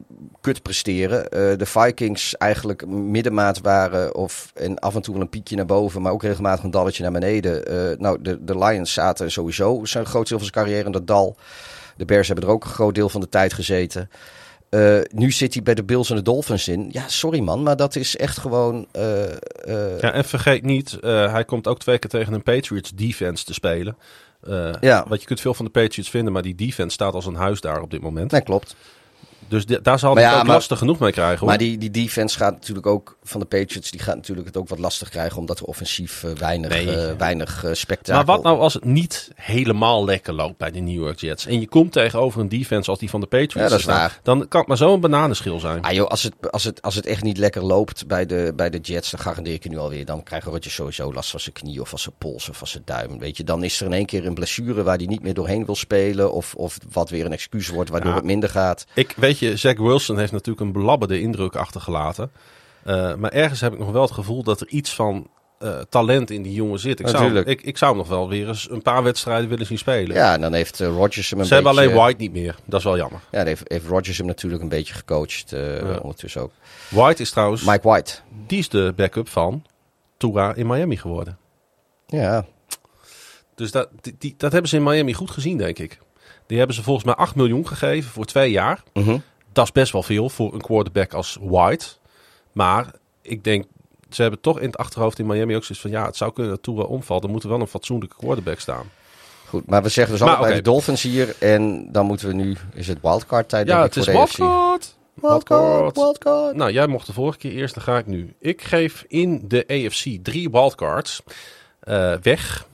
kut presteren. Uh, de Vikings eigenlijk middenmaat waren of en af en toe wel een piekje naar boven, maar ook regelmatig een dalletje naar beneden. Uh, nou, de, de Lions zaten sowieso zijn groot deel van zijn carrière in dat dal. De Bears hebben er ook een groot deel van de tijd gezeten. Uh, nu zit hij bij de Bills en de Dolphins in. Ja, sorry man, maar dat is echt gewoon. Uh, uh... Ja, en vergeet niet, hij komt ook twee keer tegen een Patriots defense te spelen. ja. Want je kunt veel van de Patriots vinden, maar die defense staat als een huis daar op dit moment. Nee, klopt. Dus de, daar zal hij ja, ook maar, lastig genoeg mee krijgen. Hoor. Maar die, die defense gaat natuurlijk ook van de Patriots, die gaat natuurlijk het ook wat lastig krijgen, omdat er offensief uh, weinig, nee. uh, weinig uh, spektakel... Maar wat nou als het niet helemaal lekker loopt bij de New York Jets? En je komt tegenover een defense als die van de Patriots. Ja, dat is waar. Dan kan het maar zo'n bananenschil zijn. Ah joh, als het, als, het, als het echt niet lekker loopt bij de, bij de Jets, dan garandeer ik je nu alweer. Dan krijgen Rodgers sowieso last van zijn knie of van zijn pols of van zijn duim. Weet je, dan is er in één keer een blessure waar hij niet meer doorheen wil spelen. Of, of wat weer een excuus wordt waardoor ja. het minder gaat. Ik weet je, Zach Wilson heeft natuurlijk een belabberde indruk achtergelaten. Uh, maar ergens heb ik nog wel het gevoel dat er iets van uh, talent in die jongen zit. Ik zou, ik, ik zou hem nog wel weer eens een paar wedstrijden willen zien spelen. Ja, en dan heeft uh, Rodgers hem een Ze beetje... hebben alleen White niet meer. Dat is wel jammer. Ja, heeft, heeft Rodgers hem natuurlijk een beetje gecoacht uh, ja. ondertussen ook. White is trouwens... Mike White. Die is de backup van Tua in Miami geworden. Ja. Dus dat, die, die, dat hebben ze in Miami goed gezien, denk ik. Die hebben ze volgens mij 8 miljoen gegeven voor twee jaar. Mm -hmm. Dat is best wel veel voor een quarterback als White. Maar ik denk, ze hebben toch in het achterhoofd in Miami ook zoiets van... ja, het zou kunnen dat Tua omvalt. Er moet er wel een fatsoenlijke quarterback staan. Goed, maar we zeggen dus allemaal bij okay. de Dolphins hier. En dan moeten we nu... Is het wildcard tijd? Ja, het is wildcard. Wildcard, wildcard. Nou, jij mocht de vorige keer eerst, dan ga ik nu. Ik geef in de AFC drie wildcards uh, weg.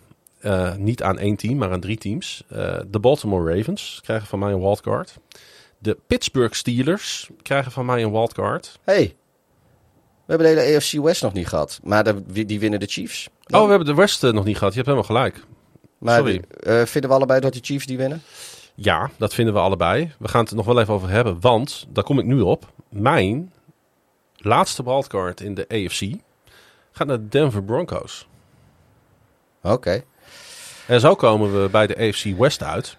Uh, niet aan één team, maar aan drie teams. Uh, de Baltimore Ravens krijgen van mij een wildcard. De Pittsburgh Steelers krijgen van mij een wildcard. Hey, we hebben de hele AFC West nog niet gehad. Maar de, die winnen de Chiefs. Dan. Oh, we hebben de West uh, nog niet gehad. Je hebt helemaal gelijk. Maar Sorry. Uh, vinden we allebei dat de Chiefs die winnen? Ja, dat vinden we allebei. We gaan het er nog wel even over hebben. Want, daar kom ik nu op. Mijn laatste wildcard in de AFC gaat naar de Denver Broncos. Oké. Okay. En zo komen we bij de AFC West uit.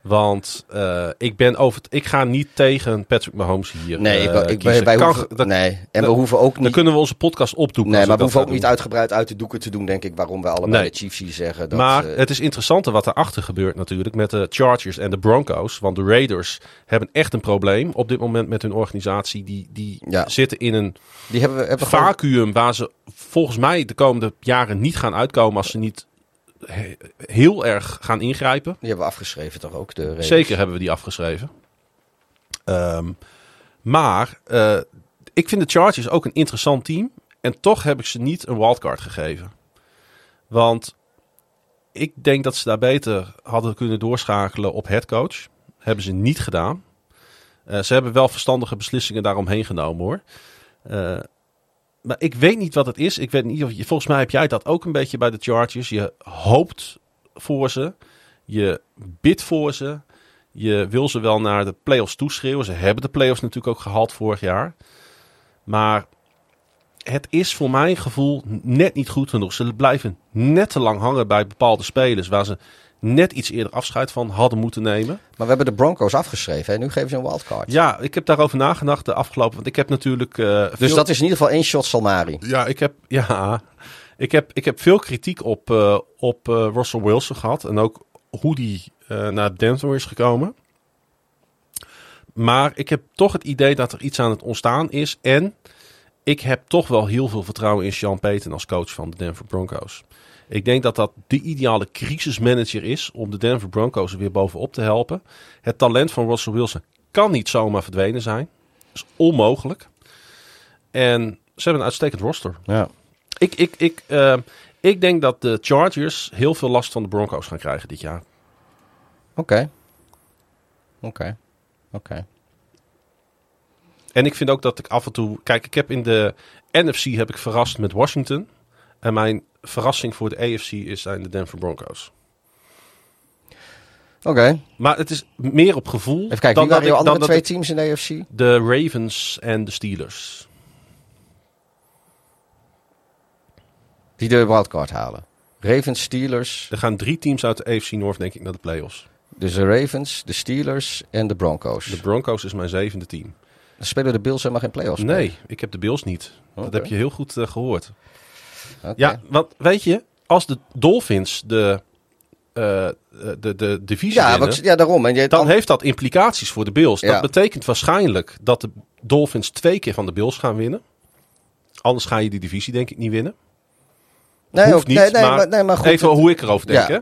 Want uh, ik ben over ik ga niet tegen Patrick Mahomes hier. Nee, uh, ik, ik, wij kan, hoeven, dat, nee. en we hoeven ook niet. Dan kunnen we onze podcast opdoeken. Nee, maar we hoeven ook niet uitgebreid uit de doeken te doen, denk ik, waarom we allebei nee. de Chiefs hier zeggen. Dat, maar uh, het is interessant wat erachter gebeurt natuurlijk met de Chargers en de Broncos. Want de Raiders hebben echt een probleem op dit moment met hun organisatie. Die, die ja. zitten in een die hebben, we, hebben vacuüm gewoon... waar ze volgens mij de komende jaren niet gaan uitkomen als ze niet heel erg gaan ingrijpen. Die hebben we afgeschreven toch ook? De. Zeker hebben we die afgeschreven. Um, maar uh, ik vind de Chargers ook een interessant team. En toch heb ik ze niet een wildcard gegeven. Want ik denk dat ze daar beter hadden kunnen doorschakelen op headcoach. Hebben ze niet gedaan. Uh, ze hebben wel verstandige beslissingen daaromheen genomen hoor. Uh, maar ik weet niet wat het is. Ik weet niet of je, volgens mij heb jij dat ook een beetje bij de Chargers. Je hoopt voor ze. Je bidt voor ze. Je wil ze wel naar de playoffs toeschreeuwen. Ze hebben de playoffs natuurlijk ook gehaald vorig jaar. Maar het is voor mijn gevoel net niet goed genoeg. Ze blijven net te lang hangen bij bepaalde spelers waar ze net iets eerder afscheid van hadden moeten nemen. Maar we hebben de Broncos afgeschreven en nu geven ze een wildcard. Ja, ik heb daarover nagedacht de afgelopen... Want ik heb natuurlijk... Uh, dus veel... dat is in ieder geval één shot Salmari. Ja, ik heb... Ja, ik heb, ik heb veel kritiek op, uh, op uh, Russell Wilson gehad. En ook hoe die naar Denver is gekomen. Maar ik heb toch het idee dat er iets aan het ontstaan is. En ik heb toch wel heel veel vertrouwen in Sean Payton als coach van de Denver Broncos. Ik denk dat dat de ideale crisismanager is om de Denver Broncos er weer bovenop te helpen. Het talent van Russell Wilson kan niet zomaar verdwenen zijn. Dat is onmogelijk. En ze hebben een uitstekend roster. Ja. Ik, ik, ik, eh, ik denk dat de Chargers heel veel last van de Broncos gaan krijgen dit jaar. Oké. Oké. Oké. En ik vind ook dat ik af en toe... Kijk, ik heb in de NFC heb ik verrast met Washington. En mijn verrassing voor de AFC is zijn de Denver Broncos. Oké. Maar het is meer op gevoel. Even kijken, dan waren dat je andere dan twee teams in de AFC? De Ravens en de Steelers. Die de wildcard halen. Ravens, Steelers. Er gaan drie teams uit de AFC North, denk ik, naar de playoffs. Dus de Ravens, de Steelers en de Broncos. De Broncos is mijn zevende team. Dan spelen de Bills helemaal geen playoffs mee. Nee, ik heb de Bills niet. Dat heb je heel goed eh, gehoord. Ja, want weet je, als de Dolphins de, eh, de, de divisie ja, winnen, wat, ja, daarom. En je, dan heeft dat implicaties voor de Bills. Ja. Dat betekent waarschijnlijk dat de Dolphins twee keer van de Bills gaan winnen. Anders ga je die divisie denk ik niet winnen. nee, Hoeft ook- niet, nee, nee, maar nee, maar goed. Even hoe ik erover denk. Ja. Hè?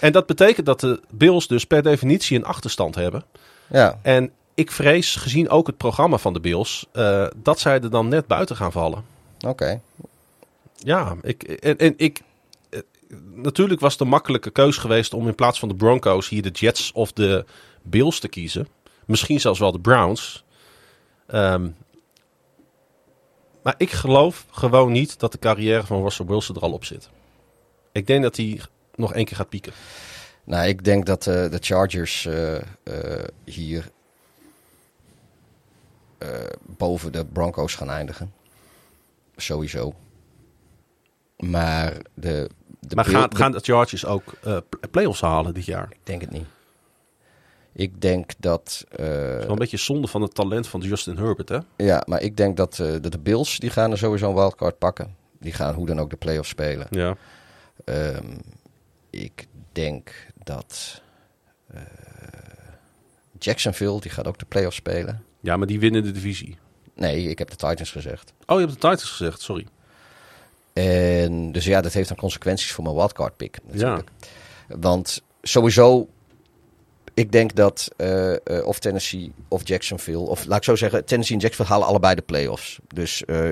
En dat betekent dat de Bills dus per definitie een achterstand hebben. Ja, En ik vrees, gezien ook het programma van de Bills, eh, dat zij er dan net buiten gaan vallen. oké. Ja, ik, en, en ik. eh, Natuurlijk was het een makkelijke keus geweest om in plaats van de Broncos hier de Jets of de Bills te kiezen. Misschien zelfs wel de Browns. Ehm, maar ik geloof gewoon niet dat de carrière van Russell Wilson er al op zit. Ik denk dat hij nog één keer gaat pieken. Nou, ik denk dat eh, de Chargers eh, hier boven de Broncos gaan eindigen. Sowieso. Maar de, de maar gaan, de- gaan de Chargers ook eh, pl- playoffs halen dit jaar? Ik denk het niet. Ik denk dat... eh, Het is wel een beetje zonde van het talent van Justin Herbert, hè? ja, maar ik denk dat, eh, dat de Bills, die gaan er sowieso een wildcard pakken. Die gaan hoe dan ook de playoffs spelen. Ja. Ehm, ik denk dat Jacksonville, die gaat ook de playoffs spelen. ja, maar die winnen de divisie. Nee, ik heb de Titans gezegd. Oh, je hebt de Titans gezegd, sorry. En dus ja, dat heeft dan consequenties voor mijn wildcard pick natuurlijk. Want sowieso, ik denk dat eh, eh, of Tennessee of Jacksonville, of laat ik zo zeggen, Tennessee en Jacksonville halen allebei de playoffs. Dus, eh,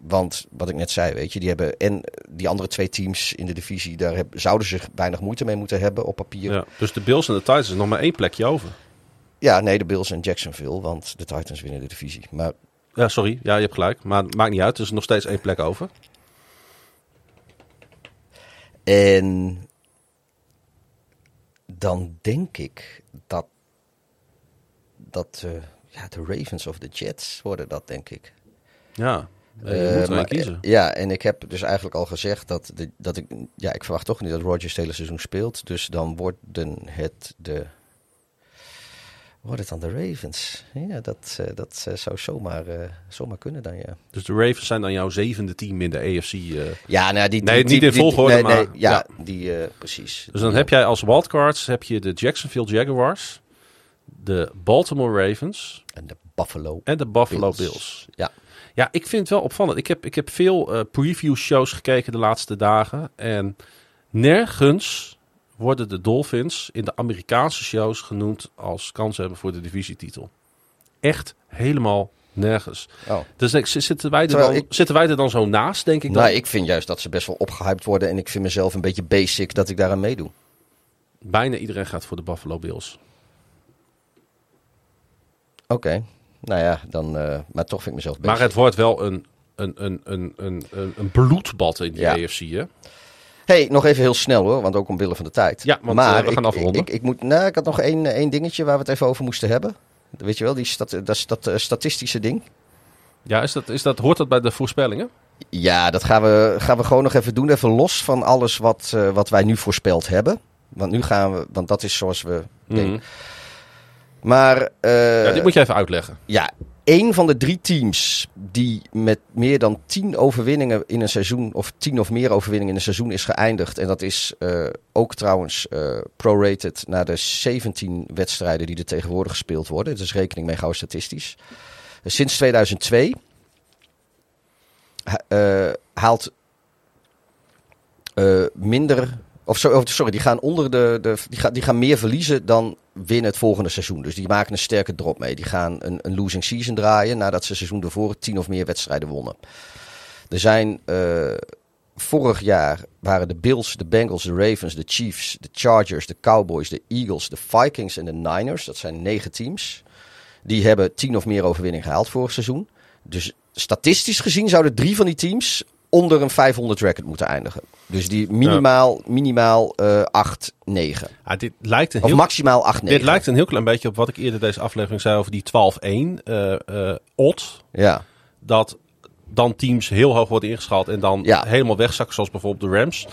want wat ik net zei, weet je, die hebben en die andere twee teams in de divisie, daar heb, zouden ze weinig moeite mee moeten hebben op papier. Ja. Dus de Bills en de Titans is nog maar één plekje over. Ja, nee, de Bills en Jacksonville, want de Titans winnen de divisie. Maar Ja, sorry. Ja, je hebt gelijk. Maar het maakt niet uit. Er is nog steeds één plek over. En dan denk ik dat, dat ja, de Ravens of de Jets worden dat, denk ik. Ja. Eh, je moet maar, kiezen. eh, Ja, en ik heb dus eigenlijk al gezegd dat, de, dat ik, ja, ik verwacht toch niet dat Rodgers het hele seizoen speelt. Dus dan worden het de, wordt het dan de Ravens? Ja, dat, eh, dat eh, zou zomaar, eh, zomaar kunnen dan, ja. Dus de Ravens zijn dan jouw zevende team in de AFC. Ja, nou, die, Nee, die, niet die- in volgorde, nee, nee, maar- ja, ja. die, precies. Dus dan heb jij als wildcards heb je de Jacksonville Jaguars, de Baltimore Ravens En de Buffalo. en de Buffalo Bills. Bills. Ja. Ja, ik vind het wel opvallend. Ik heb, ik heb veel preview shows gekeken de laatste dagen. En nergens worden de Dolphins in de Amerikaanse shows genoemd als kans hebben voor de divisietitel. Echt helemaal nergens. Oh. Dus ik, zitten, wij er Terwijl dan, ik- zitten wij er dan zo naast, denk ik dan? Nou, ik vind juist dat ze best wel opgehyped worden. En ik vind mezelf een beetje basic dat ik daaraan meedoe. Bijna iedereen gaat voor de Buffalo Bills. Oké. Nou ja, dan, eh, maar toch vind ik mezelf basic. Maar het wordt wel een, een, een, een, een, een, een bloedbad in die Ja. AFC, hè? Hey, nog even heel snel hoor, want ook omwille van de tijd. Ja, want, maar eh, we gaan ik, afronden. Ik, ik, moet, nou, ik had nog één, één dingetje waar we het even over moesten hebben. Weet je wel, die stat, dat, dat eh, statistische ding. Ja, is dat, is dat, hoort dat bij de voorspellingen? Ja, dat gaan we, gaan we gewoon nog even doen. Even los van alles wat, eh, wat wij nu voorspeld hebben. Want nu gaan we, want dat is zoals we denken. Mhm. Maar eh, ja, dit moet je even uitleggen. ja, één van de drie teams die met meer dan tien overwinningen in een seizoen, of tien of meer overwinningen in een seizoen is geëindigd. En dat is eh, ook trouwens eh, prorated naar de 17 wedstrijden die er tegenwoordig gespeeld worden. Dus rekening mee gauw statistisch. Sinds 2002 haalt minder of, sorry, die gaan onder de. de die, gaan, die gaan meer verliezen dan winnen het volgende seizoen. Dus die maken een sterke drop mee. Die gaan een, een losing season draaien nadat ze seizoen ervoor tien of meer wedstrijden wonnen. Er zijn. Uh, vorig jaar waren de Bills, de Bengals, de Ravens, de Chiefs, de Chargers, de Cowboys, de Eagles, de Vikings en de Niners. Dat zijn negen teams. Die hebben tien of meer overwinning gehaald vorig seizoen. Dus statistisch gezien zouden drie van die teams onder een 500 record moeten eindigen. Dus die minimaal, minimaal uh, 8, 9. Ja, dit lijkt een of maximaal 8, 9. Dit lijkt een heel klein beetje op wat ik eerder deze aflevering zei over die 12-1 uh, uh, odd. Ja. Dat dan teams heel hoog worden ingeschaald en dan ja. helemaal wegzakken, zoals bijvoorbeeld de Rams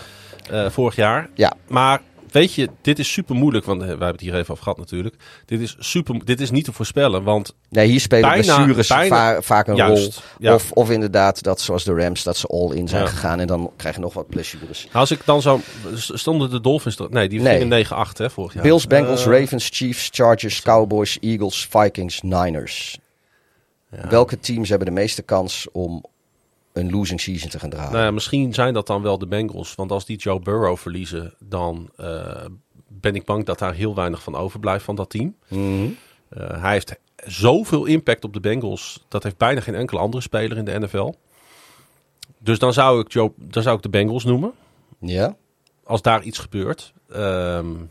uh, vorig jaar. Ja. Maar weet je, dit is super moeilijk, want we hebben het hier even over gehad natuurlijk. Dit is, super, dit is niet te voorspellen, want... Nee, hier spelen bijna, blessures bijna, vaak een rol. Of, of inderdaad, dat zoals de Rams, dat ze all in zijn gegaan en dan krijg je nog wat blessures. Als ik dan zo... Stonden de Dolphins... Nee, die nee. gingen 9-8 hè, vorig jaar. Bills, Bengals, uh, Ravens, Chiefs, Chargers, Cowboys, Eagles, Vikings, Niners. Welke teams hebben de meeste kans om een losing season te gaan draaien. Nou ja, misschien zijn dat dan wel de Bengals. Want als die Joe Burrow verliezen, dan uh, ben ik bang dat daar heel weinig van overblijft van dat team. Mm uh, hij heeft zoveel impact op de Bengals. Dat heeft bijna geen enkele andere speler in de NFL. Dus dan zou ik, Joe, dan zou ik de Bengals noemen. Ja. Als daar iets gebeurt. Um,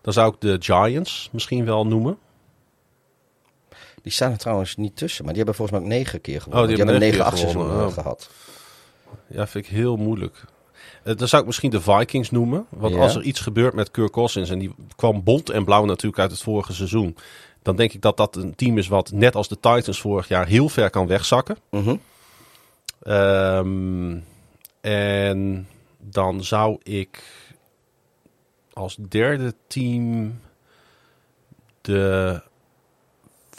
dan zou ik de Giants misschien wel noemen. Die staan er trouwens niet tussen. Maar die hebben volgens mij ook negen keer gewonnen. Oh, die, hebben negen, acht seizoenen oh. gehad. Ja, vind ik heel moeilijk. Uh, dan zou ik misschien de Vikings noemen. Want als er iets gebeurt met Kirk Cousins... en die kwam bont en blauw natuurlijk uit het vorige seizoen... dan denk ik dat dat een team is wat net als de Titans vorig jaar... heel ver kan wegzakken. Mm um, en dan zou ik als derde team de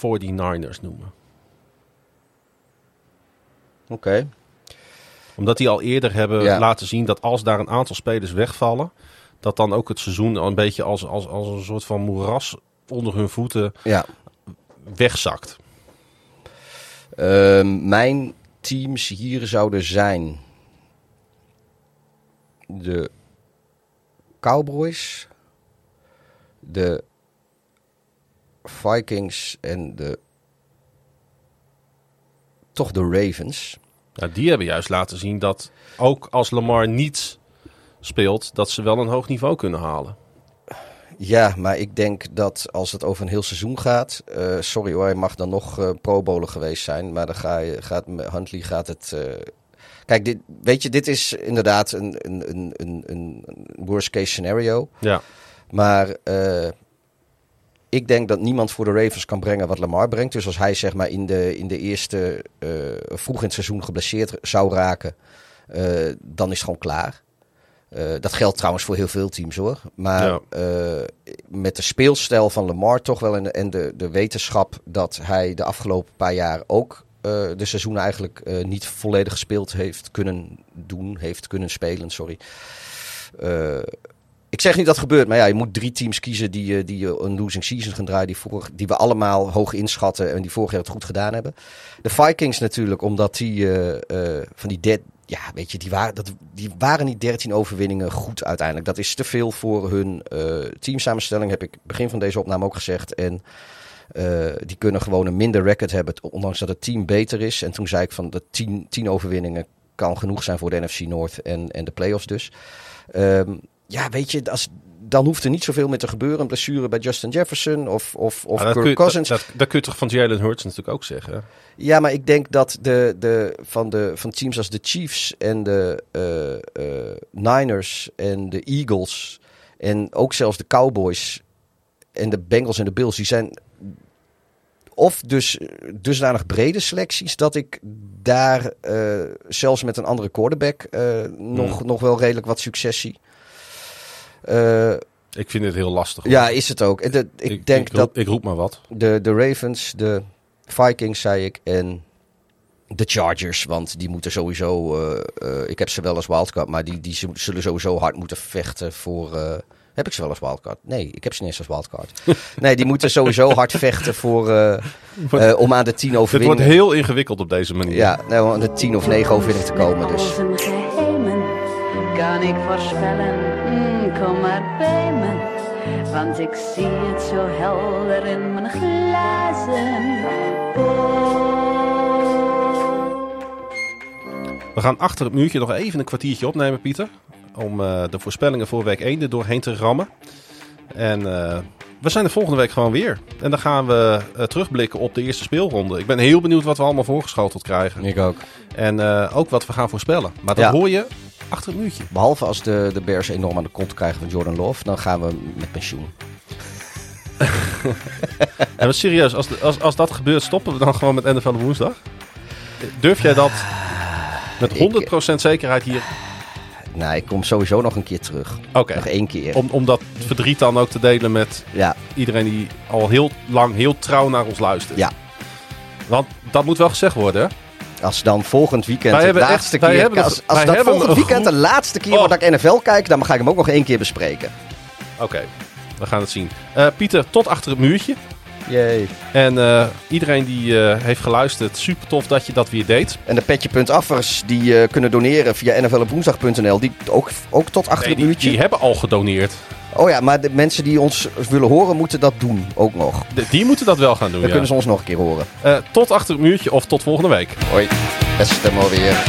49ers noemen. Oké. Omdat die al eerder hebben laten zien dat als daar een aantal spelers wegvallen, dat dan ook het seizoen een beetje als, als, als een soort van moeras onder hun voeten ja. wegzakt. Uh, mijn teams hier zouden zijn de Cowboys, de Vikings en de. toch de Ravens. Ja, die hebben juist laten zien dat ook als Lamar niet speelt, dat ze wel een hoog niveau kunnen halen. Ja, maar ik denk dat als het over een heel seizoen gaat. Uh, sorry hoor, hij mag dan nog uh, pro bowler geweest zijn. Maar dan ga je, gaat, Huntley gaat het. Uh, kijk, dit, weet je, dit is inderdaad een, een, een, een, een worst case scenario. Ja. Maar ik denk dat niemand voor de Ravens kan brengen wat Lamar brengt. Dus als hij zeg maar in de, in de eerste uh, vroeg in het seizoen geblesseerd zou raken, uh, dan is het gewoon klaar. Uh, dat geldt trouwens voor heel veel teams hoor. Maar ja. met de speelstijl van Lamar toch wel en de, en de, de wetenschap dat hij de afgelopen paar jaar ook de seizoenen eigenlijk niet volledig gespeeld heeft kunnen doen, heeft kunnen spelen, sorry ik zeg niet dat het gebeurt, maar ja, je moet drie teams kiezen die, eh, die een losing season gaan draaien. Die, die we allemaal hoog inschatten en die vorig jaar het goed gedaan hebben. De Vikings natuurlijk, omdat die uh, van die dead, ja, weet je, die waren, dat, die waren niet 13 overwinningen goed uiteindelijk. Dat is te veel voor hun uh, teamsamenstelling, heb ik begin van deze opname ook gezegd. En die kunnen gewoon een minder record hebben, ondanks dat het team beter is. En toen zei ik van de 10, 10 overwinningen kan genoeg zijn voor de NFC North en, en de playoffs dus. Um, ja, weet je, als, dan hoeft er niet zoveel meer te gebeuren. Een blessure bij Justin Jefferson of, of, of Kirk kun Cousins. Dat, dat, kun je toch van Jalen Hurts natuurlijk ook zeggen? Ja, maar ik denk dat de, de, van, de, van teams als de Chiefs en de uh, uh, Niners en de Eagles... en ook zelfs de Cowboys en de Bengals en de Bills... die zijn of dus dusdanig brede selecties dat ik daar uh, zelfs met een andere quarterback nog, hmm. nog wel redelijk wat succes zie. Uh, ik vind het heel lastig. Ja, is het ook. ik, ik, denk ik dat. Ik roep maar wat. De, de Ravens, de Vikings, zei ik. En de Chargers. Want die moeten sowieso. Uh, uh, ik heb ze wel als wildcard. Maar die, die zullen sowieso hard moeten vechten voor. heb ik ze wel als wildcard? Nee, ik heb ze niet eens als wildcard. nee, die moeten sowieso hard vechten voor, eh, om aan de tien Het overwinning... wordt heel ingewikkeld op deze manier. Ja, nou, om aan de tien of negen overwinning te komen. Met al Dus zijn geheimen kan ik voorspellen. Maar bij me, want ik zie het zo helder in mijn glazen bol. We gaan achter het muurtje nog even een kwartiertje opnemen, Pieter. Om eh, de voorspellingen voor week 1 er doorheen te rammen. En eh, we zijn er volgende week gewoon weer. En dan gaan we eh, terugblikken op de eerste speelronde. Ik ben heel benieuwd wat we allemaal voorgeschoteld krijgen. ik ook. En eh, ook wat we gaan voorspellen. Maar dat Ja. hoor je achter het muurtje. Behalve als de, de Bears enorm aan de kont krijgen van Jordan Love, dan gaan we met pensioen. En maar serieus, als, de- als, als dat gebeurt, stoppen we dan gewoon met NFL op woensdag? Durf jij dat met Ik- 100% zekerheid hier... Nou, ik kom sowieso nog een keer terug. Oké, Nog één keer. om, om dat verdriet dan ook te delen met Ja, iedereen die al heel lang heel trouw naar ons luistert. Ja. Want dat moet wel gezegd worden, hè? Als dan volgend weekend Wij de laatste echt- keer... als het- als hebben volgend weekend goed- de laatste keer Oh. dat ik NFL kijk, dan ga ik hem ook nog één keer bespreken. Oké, we gaan het zien. Eh, Pieter, tot achter het muurtje. Yay. En eh, iedereen die eh, heeft geluisterd, super tof dat je dat weer deed. En de petje.affers die eh, kunnen doneren via nflopwoensdag.nl, die ook, ook tot achter Nee, het die, muurtje. die hebben al gedoneerd. Oh ja, maar de mensen die ons willen horen, moeten dat doen ook nog. De- die moeten dat wel gaan doen, Dan ja. kunnen ze ons nog een keer horen. Eh, tot achter het muurtje of tot volgende week. Hoi, beste maar weer.